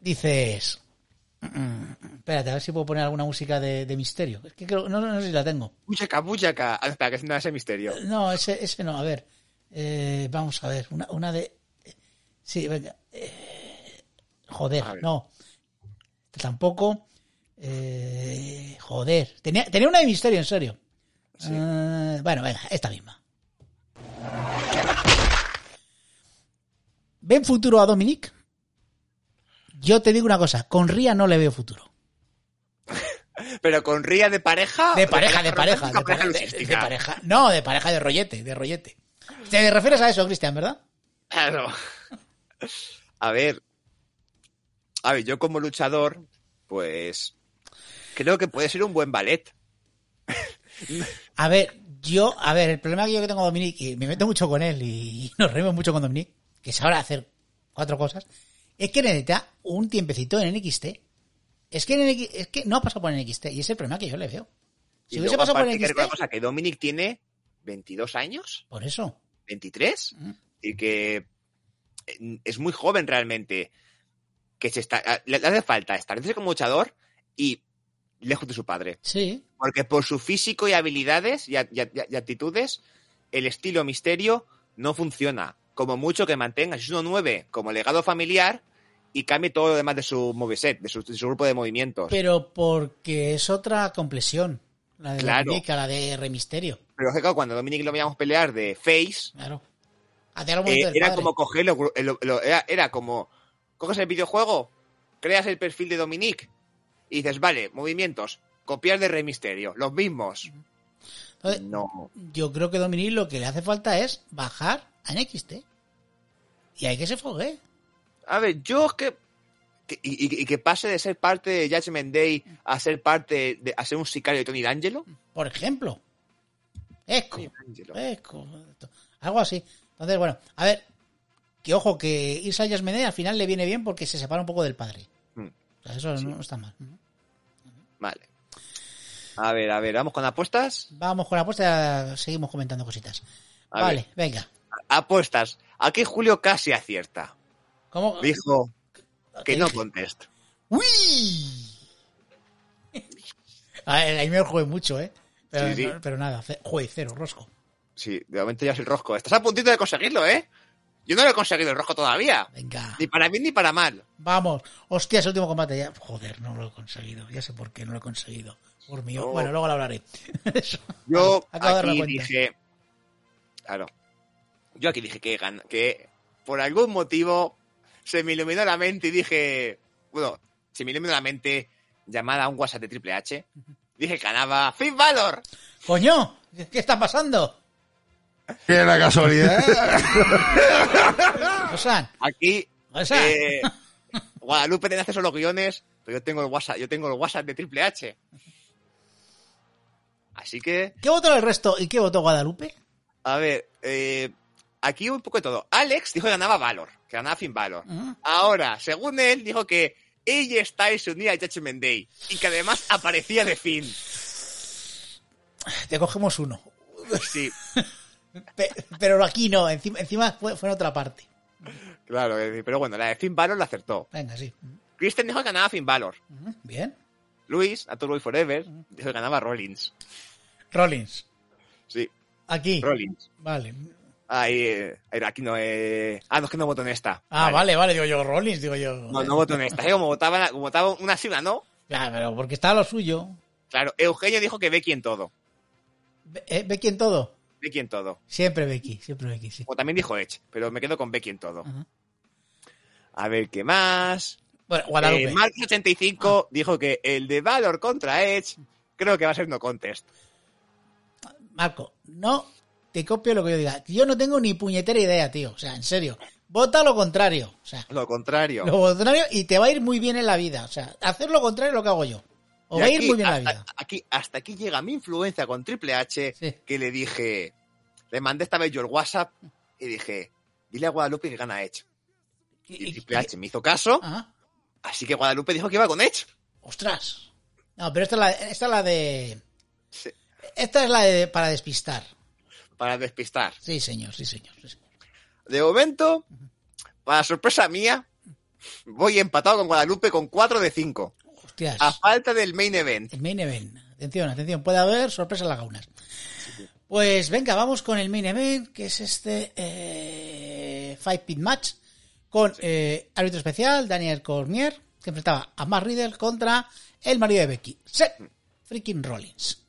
S2: Dices. Espérate, a ver si puedo poner alguna música de, de misterio. Es que creo- no, no sé si la tengo.
S1: Muchaca. Ah, espera, que no ese misterio.
S2: No, ese, ese no. A ver. Eh, vamos a ver. Una, una de. Sí, venga. Eh, joder, no. Este tampoco. Eh, joder. Tenía, tenía una de misterio, en serio.
S1: Sí.
S2: Eh, bueno, venga, esta misma. ¿Ven futuro a Dominic? Yo te digo una cosa, con Ria no le veo futuro. [LAUGHS]
S1: Pero con Ría de pareja.
S2: De pareja, de pareja, de pareja, de, pareja. No, de pareja de rollete, de rollete. Te refieres a eso, Cristian, ¿verdad?
S1: Claro. A ver. A ver, yo como luchador, pues. Creo que puede ser un buen ballet.
S2: A ver, yo, a ver, el problema que yo que tengo con Dominic, y me meto mucho con él y nos reímos mucho con Dominic, que sabe hacer cuatro cosas, es que necesita un tiempecito en NXT. Es que, en es que no ha pasado por NXT y es el problema que yo le veo. Si
S1: y
S2: hubiese
S1: luego,
S2: pasado por
S1: que
S2: NXT,
S1: cosa, que Dominic tiene 22 años,
S2: por eso.
S1: 23,
S2: Mm.
S1: y que eh, es muy joven realmente. Que se está, le, le hace falta establecerse como luchador y lejos de su padre.
S2: Sí,
S1: Porque por su físico y habilidades y, a- y a- y actitudes, el estilo misterio no funciona. Como mucho que mantenga Season 9 como legado familiar y cambie todo lo demás de su moveset, de su, de su grupo de movimientos.
S2: pero porque es otra complexión. La de
S1: Claro.
S2: La de Rey Misterio.
S1: Pero es que, claro, cuando Dominic lo veíamos pelear de face,
S2: Claro. Los
S1: eh, era como coger lo- lo- lo- era, era como coges el videojuego, creas el perfil de Dominic y dices, vale, movimientos, copiar de Rey Misterio, los mismos.
S2: Entonces,
S1: No.
S2: yo creo que Dominic lo que le hace falta es bajar a NXT. Y hay que se fogue.
S1: A ver, yo es que. que- y, y- que pase de ser parte de Judgment Day a ser parte de. a ser un sicario de Tony D'Angelo.
S2: Por ejemplo. Esco. Esco. Algo así. Entonces, bueno, a ver. Que ojo, que irse a Yasmene al final le viene bien porque se separa un poco del padre.
S1: Mm,
S2: O sea, eso no está mal.
S1: Vale. A ver, a ver, vamos con apuestas.
S2: Vamos con la apuesta, seguimos comentando cositas.
S1: A
S2: vale,
S1: ver.
S2: venga.
S1: Apuestas. Aquí Julio casi acierta.
S2: ¿Cómo?
S1: Dijo que
S2: ¿Qué
S1: no
S2: dije?
S1: contest.
S2: ¡Uy! Ahí me jugué mucho, ¿eh? Pero,
S1: Sí, sí.
S2: pero nada, juegue cero, rosco.
S1: Sí, de momento ya es el rosco. Estás a puntito de conseguirlo, ¿eh? Yo no lo he conseguido el rosco todavía.
S2: Venga.
S1: Ni para bien ni para mal.
S2: Vamos. Hostia, ese último combate ya. Joder, no lo he conseguido. Ya sé por qué no lo he conseguido. Por mí.
S1: No.
S2: Bueno, luego lo hablaré. [LAUGHS] Eso.
S1: Yo
S2: Acabo
S1: aquí dije. Claro. Yo aquí dije que, que por algún motivo se me iluminó la mente y dije. Bueno, se me iluminó la mente llamada a un WhatsApp de Triple H. Dije que ganaba Finn Balor.
S2: ¡Coño! ¿Qué qué está pasando?
S4: Qué la casualidad. [LAUGHS]
S1: Aquí. Eh, Guadalupe tiene acceso a los guiones, pero yo tengo el WhatsApp, yo tengo el WhatsApp de Triple H. Así que.
S2: ¿Qué votó el resto y qué votó Guadalupe?
S1: A ver, eh, aquí un poco de todo. Alex dijo que ganaba Valor, que ganaba Finn Valor.
S2: Ujú.
S1: Ahora, según él, dijo que ella Styles se unía a Judgment Day y que además aparecía de Finn.
S2: Te cogemos uno.
S1: Sí, [LAUGHS]
S2: Pe- Pero aquí no, encima, encima fue, fue en otra parte.
S1: claro, pero bueno, la de Finn Valor la acertó.
S2: Venga, sí.
S1: Kristen dijo que ganaba Finn Valor.
S2: Bien.
S1: Luis, a Boy Forever, dijo que ganaba Rollins.
S2: Rollins.
S1: Sí,
S2: Aquí.
S1: Rollins.
S2: Vale.
S1: Ahí, eh, aquí no, eh... Ah, no, es que no voto en esta.
S2: Ah, vale, vale, digo yo, Rollins, digo yo.
S1: No, no voto en esta. Es como votaba, como votaba una sigla, ¿no?
S2: Claro, pero porque está lo suyo.
S1: Claro, Eugenio dijo que Becky en todo.
S2: Eh, Becky en todo.
S1: Becky en todo.
S2: Siempre Becky, siempre Becky, sí.
S1: O también dijo Edge, pero me quedo con Becky en todo.
S2: Ajá.
S1: A ver, ¿qué más?
S2: Bueno, Guadalupe.
S1: Eh, Marcos85 dijo que el de Valor contra Edge creo que va a ser no contest.
S2: Marco, no te copio lo que yo diga. Yo no tengo ni puñetera idea, tío. O sea, en serio. Vota lo contrario. O sea,
S1: Lo contrario.
S2: lo contrario y te va a ir muy bien en la vida. O sea, hacer lo contrario es lo que hago yo. O va a ir muy bien la
S1: hasta,
S2: vida.
S1: Aquí, hasta aquí llega mi influencia con Triple H,
S2: Sí.
S1: que le dije, le mandé esta vez yo el WhatsApp y dije, dile a Guadalupe que gana Edge. Y
S2: Y-
S1: Triple H me hizo caso,
S2: Ajá.
S1: así que Guadalupe dijo que iba con Edge.
S2: Ostras. No, pero esta es la, esta es la de.
S1: Sí,
S2: Esta es la de para despistar.
S1: Para despistar.
S2: Sí, señor, sí, señor. sí, señor.
S1: De momento, para sorpresa mía, voy empatado con Guadalupe con 4 de 5.
S2: Hostias.
S1: A falta del main event.
S2: El main event. Atención, atención. Puede haber sorpresas en las gaunas. Pues venga, vamos con el main event, que es este eh, Five Pit Match con eh, árbitro especial, Daniel Cormier, que enfrentaba a Matt Riddle contra el marido de Becky, Seth freaking Rollins.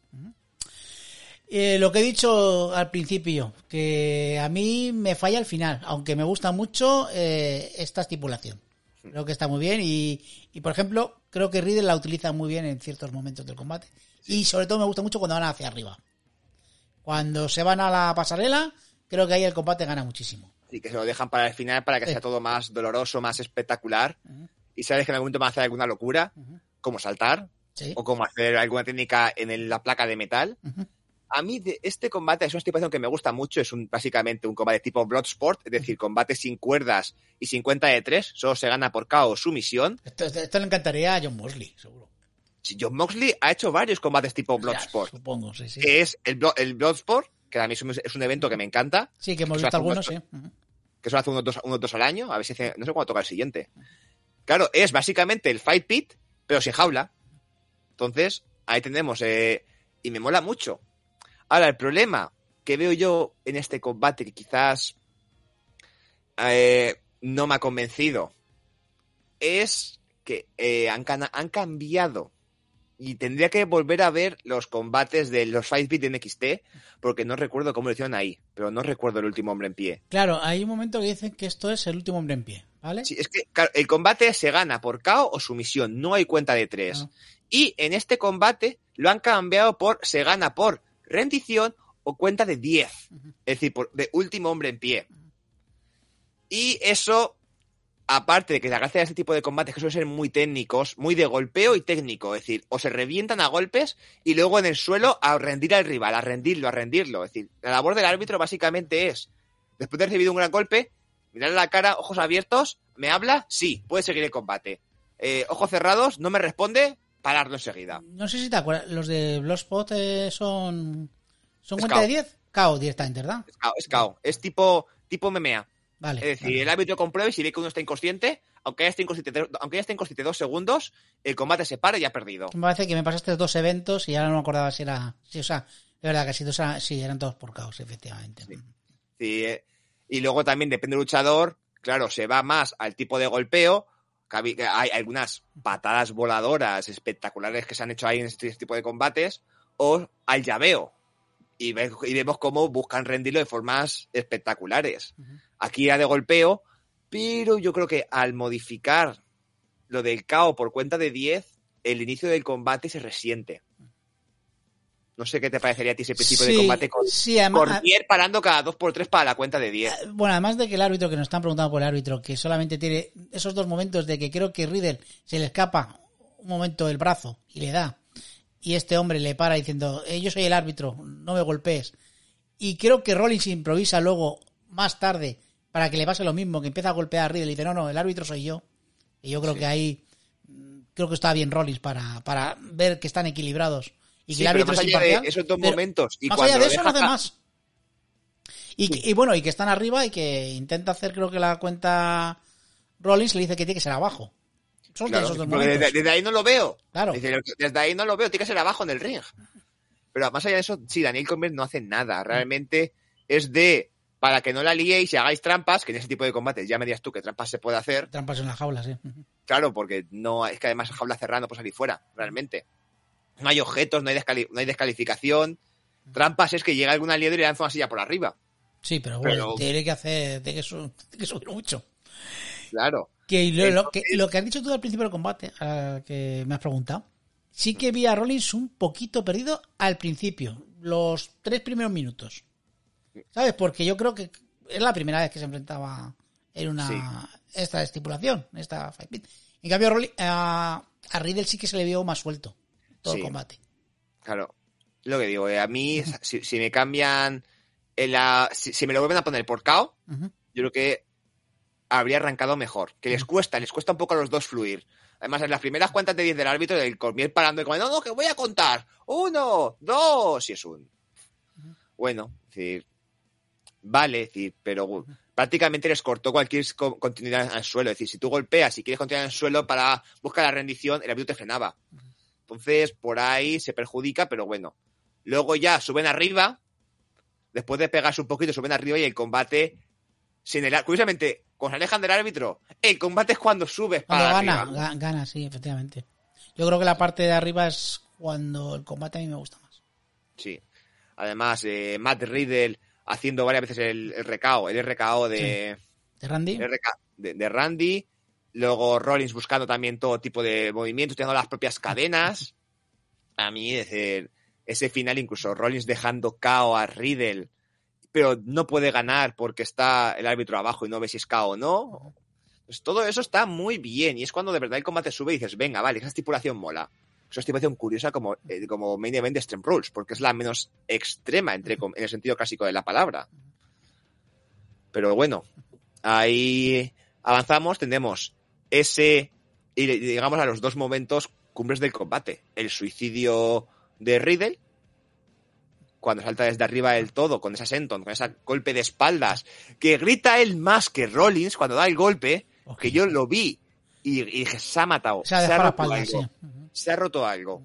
S2: Eh, lo que he dicho al principio, que a mí me falla al final, aunque me gusta mucho eh, esta estipulación. Creo que está muy bien y, y, por ejemplo, creo que Riddle la utiliza muy bien en ciertos momentos del combate. Y sobre todo me gusta mucho cuando van hacia arriba. Cuando se van a la pasarela, creo que ahí el combate gana muchísimo.
S1: Y que se lo dejan para el final para que
S2: Sí.
S1: sea todo más doloroso, más espectacular. Y sabes que en algún momento van a hacer alguna locura, como saltar,
S2: Sí.
S1: o como hacer alguna técnica en el- la placa de metal. A mí de este combate es una estipulación que me gusta mucho, es un, básicamente un combate tipo Bloodsport, es decir, combate sin cuerdas y sin cuenta de tres, solo se gana por KO sumisión.
S2: Esto, esto- esto le encantaría a John Mosley, seguro.
S1: John Moxley ha hecho varios combates tipo
S2: Ya,
S1: Bloodsport,
S2: supongo, sí, sí.
S1: que es el, el Bloodsport, que a mí es un, evento que me encanta,
S2: Sí, que hemos
S1: Eso
S2: visto algunos, sí.
S1: que solo hace unos dos, unos dos al año, a ver si hace, no sé cuándo toca el siguiente. Claro, es básicamente el Fight Pit, pero sin jaula. Entonces, ahí tenemos, eh, y me mola mucho. Ahora, el problema que veo yo en este combate, que quizás eh, no me ha convencido, es que eh, han, han cambiado. Y tendría que volver a ver los combates de los Fight Pit de NXT, porque no recuerdo cómo lo hicieron ahí, pero no recuerdo el último hombre en pie.
S2: Claro, hay un momento que dicen que esto es el último hombre en pie, ¿vale?
S1: Sí, es que claro, el combate se gana por KO o sumisión, no hay cuenta de tres.
S2: Ah.
S1: Y en este combate lo han cambiado por se gana por rendición o cuenta de 10. Es decir, por, de último hombre en pie. Y eso, aparte de que la gracia de este tipo de combates que suelen ser muy técnicos, muy de golpeo y técnico, es decir, o se revientan a golpes y luego en el suelo a rendir al rival, a rendirlo, a rendirlo. Es decir, la labor del árbitro básicamente es, después de recibido un gran golpe, mirarle a la cara, ojos abiertos, ¿me habla? Sí, puede seguir el combate. Eh, ojos cerrados, no me responde, pararlo enseguida.
S2: No sé si te acuerdas, los de Bloodspot eh, son. ¿Son
S1: Es
S2: cuenta de 10? KO directamente, ¿verdad?
S1: Es KO, es KO. Es tipo, tipo MMA.
S2: Vale.
S1: Es decir,
S2: vale.
S1: el árbitro comprueba y si ve que uno está inconsciente, aunque ya esté inconsciente, aunque ya esté inconsciente dos segundos, el combate se para y ha perdido.
S2: Me parece que me pasaste dos eventos y ahora no me acordaba si era. Sí, o sea, de verdad, casi dos eran, sí, eran todos por caos, efectivamente.
S1: Sí, eh, y luego también depende del luchador, claro, se va más al tipo de golpeo. Hay algunas patadas voladoras espectaculares que se han hecho ahí en este tipo de combates, o al llaveo. Y, ve- y vemos cómo buscan rendirlo de formas espectaculares. Aquí era de golpeo, pero yo creo que al modificar lo del KO por cuenta de 10, el inicio del combate se resiente. No sé qué te parecería a ti ese principio de
S2: Sí,
S1: combate con
S2: sí, además-
S1: parando cada 2x3 para la cuenta de 10.
S2: Bueno, además de que el árbitro, que nos están preguntando por el árbitro, que solamente tiene esos dos momentos de que creo que Riddle se le escapa un momento el brazo y le da, y este hombre le para diciendo, "Eh, yo soy el árbitro, no me golpees. Y creo que Rollins improvisa luego, más tarde, para que le pase lo mismo, que empieza a golpear a Riddle y dice, no, no, el árbitro soy yo. Y yo creo que ahí, mm, creo que está bien Rollins para, para ver que están equilibrados. Y que
S1: Sí,
S2: el árbitro
S1: más
S2: es
S1: allá de esos dos
S2: pero
S1: momentos y
S2: más
S1: cuando
S2: allá de eso no hace más. Y, bueno, y que están arriba y que intenta hacer, creo que la cuenta Rollins le dice que tiene que ser abajo. Solo
S1: Claro,
S2: esos dos momentos.
S1: desde, desde ahí no lo veo.
S2: Claro.
S1: Desde ahí no lo veo, tiene que ser abajo en el ring. Pero más allá de eso, sí, Daniel Cormier no hace nada. Realmente es de para que no la liéis y hagáis trampas, que en ese tipo de combates ya me digas tú que trampas se puede hacer.
S2: Trampas en las jaulas, sí.
S1: Claro, porque no es que además jaula cerrada no puede salir fuera, realmente. No hay objetos, no hay, descali- no hay descalificación. Trampas es que llega alguna liebre y lanza una silla por arriba.
S2: Sí, pero bueno,
S1: Pero-
S2: tiene que hacer, tiene que, su- tiene que subir mucho.
S1: Claro.
S2: Que lo, lo que
S1: Entonces-
S2: lo que has dicho tú al principio del combate, que me has preguntado, sí que vi a Rollins un poquito perdido al principio, los tres primeros minutos. ¿Sabes? Porque yo creo que es la primera vez que se enfrentaba en una esta estipulación, esta fight pit. En cambio, Rollins- a, a Riddle sí que se le vio más suelto. Todo
S1: Sí.
S2: el combate.
S1: Claro, lo que digo, eh, a mí, si, si me cambian, en la, si, si me lo vuelven a poner por KO, yo creo que habría arrancado mejor. Que les cuesta, les cuesta un poco a los dos fluir. Además, en las primeras cuentas de 10 del árbitro, el Cormier parando y como, no, no, que voy a contar. Uno, dos, y es un. Bueno, es decir, vale, es decir, pero prácticamente les cortó cualquier co- continuidad al suelo. Es decir, si tú golpeas y quieres continuar en el suelo para buscar la rendición, el árbitro te frenaba. Entonces, por ahí se perjudica, pero bueno. Luego ya suben arriba, después de pegarse un poquito, suben arriba y el combate sin el, curiosamente, cuando se alejan del árbitro, el combate es cuando subes
S2: Cuando
S1: para
S2: gana,
S1: arriba.
S2: gana, sí, efectivamente. Yo creo que la parte de arriba es cuando el combate a mí me gusta más.
S1: Sí. Además, eh, Matt Riddle haciendo varias veces el, el recao, el RKO de,
S2: ¿De Randy?
S1: el RK de, de Randy. Luego Rollins buscando también todo tipo de movimientos, teniendo las propias cadenas. A mí, es decir, ese final, incluso Rollins dejando KO a Riddle, pero no puede ganar porque está el árbitro abajo y no ve si es KO o no. Pues todo eso está muy bien y es cuando de verdad el combate sube y dices, venga, vale, esa estipulación mola. Es una estipulación curiosa como, eh, como main event de Extreme Rules, porque es la menos extrema entre, en el sentido clásico de la palabra. Pero bueno, ahí avanzamos, tenemos ese, y llegamos a los dos momentos cumbres del combate. El suicidio de Riddle, cuando salta desde arriba del todo, con esa senton, con ese golpe de espaldas, que grita él más que Rollins cuando da el golpe, que yo lo vi y, y dije, se ha matado,
S2: O sea,
S1: se ha roto
S2: espalda,
S1: algo,
S2: sí.
S1: Se ha roto algo.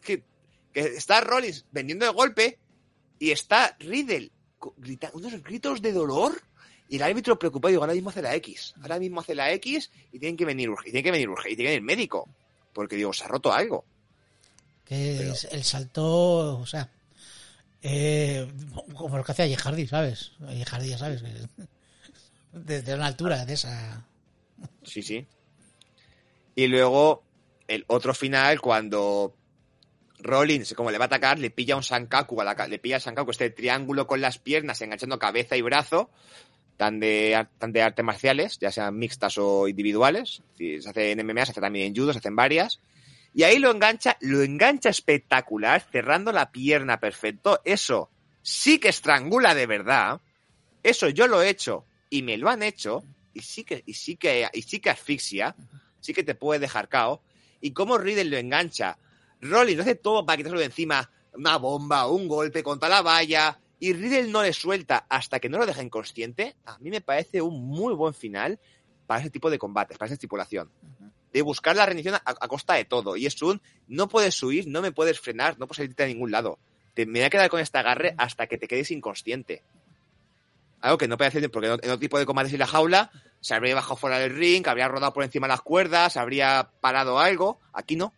S1: Que, que está Rollins vendiendo el golpe y está Riddle co- grita- unos gritos de dolor y el árbitro preocupado digo ahora mismo hace la X ahora mismo hace la X y tienen que venir urge- y tiene que venir urge- y tiene que venir médico porque digo se ha roto algo
S2: Que
S1: Pero-
S2: el salto, o sea, eh, como lo que hacía Jehardy, ¿sabes? Jehardy, ya sabes, desde una altura de esa.
S1: sí sí y luego el otro final cuando Rollins como le va a atacar le pilla un Sankaku a la le pilla el Sankaku este triángulo con las piernas enganchando cabeza y brazo tan de, tan de artes marciales, ya sean mixtas o individuales. Se hace en MMA, se hace también en judo, se hacen varias. Y ahí lo engancha, lo engancha espectacular, cerrando la pierna perfecto. Eso sí que estrangula de verdad. Eso yo lo he hecho y me lo han hecho. Y sí que, y sí que, y sí que asfixia. Sí que te puede dejar cao. Y cómo Riddle lo engancha. Rollins lo hace todo para quitárselo de encima. Una bomba, un golpe contra la valla. Y Riddle no le suelta hasta que no lo deja inconsciente. A mí me parece un muy buen final para ese tipo de combates, para esa estipulación. De buscar la rendición a, a costa de todo. Y es un, no puedes huir, no me puedes frenar, no puedes salirte a ningún lado. Te, me voy a quedar con este agarre hasta que te quedes inconsciente. Algo que no puede hacer, porque en otro tipo de combates y la jaula se habría bajado fuera del ring, habría rodado por encima de las cuerdas, habría parado algo. Aquí no.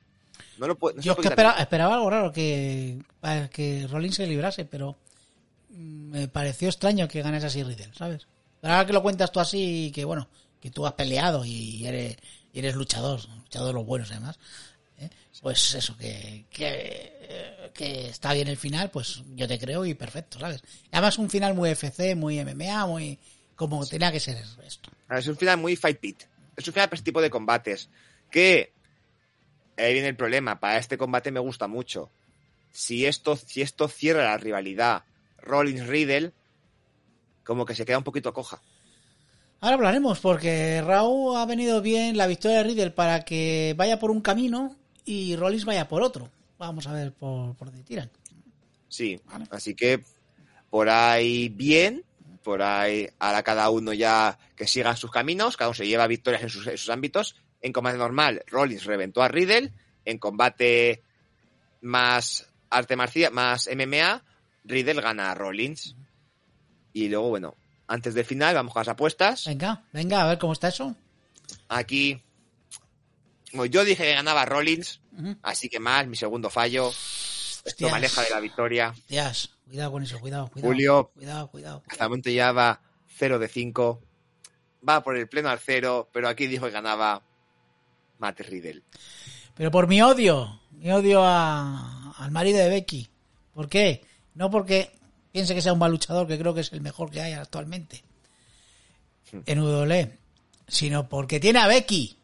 S1: No lo puede. no
S2: Yo es que espera- esperaba algo raro, que, que Rollins se librase, pero me pareció extraño que ganase así Riddle, ¿sabes? Pero ahora que lo cuentas tú así, que bueno, que tú has peleado y eres, y eres luchador, luchador de los buenos además, ¿eh? pues eso, eh, que está bien el final, pues yo te creo y perfecto, ¿sabes? Además un final muy FC, muy MMA, muy como tenía que ser esto.
S1: Es un final muy fight pit. Es un final para este tipo de combates. Que ahí viene el problema. Para este combate me gusta mucho. Si esto, si esto cierra la rivalidad Rollins Riddle, como que se queda un poquito coja.
S2: Ahora hablaremos, porque Raúl ha venido bien la victoria de Riddle para que vaya por un camino y Rollins vaya por otro. Vamos a ver por, por dónde tiran.
S1: Sí.
S2: Vale.
S1: Así que por ahí bien. Por ahí ahora cada uno ya que siga sus caminos. Cada uno se lleva victorias en sus, en sus ámbitos. En combate normal, Rollins reventó a Riddle. En combate más arte marcial, más MMA, Riddle gana a Rollins. Y luego, bueno, antes del final, vamos con las apuestas.
S2: Venga, venga, a ver cómo está eso.
S1: Aquí, yo dije que ganaba Rollins, así que más, mi segundo fallo. Esto
S2: Hostias.
S1: me aleja de la victoria.
S2: Hostias, cuidado con eso, cuidado, cuidado.
S1: Julio.
S2: Cuidado, cuidado.
S1: Hasta el momento ya va 0 de 5. Va por el pleno al cero, pero aquí dijo que ganaba Matt Riddle.
S2: Pero por mi odio, mi odio a- al marido de Becky. ¿Por qué? No porque piense que sea un mal luchador, que creo que es el mejor que hay actualmente en WWE, sino porque tiene a Becky.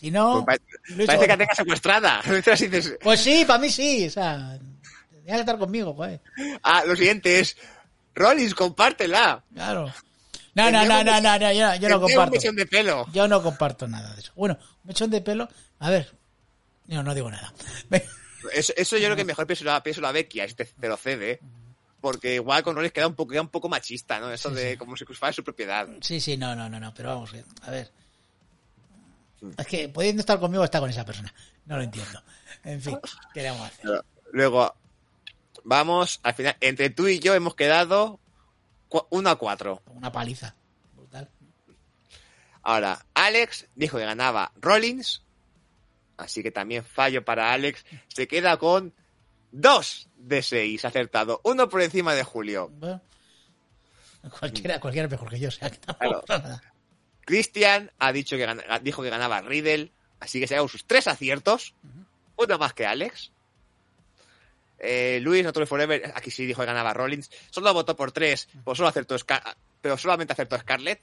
S2: Si no,
S1: Pues parece que la tenga secuestrada. [LAUGHS]
S2: Pues sí, para mí sí. O sea, tendría que estar conmigo, joder.
S1: ah, lo siguiente es, Rollins, compártela.
S2: Claro. No, no, no, no, no, no, yo, yo no
S1: Te un
S2: comparto.
S1: mechón de pelo.
S2: Yo no comparto nada de eso. Bueno, un mechón de pelo. A ver. No, no digo nada.
S1: Eso, eso yo creo que mejor pienso la, pienso la Becky, así te, lo cede. Porque igual con Rollins queda un poco, queda un poco machista, ¿no? Eso de como si fuera su propiedad.
S2: Sí, sí, no, no, no, no. Pero vamos, a ver. Es que pudiendo estar conmigo está con esa persona. No lo entiendo. En fin, ¿qué le vamos a hacer?
S1: Luego, vamos, al final, entre tú y yo hemos quedado 1 a 4.
S2: Una paliza. Brutal.
S1: Ahora, Alex dijo que ganaba Rollins, así que también fallo para Alex. Se queda con 2 de 6 acertado, uno por encima de Julio.
S2: Bueno, cualquiera, cualquiera es mejor que yo, o sea que
S1: Claro. Christian ha dicho que dijo que ganaba Riddle, así que se hagan sus tres aciertos, uno más que Alex. Eh, Luis, Notorio Forever, aquí sí dijo que ganaba Rollins. Solo votó por tres, pues solo acertó Scar- pero solamente acertó Scarlett.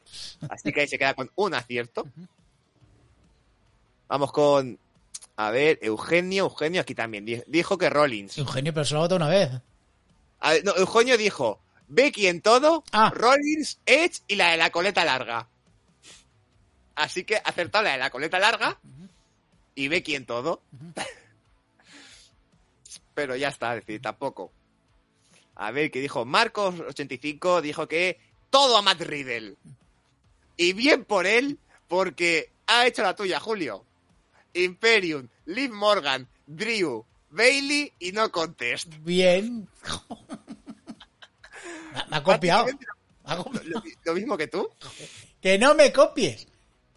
S1: Así que ahí se queda con un acierto. Vamos con, a ver, Eugenio. Eugenio aquí también di- dijo que Rollins.
S2: Eugenio, pero solo vota una vez.
S1: A ver, no, Eugenio dijo Becky en todo,
S2: Ah.
S1: Rollins, Edge y la de la coleta larga. Así que acertó la de la coleta larga y Becky en todo. [LAUGHS] Pero ya está, es decir, tampoco. A ver, ¿qué dijo? Marcos85 dijo que todo a Matt Riddle. Y bien por él, porque ha hecho la tuya, Julio. Imperium, Liv Morgan, Drew, Bailey y no contest.
S2: Bien. [LAUGHS] me, ha- copiado. Me ha copiado.
S1: Lo, lo mismo que tú.
S2: Que no me copies.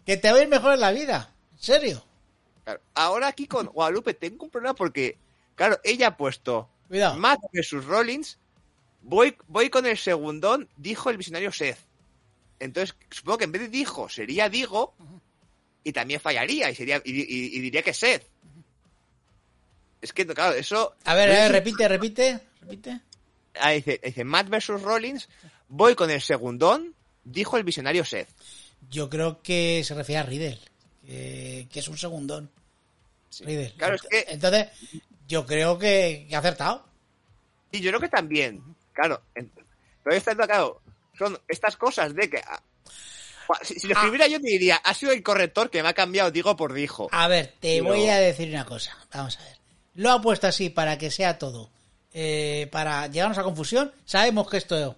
S2: Que te va a ir mejor en la vida. ¿En serio?
S1: Claro. Ahora aquí con Guadalupe tengo un problema porque, claro, ella ha puesto
S2: Cuidado.
S1: Matt versus Rollins. Voy, voy con el segundón, dijo el visionario Seth. Entonces, supongo que en vez de dijo, sería digo, y también fallaría, y sería, y, y- y diría que Seth. Es que, claro, eso.
S2: A ver,
S1: no
S2: a ver,
S1: es-
S2: repite, repite. Repite.
S1: Ah, dice, dice Matt versus Rollins, voy con el segundón, dijo el visionario Seth.
S2: Yo creo que se refiere a Riddle. Que, que es un segundón. Riddle.
S1: Claro, es que-
S2: Entonces, yo creo que, que ha acertado.
S1: Y yo creo que también, claro. pero está claro, son estas cosas de que. Ah, Si, si lo escribiera yo te diría, ha sido el corrector que me ha cambiado digo por dijo.
S2: A ver, te
S1: Pero-
S2: voy a decir una cosa. Vamos a ver. Lo ha puesto así para que sea todo. eh, para llegarnos a confusión. Sabemos que esto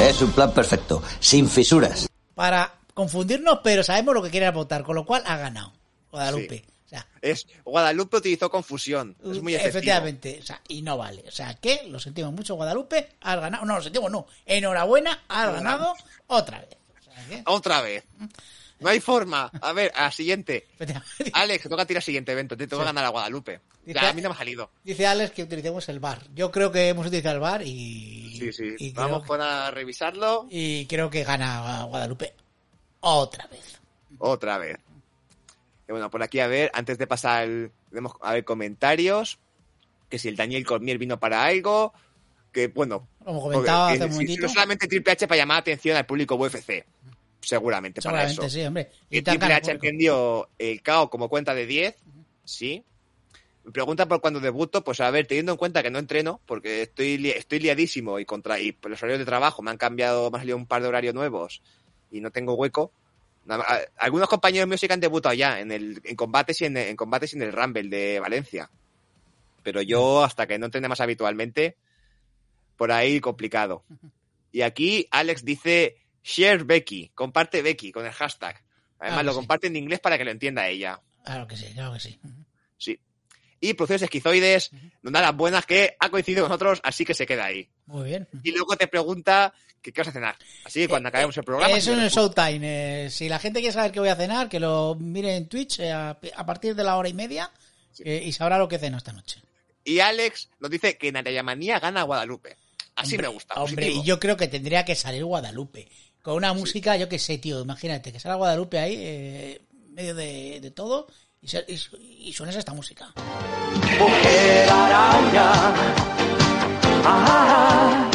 S3: Es un plan perfecto, sin fisuras.
S2: para confundirnos, pero sabemos lo que quiere votar, con lo cual ha ganado Guadalupe. O sea,
S1: Es Guadalupe utilizó confusión. Es muy efectivo.
S2: efectivamente, o sea, y no vale. O sea, que lo sentimos mucho, Guadalupe, has ganado. No, lo sentimos, no. Enhorabuena, has ganado otra vez. Que,
S1: Otra vez. No hay forma. A ver, a la siguiente. [LAUGHS] Alex, te toca tirar siguiente evento. Te toca
S2: Sí.
S1: ganar a Guadalupe.
S2: Dice-
S1: Ya, a mí no me ha salido.
S2: Dice Alex que utilicemos el bar. Yo creo que hemos utilizado el bar y.
S1: Sí, sí.
S2: y
S1: Vamos con a revisarlo
S2: y creo que gana Guadalupe otra vez.
S1: otra vez. Y bueno, por aquí a ver, antes de pasar, el- vemos a ver comentarios. Que si el Daniel Cormier vino para algo. Que bueno,
S2: Como comentaba
S1: Porque,
S2: hace
S1: eh,
S2: un
S1: si-
S2: momentito.
S1: No solamente Triple H para llamar atención al público UFC. Seguramente para eso.
S2: sí, hombre.
S1: Y Triple H entendió el KO como cuenta de 10. Sí. Me pregunta por cuándo debuto. Pues a ver, teniendo en cuenta que no entreno, porque estoy, li- estoy liadísimo y contra y por los horarios de trabajo me han cambiado, me han salido un par de horarios nuevos y no tengo hueco. Algunos compañeros míos sí que han debutado ya en, el, en combates y en, en combates y en el Rumble de Valencia. Pero yo, hasta que no entrene más habitualmente, por ahí complicado. Y aquí Alex dice share Becky, comparte Becky con el hashtag. Además lo
S2: sí.
S1: comparte en inglés para que lo entienda ella.
S2: Claro que sí, claro que sí.
S1: Sí. Y Producciones Esquizoides nos da las buenas que ha coincidido con nosotros, así que se queda ahí.
S2: Muy bien.
S1: Y luego te pregunta que qué vas a cenar. Así que cuando acabemos el programa...
S2: Eso en el. Showtime. Eh, si la gente quiere saber qué voy a cenar, que lo mire en Twitch eh, a, a partir de la hora y media eh, y sabrá lo que ceno esta noche.
S1: Y Alex nos dice que Narayamanía gana a Guadalupe. Así
S2: Hombre,
S1: me gusta.
S2: Hombre,
S1: positivo.
S2: y yo creo que tendría que salir Guadalupe. Con una música, yo qué sé, tío. Imagínate que salga Guadalupe ahí, eh, en medio de, de todo, y, se- y, su- y suenas esta música.
S5: Mujer araña, ah,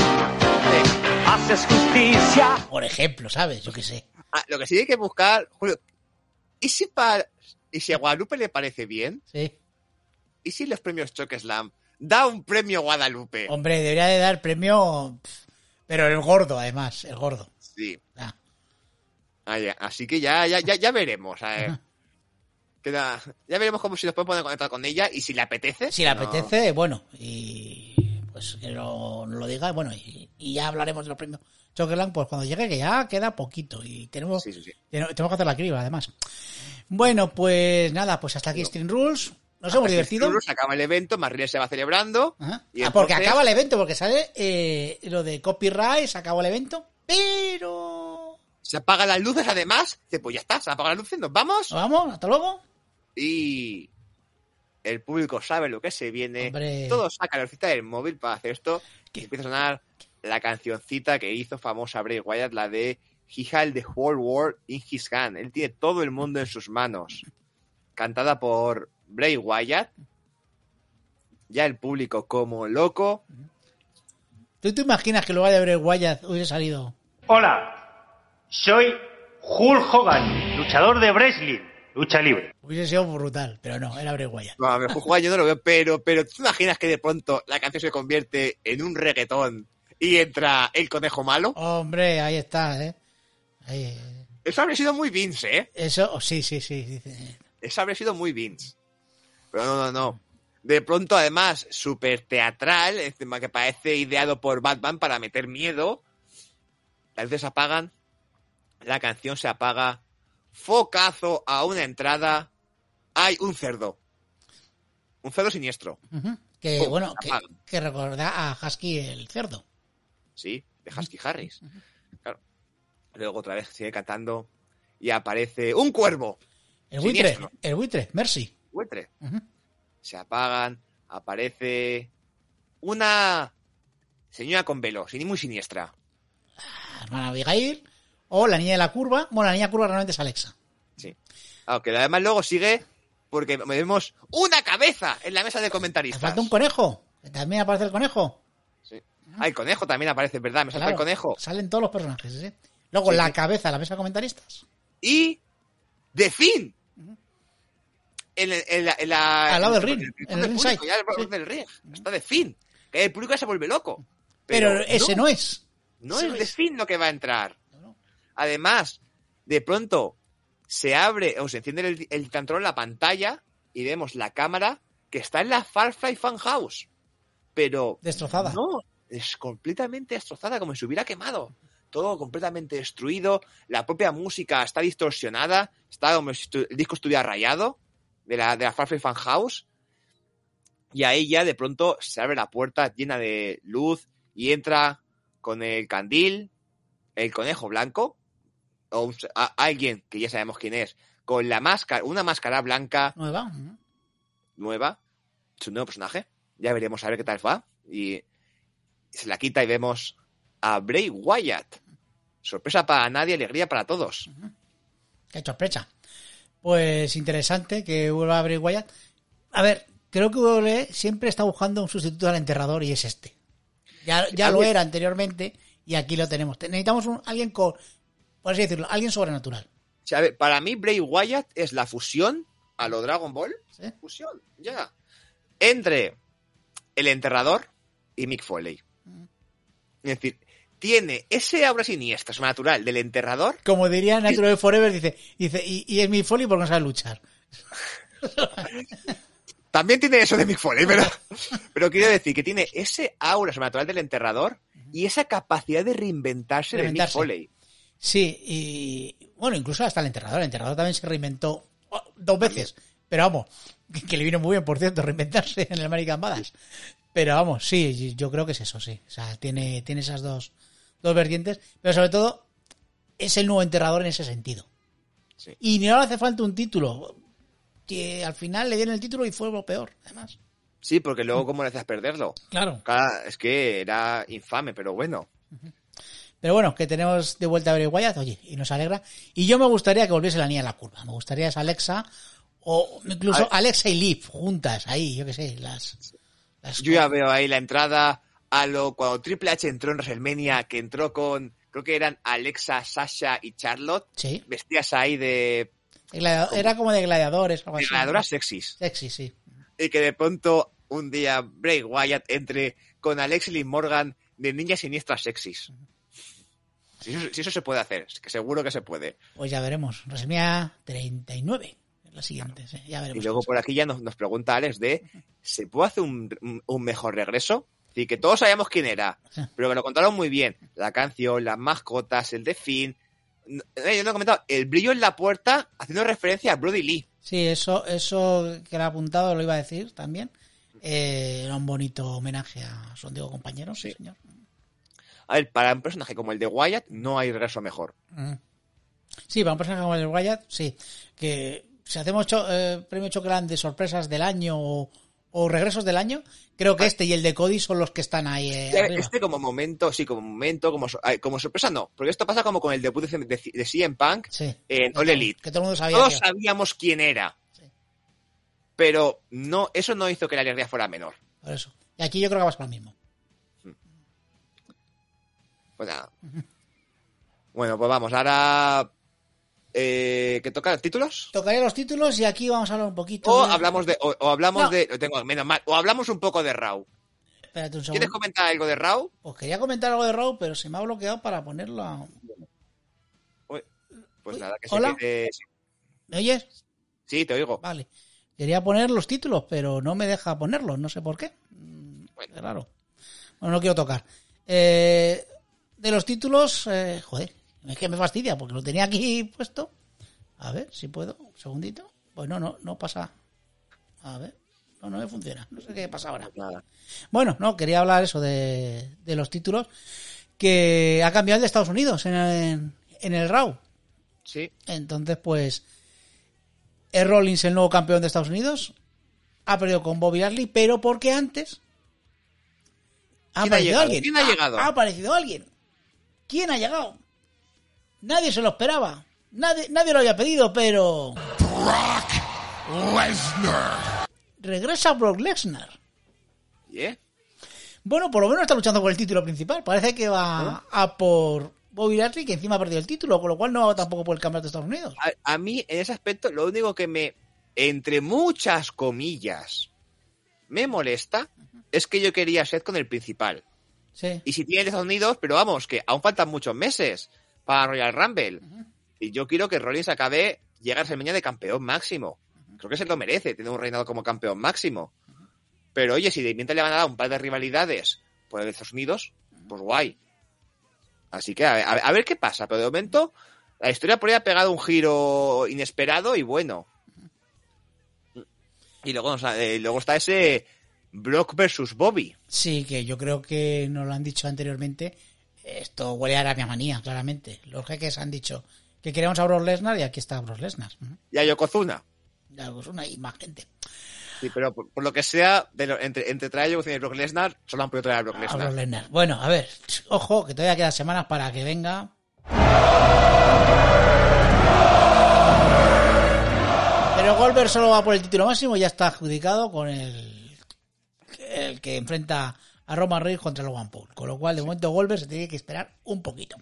S5: haces justicia.
S2: Por ejemplo, ¿sabes? Yo qué sé.
S1: Ah, lo que sí hay que buscar, Julio, ¿y si para y si a Guadalupe le parece bien,
S2: Sí.
S1: ¿y si los premios Chokeslam da un premio Guadalupe?
S2: Hombre, debería de dar premio, pero el gordo, además, el gordo.
S1: Sí.
S2: Ah,
S1: Ah, ya. Así que ya, ya, ya, ya veremos. a ver. Queda- ya veremos cómo si nos podemos conectar con ella y si le apetece.
S2: si le
S1: no-
S2: apetece, bueno, y pues que no, no lo diga, bueno, y, y ya hablaremos de los premios Chokerland, pues cuando llegue, que ya queda poquito, y tenemos,
S1: Sí, sí, sí.
S2: tenemos que hacer la criba, además. Bueno, pues nada, pues hasta aquí Stream Rules, nos hemos divertido.
S1: acaba el evento, Marriel se va celebrando.
S2: Ajá.
S1: y
S2: Ah, porque acaba el evento, porque sale eh, lo de copyright, se acabó el evento, pero...
S1: Se apagan las luces, además. Dice, pues ya está, se apagan las luces, nos vamos.
S2: Vamos, hasta luego.
S1: Y el público sabe lo que se viene.
S2: Hombre.
S1: Todos sacan la cita del móvil para hacer esto.
S2: ¿Qué?
S1: Y empieza a sonar la cancioncita que hizo famosa Bray Wyatt, la de He held the whole world in his hand. Él tiene todo el mundo en sus manos. Cantada por Bray Wyatt. Ya el público como loco.
S2: ¿Tú te imaginas que luego de Bray Wyatt hubiese salido?
S6: Hola, soy Hulk Hogan, luchador de wrestling, lucha libre.
S2: Hubiese sido brutal, pero no, era Bray Wyatt.
S1: No, a ver, jugar yo no lo veo, pero, pero ¿tú te imaginas que de pronto la canción se convierte en un reggaetón y entra el conejo malo?
S2: Hombre, ahí está, ¿eh? Ahí, eh.
S1: Eso habría sido muy Vince, ¿eh?
S2: Eso, oh, sí, sí, sí.
S1: Eso habría sido muy Vince. Pero no, no, no. De pronto, además, súper teatral, encima que parece ideado por Batman para meter miedo. Las luces se apagan, la canción se apaga, focazo a una entrada, hay un cerdo. Un cerdo siniestro.
S2: Que, bueno, que, que recuerda a Husky el cerdo.
S1: sí, de Husky Harris. Claro. Luego otra vez sigue cantando y aparece un cuervo.
S2: El buitre,
S1: Siniestro.
S2: el buitre, Mercy.
S1: Buitre. Se apagan, aparece una señora con velo, muy siniestra.
S2: La hermana Abigail. O la niña de la curva. Bueno, la niña curva realmente es Alexa.
S1: Sí. Aunque además luego sigue porque vemos una cabeza en la mesa de
S2: ¿Te
S1: comentaristas.
S2: falta un conejo? También aparece el conejo.
S1: Sí. Ah, el conejo también aparece, ¿verdad? Me salta
S2: Claro,
S1: el conejo.
S2: Salen todos los personajes, ¿sí? Luego
S1: Sí,
S2: la
S1: sí.
S2: cabeza de la mesa de comentaristas.
S1: Y The Fin. En, el- en la, en la-
S2: Al lado del
S1: en
S2: ring,
S1: el
S2: en el
S1: público, ya
S2: Sí.
S1: del ring. Está The Fin. Que el público ya se vuelve loco.
S2: Pero, ese no, es
S1: no es. Fin lo que va a entrar.
S2: No, no.
S1: Además, de pronto se abre o se enciende el, el control en la pantalla y vemos la cámara que está en la Firefly Funhouse. Pero
S2: Destrozada.
S1: no, es completamente destrozada, como si se hubiera quemado. Todo completamente destruido. La propia música está distorsionada. Está como si el disco estuviera rayado de la, de la Firefly Funhouse. Y ahí ya de pronto se abre la puerta llena de luz y entra con el candil, el conejo blanco, o un- a- alguien que ya sabemos quién es, con la máscara, una máscara blanca
S2: Nueva.
S1: Nueva, su nuevo personaje. Ya veremos a ver qué tal va. Y se la quita y vemos a Bray Wyatt. Sorpresa para nadie, alegría para todos.
S2: Hecho precha. Pues interesante que vuelva a Bray Wyatt. A ver, creo que WWE siempre está buscando un sustituto al enterrador y es este. Ya, ya lo era anteriormente y aquí lo tenemos. Te- Necesitamos un, alguien con, por así decirlo, alguien sobrenatural.
S1: O sea, a ver, para mí Bray Wyatt es la fusión a lo Dragon Ball.
S2: ¿sí?
S1: Fusión, ya. Entre el enterrador y Mick Foley. Es decir, tiene ese aura siniestra, sobrenatural del enterrador
S2: Como diría Natural Forever, dice, dice y, y es mi folly porque no sabe luchar. [LAUGHS]
S1: También tiene eso de Mick Foley, pero, pero quiero decir que tiene ese aura sobrenatural del enterrador y esa capacidad de reinventarse, de Mick. Foley.
S2: Sí, y bueno, incluso hasta el enterrador. El enterrador también se reinventó oh, dos veces. Pero vamos, que, que le vino muy bien, por cierto, [LAUGHS] reinventarse en el American Badass. Pero vamos, sí, yo creo que es eso, sí. O sea, tiene, tiene esas dos, dos vertientes. Pero sobre todo, es el nuevo enterrador en ese sentido.
S1: Sí.
S2: Y no le hace falta un título. Que al final le dieron el título y fue lo peor, además.
S1: Sí, porque luego, ¿cómo le haces perderlo?
S2: Claro.
S1: Es que era infame, pero bueno.
S2: Pero bueno, que tenemos de vuelta a Bray Wyatt, oye, y nos alegra. Y yo me gustaría que volviese la niña a la curva. Me gustaría esa Alexa, o incluso
S1: A ver.
S2: Alexa y Liv juntas, ahí, yo qué sé, las... las
S1: Yo ya veo ahí la entrada a lo cuando Triple H entró en WrestleMania, que entró con, creo que eran Alexa, Sasha y Charlotte,
S2: Sí,
S1: vestidas ahí de
S2: Gladiador- Era como de gladiadores o algo
S1: de
S2: así.
S1: gladiadoras sexys.
S2: Sexy, sí.
S1: Y que de pronto un día Bray Wyatt entre con Alex Lee Morgan de niñas siniestras sexys. Si eso, si eso se puede hacer, que seguro que se puede.
S2: Pues ya veremos. WrestleMania 39. es La siguiente, sí, ya veremos.
S1: Y luego por aquí ya nos, nos pregunta Alex de, ¿se puede hacer un, un- mejor regreso? Es decir, que todos sabíamos quién era, pero que lo contaron muy bien. La canción, las mascotas, el de Finn. Eh, yo no he comentado, el brillo en la puerta haciendo referencia a Brody Lee.
S2: Sí, eso, eso que era apuntado lo iba a decir también. Eh, era un bonito homenaje a su antiguo compañero, sí, señor.
S1: A ver, para un personaje como el de Wyatt no hay regreso mejor.
S2: Mm. Sí, para un personaje como el Wyatt, sí. Que si hacemos cho- eh, premio Chocolate de sorpresas del año o, o regresos del año, creo que este y el de Cody son los que están ahí eh, arriba.
S1: Este como momento, sí, como momento, como, como sorpresa no, porque esto pasa como con el debut de, de, de CM Punk
S2: Sí.
S1: en All Elite.
S2: Que todo el mundo sabía.
S1: Todos
S2: que-
S1: sabíamos quién era.
S2: Sí.
S1: Pero no, eso no hizo que la alegría fuera menor.
S2: Por eso. Y aquí yo creo que vas para lo mismo.
S1: Pues nada. Bueno, pues vamos, ahora. Eh, ¿Qué toca? ¿Títulos?
S2: Tocaré los títulos y aquí vamos a hablar un poquito.
S1: O
S2: de-
S1: hablamos de. O, o hablamos
S2: No.
S1: de. Tengo menos mal. O hablamos un poco de Raw.
S2: Espérate un
S1: ¿Quieres
S2: segundo.
S1: comentar algo de Raw?
S2: Pues quería comentar algo de Raw, pero se me ha bloqueado para ponerlo a...
S1: Uy, Pues
S2: Uy,
S1: nada, que se
S2: hola.
S1: quede- sí,
S2: ¿Me oyes?
S1: Sí, te oigo.
S2: Vale. Quería poner los títulos, pero no me deja ponerlos, no sé por qué.
S1: Bueno.
S2: Raro. Bueno, no quiero tocar. Eh, de los títulos, eh, joder, es que me fastidia porque lo tenía aquí puesto. A ver si puedo, un segundito. Pues no, no, no pasa. A ver, no, no me funciona. No sé qué pasa ahora.
S1: Nada.
S2: Bueno, no, quería hablar eso de, de los títulos que ha cambiado el de Estados Unidos en el, en el RAW.
S1: Sí.
S2: Entonces, pues, es Rollins el nuevo campeón de Estados Unidos. Ha perdido con Bobby Lashley, pero porque antes ha
S1: ¿Quién ha
S2: aparecido
S1: llegado?
S2: alguien.
S1: ¿Quién ha llegado?
S2: Ha aparecido alguien. ¿Quién ha llegado? Nadie se lo esperaba. Nadie, nadie lo había pedido, pero
S4: Lesnar.
S2: regresa Brock Lesnar.
S1: ¿Y eh?
S2: Bueno, por lo menos está luchando por el título principal. Parece que va a por Bobby Lashley, que encima ha perdido el título, con lo cual no va tampoco por el campeonato de Estados Unidos.
S1: A, a mí, en ese aspecto, lo único que me. Entre muchas comillas. Me molesta. Es que yo quería ser con el principal.
S2: Sí.
S1: Y si tiene Estados Unidos, pero vamos, que aún faltan muchos meses para Royal Rumble. Y yo quiero que Rollins acabe, llegue a WrestleMania de campeón máximo. Creo que se lo merece, tener un reinado como campeón máximo. Pero oye, si de mientras le van a dar un par de rivalidades por el de Estados Unidos, pues guay. Así que a ver, a ver- a ver qué pasa. Pero de momento, la historia por ahí ha pegado un giro inesperado y bueno. Y luego, o sea, eh, luego está ese Brock versus Bobby.
S2: Sí, que yo creo que nos lo han dicho anteriormente. Esto huele a Arabia manía, claramente. Los jeques han dicho que queremos a Brock Lesnar y aquí está Brock Lesnar.
S1: Y a Yokozuna.
S2: Ya, pues una y más gente.
S1: Sí, pero por, por lo que sea, de lo- entre, entre traer a Yokozuna y Brock Lesnar, solo han podido traer a Brock
S2: A Brock
S1: Lesnar.
S2: Lesnar. Bueno, a ver, ojo, que todavía quedan semanas para que venga. Pero Goldberg solo va por el título máximo y ya está adjudicado con el, el que enfrenta a Roman Reigns contra Logan Paul. Con lo cual, de momento, Goldberg se tiene que esperar un poquito.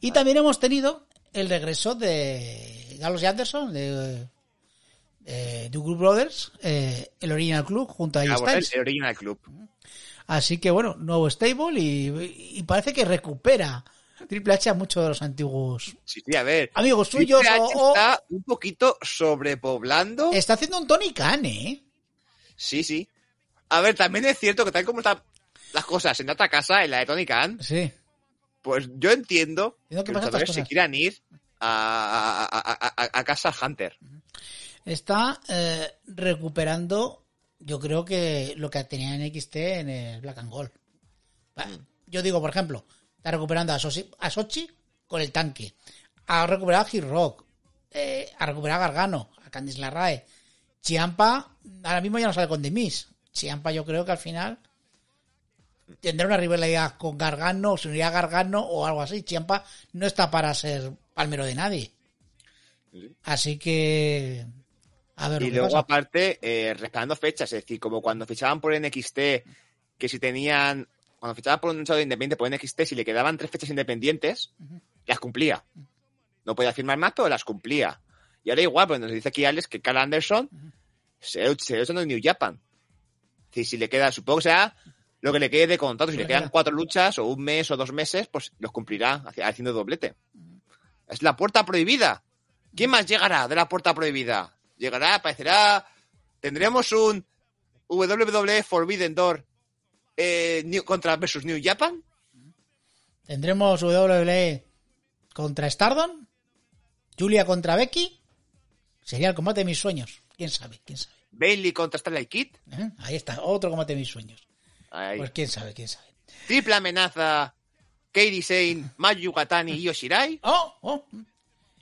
S2: Y también hemos tenido el regreso de Gallows y Anderson, de, de The Good Brothers, eh, el Original Club, junto a
S1: Ah, bueno, el, el Original Club.
S2: Así que bueno, nuevo stable y, y parece que recupera Triple H a muchos de los antiguos
S1: Sí, sí, a ver.
S2: amigos suyos
S1: Triple H
S2: o-
S1: está un poquito sobrepoblando.
S2: está haciendo un Tony Khan, ¿eh?
S1: Sí, sí. A ver, también es cierto que tal como están las cosas en otra casa, en la de Tony Khan,
S2: Sí.
S1: pues yo entiendo
S2: Entiendo que
S1: los luchadores se
S2: cosas.
S1: quieran ir a, a- a- a- casa Hunter.
S2: Está eh, recuperando, yo creo que lo que tenía en XT en el Black and Gold. Va, Yo digo, por ejemplo, está recuperando a, Sochi, a Sochi con el tanque. Ha recuperado a Hit Rock. eh, ha recuperado a Gargano, a Candice Larrae. Chiampa, ahora mismo ya no sale con Demis. Chiampa yo creo que al final tendrá una rivalidad con Gargano, se unirá a Gargano o algo así. Chiampa no está para ser palmero de nadie. Así que... A ver,
S1: Y luego,
S2: pasa.
S1: aparte, eh, respetando fechas, es decir, como cuando fichaban por NXT, que si tenían. Cuando fichaban por un luchador independiente por NXT, si le quedaban tres fechas independientes, las cumplía. No podía firmar más, pero las cumplía. Y ahora igual, pues nos dice aquí Alex que Carl Anderson se, se lo echan en New Japan. Si, si le queda, supongo que será lo que le quede de contrato. Si le quedan cuatro luchas o un mes o dos meses, pues los cumplirá haci- haciendo doblete. Es la puerta prohibida. ¿Quién más llegará de la puerta prohibida? Llegará, aparecerá. Tendremos un WWE Forbidden Door eh, New- contra versus New Japan.
S2: Tendremos WWE contra Stardom, Julia contra Becky. Sería el combate de mis sueños. ¿Quién sabe? ¿Quién sabe?
S1: Bailey contra Starlight Kid.
S2: ¿Eh? Ahí está, otro combate de mis sueños.
S1: Ahí.
S2: Pues quién sabe, quién sabe.
S1: Triple amenaza. Kairi Sane, Mayu Gatani y Yoshirai.
S2: ¡Oh! oh.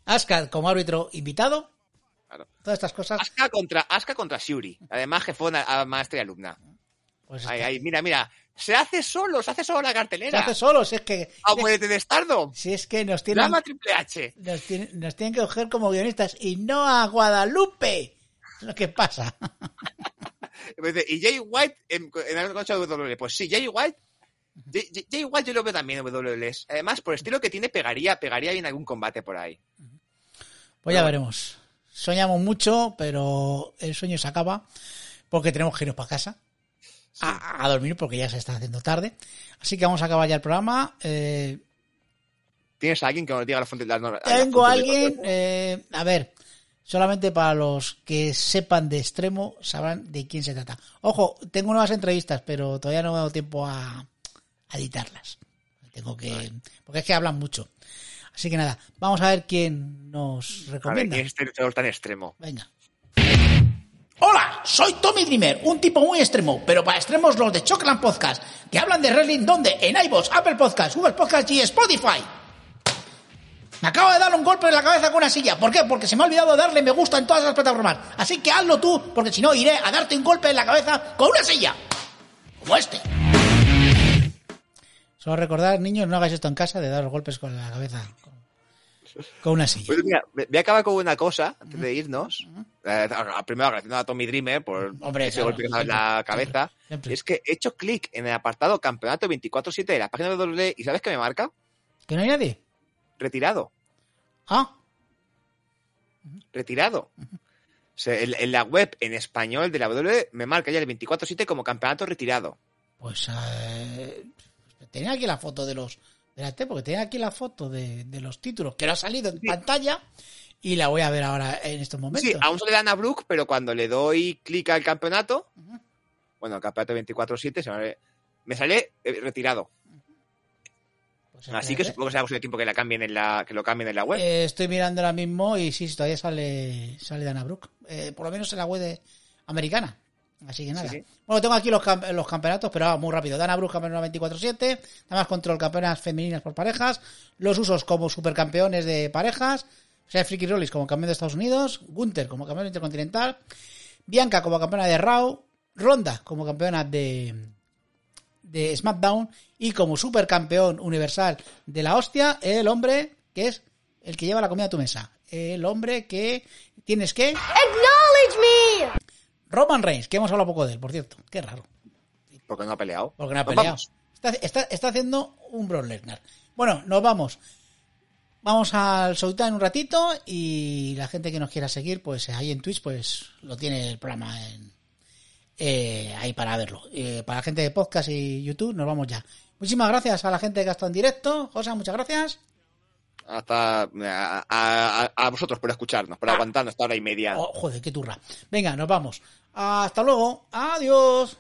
S2: Asuka como árbitro invitado.
S1: Claro.
S2: Todas estas cosas.
S1: Asuka contra, Asuka contra Shuri. Además, jefona, a maestra y alumna.
S2: Pues
S1: Ahí,
S2: está.
S1: ahí, mira, mira. Se hace solo, se hace solo la
S2: Se
S1: cartelera.
S2: hace solo, si es que.
S1: Muérete de Stardom.
S2: Si es que nos tienen,
S1: Llama Triple H.
S2: nos tienen, nos tienen que coger como guionistas y no a Guadalupe. Es lo que pasa. [LAUGHS]
S1: Y me dice, ¿Y Jay White en, en el coche de WWE? Pues sí, Jay White. Jay, White yo lo veo también en WWE. Además, por el estilo que tiene, pegaría, pegaría en algún combate por ahí.
S2: Pues ya veremos. Soñamos mucho, pero el sueño se acaba porque tenemos que irnos para casa a, a dormir porque ya se está haciendo tarde. Así que vamos a acabar ya el programa. Eh,
S1: ¿Tienes a alguien que nos diga la fuente de la
S2: tengo a alguien, eh, a ver, solamente para los que sepan de extremo sabrán de quién se trata. Ojo, tengo nuevas entrevistas, pero todavía no he dado tiempo a, a editarlas. Tengo que, porque es que hablan mucho. Así que nada, vamos a ver quién nos
S1: A ver,
S2: recomienda.
S1: ¿quién es este luchador tan extremo?
S2: Venga. Hola, soy Tommy Dreamer, un tipo muy extremo, pero para extremos los de Chocolate Podcast, que hablan de wrestling donde en iVoox, Apple Podcast, Google Podcast y Spotify. Me acabo de dar un golpe en la cabeza con una silla. ¿Por qué? Porque se me ha olvidado darle me gusta en todas las plataformas. Así que hazlo tú, porque si no iré a darte un golpe en la cabeza con una silla. Como este. Solo recordar, niños, no hagáis esto en casa de daros golpes con la cabeza con, una silla.
S1: Pues mira, voy a acabar con una cosa antes de irnos. Eh, primero agradeciendo a Tommy Dreamer por
S2: Hombre,
S1: ese
S2: claro,
S1: golpe que en la
S2: siempre,
S1: cabeza.
S2: siempre.
S1: Es que he hecho clic en el apartado Campeonato 24-7 de la página de WWE y ¿sabes qué me marca?
S2: ¿Que no hay nadie?
S1: Retirado.
S2: Ah,
S1: Retirado. O sea, en, en la web en español de la WWE me marca ya el 24-7 como campeonato retirado.
S2: Pues eh, tenía aquí la foto de los. Espérate, porque tenía aquí la foto de, de los títulos que no ha salido en pantalla y la voy a ver ahora en estos momentos.
S1: Sí, aún sale Dana Brooke, pero cuando le doy clic al campeonato, bueno, el campeonato 24-7, se me, me sale eh, retirado.
S2: Pues
S1: Así que supongo que será de tiempo que, la cambien en la, que lo cambien en la web.
S2: Eh, estoy mirando ahora mismo y sí, todavía sale, sale Dana Brooke. Eh, por lo menos en la web de- americana. Así que nada.
S1: sí.
S2: Bueno, tengo aquí los, los campeonatos, pero vamos, muy rápido. Dana Brooke, campeona 24-7. Además, control campeonas femeninas por parejas. Los usos como supercampeones de parejas. O sea, Freaky Rollins como campeón de Estados Unidos. Gunther como campeón intercontinental. Bianca como campeona de Raw. Ronda como campeona de, de SmackDown. Y como supercampeón universal de la hostia, el hombre que es el que lleva la comida a tu mesa. El hombre que tienes que...
S7: Acknowledge me!
S2: Roman Reigns, que hemos hablado poco de él, por cierto. Qué raro.
S1: Porque no ha peleado.
S2: Porque no ha peleado. Está, está- está haciendo un Brock Lesnar. Bueno, nos vamos. Vamos al Showtime un ratito y la gente que nos quiera seguir, pues ahí en Twitch, pues lo tiene el programa en, eh, ahí para verlo. Eh, para la gente de podcast y YouTube, nos vamos ya. Muchísimas gracias a la gente que ha estado en directo. José, muchas gracias.
S1: Hasta a, a- a vosotros por escucharnos, por aguantarnos esta hora y media.
S2: Oh, joder, qué turra. Venga, nos vamos. Hasta luego. Adiós.